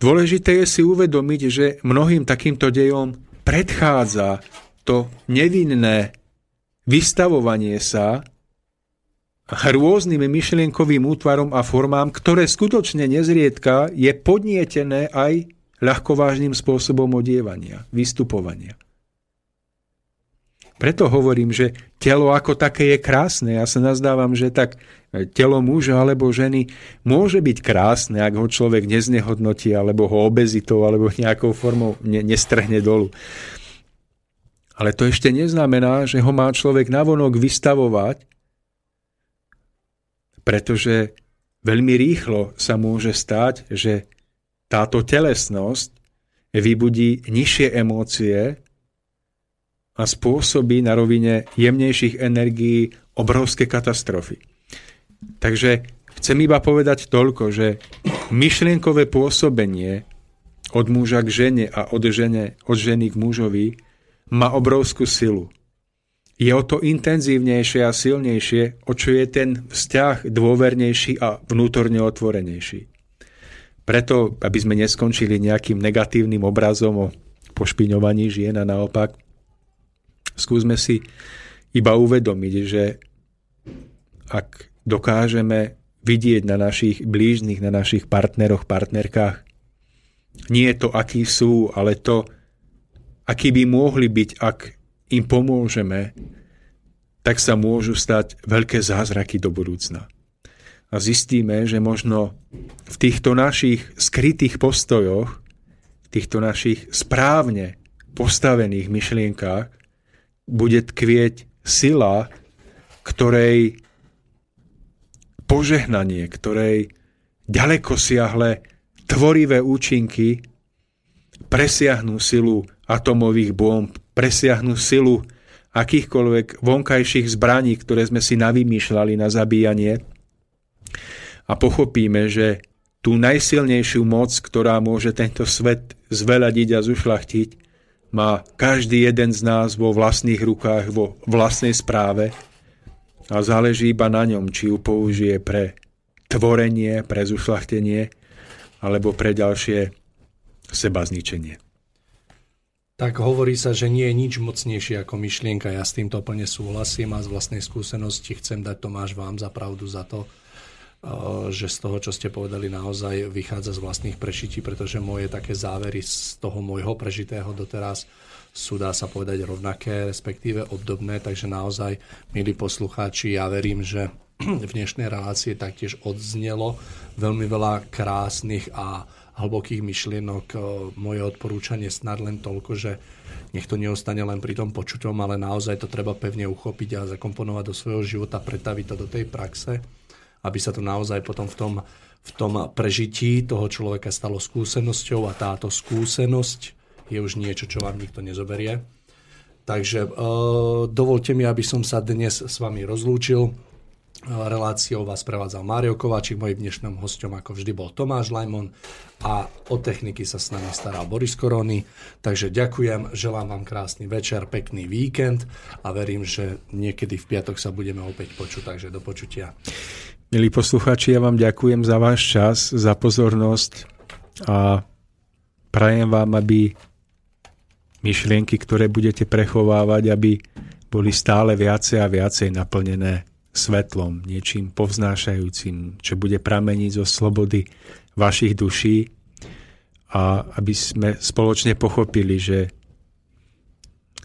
Dôležité je si uvedomiť, že mnohým takýmto dejom predchádza to nevinné vystavovanie sa rôznym myšlienkovým útvarom a formám, ktoré skutočne nezriedka je podnietené aj ľahkovážnym spôsobom odievania, vystupovania. Preto hovorím, že telo ako také je krásne. Ja sa nazdávam, že tak telo muža alebo ženy môže byť krásne, ak ho človek neznehodnotí, alebo ho obezitou, alebo nejakou formou ne- nestrhne dolu. Ale to ešte neznamená, že ho má človek navonok vystavovať, pretože veľmi rýchlo sa môže stať, že táto telesnosť vybudí nižšie emócie, a spôsobí na rovine jemnejších energií obrovské katastrofy. Takže chcem iba povedať toľko, že myšlienkové pôsobenie od muža k žene a od, žene, od ženy k mužovi má obrovskú silu. Je o to intenzívnejšie a silnejšie, o čo je ten vzťah dôvernejší a vnútorne otvorenejší. Preto, aby sme neskončili nejakým negatívnym obrazom o pošpiňovaní žien a naopak, Skúsme si iba uvedomiť, že ak dokážeme vidieť na našich blížnych, na našich partneroch, partnerkách, nie je to, akí sú, ale to, akí by mohli byť, ak im pomôžeme, tak sa môžu stať veľké zázraky do budúcna. A zistíme, že možno v týchto našich skrytých postojoch, v týchto našich správne postavených myšlienkách bude tkvieť sila, ktorej požehnanie, ktorej ďaleko siahle tvorivé účinky presiahnu silu atomových bomb, presiahnu silu akýchkoľvek vonkajších zbraní, ktoré sme si navymýšľali na zabíjanie a pochopíme, že tú najsilnejšiu moc, ktorá môže tento svet zveladiť a zušlachtiť, má každý jeden z nás vo vlastných rukách, vo vlastnej správe a záleží iba na ňom, či ju použije pre tvorenie, pre zušlachtenie alebo pre ďalšie seba zničenie. Tak hovorí sa, že nie je nič mocnejšie ako myšlienka. Ja s týmto plne súhlasím a z vlastnej skúsenosti chcem dať Tomáš vám za pravdu za to, že z toho, čo ste povedali, naozaj vychádza z vlastných prešití, pretože moje také závery z toho môjho prežitého doteraz sú, dá sa povedať, rovnaké, respektíve obdobné, takže naozaj, milí poslucháči, ja verím, že v dnešnej relácii taktiež odznelo veľmi veľa krásnych a hlbokých myšlienok. Moje odporúčanie snad len toľko, že nech to neostane len pri tom počuťom, ale naozaj to treba pevne uchopiť a zakomponovať do svojho života, pretaviť to do tej praxe, aby sa to naozaj potom v tom, v tom prežití toho človeka stalo skúsenosťou a táto skúsenosť je už niečo, čo vám nikto nezoberie. Takže uh, dovolte mi, aby som sa dnes s vami rozlúčil reláciou vás prevádzal Mário Kováčik, mojim dnešným hostom ako vždy bol Tomáš Lajmon a o techniky sa s nami staral Boris Korony. Takže ďakujem, želám vám krásny večer, pekný víkend a verím, že niekedy v piatok sa budeme opäť počuť, takže do počutia. Milí posluchači, ja vám ďakujem za váš čas, za pozornosť a prajem vám, aby myšlienky, ktoré budete prechovávať, aby boli stále viacej a viacej naplnené svetlom, niečím povznášajúcim, čo bude prameniť zo slobody vašich duší a aby sme spoločne pochopili, že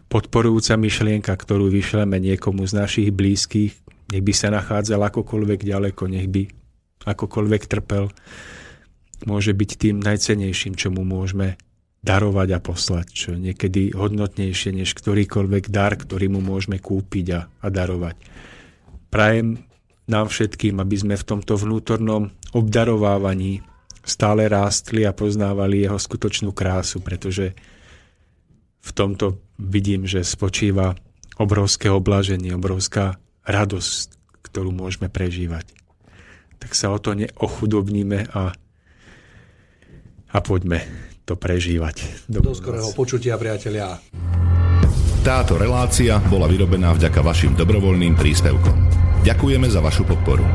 podporujúca myšlienka, ktorú vyšleme niekomu z našich blízkych, nech by sa nachádzal akokoľvek ďaleko, nech by akokoľvek trpel, môže byť tým najcenejším, čo mu môžeme darovať a poslať, čo je niekedy hodnotnejšie než ktorýkoľvek dar, ktorý mu môžeme kúpiť a, a darovať. Prajem nám všetkým, aby sme v tomto vnútornom obdarovávaní stále rástli a poznávali jeho skutočnú krásu, pretože v tomto vidím, že spočíva obrovské oblaženie, obrovská radosť, ktorú môžeme prežívať. Tak sa o to neochudobníme a, a poďme to prežívať. Do, Do skorého počutia, priatelia. Táto relácia bola vyrobená vďaka vašim dobrovoľným príspevkom. Ďakujeme za vašu podporu.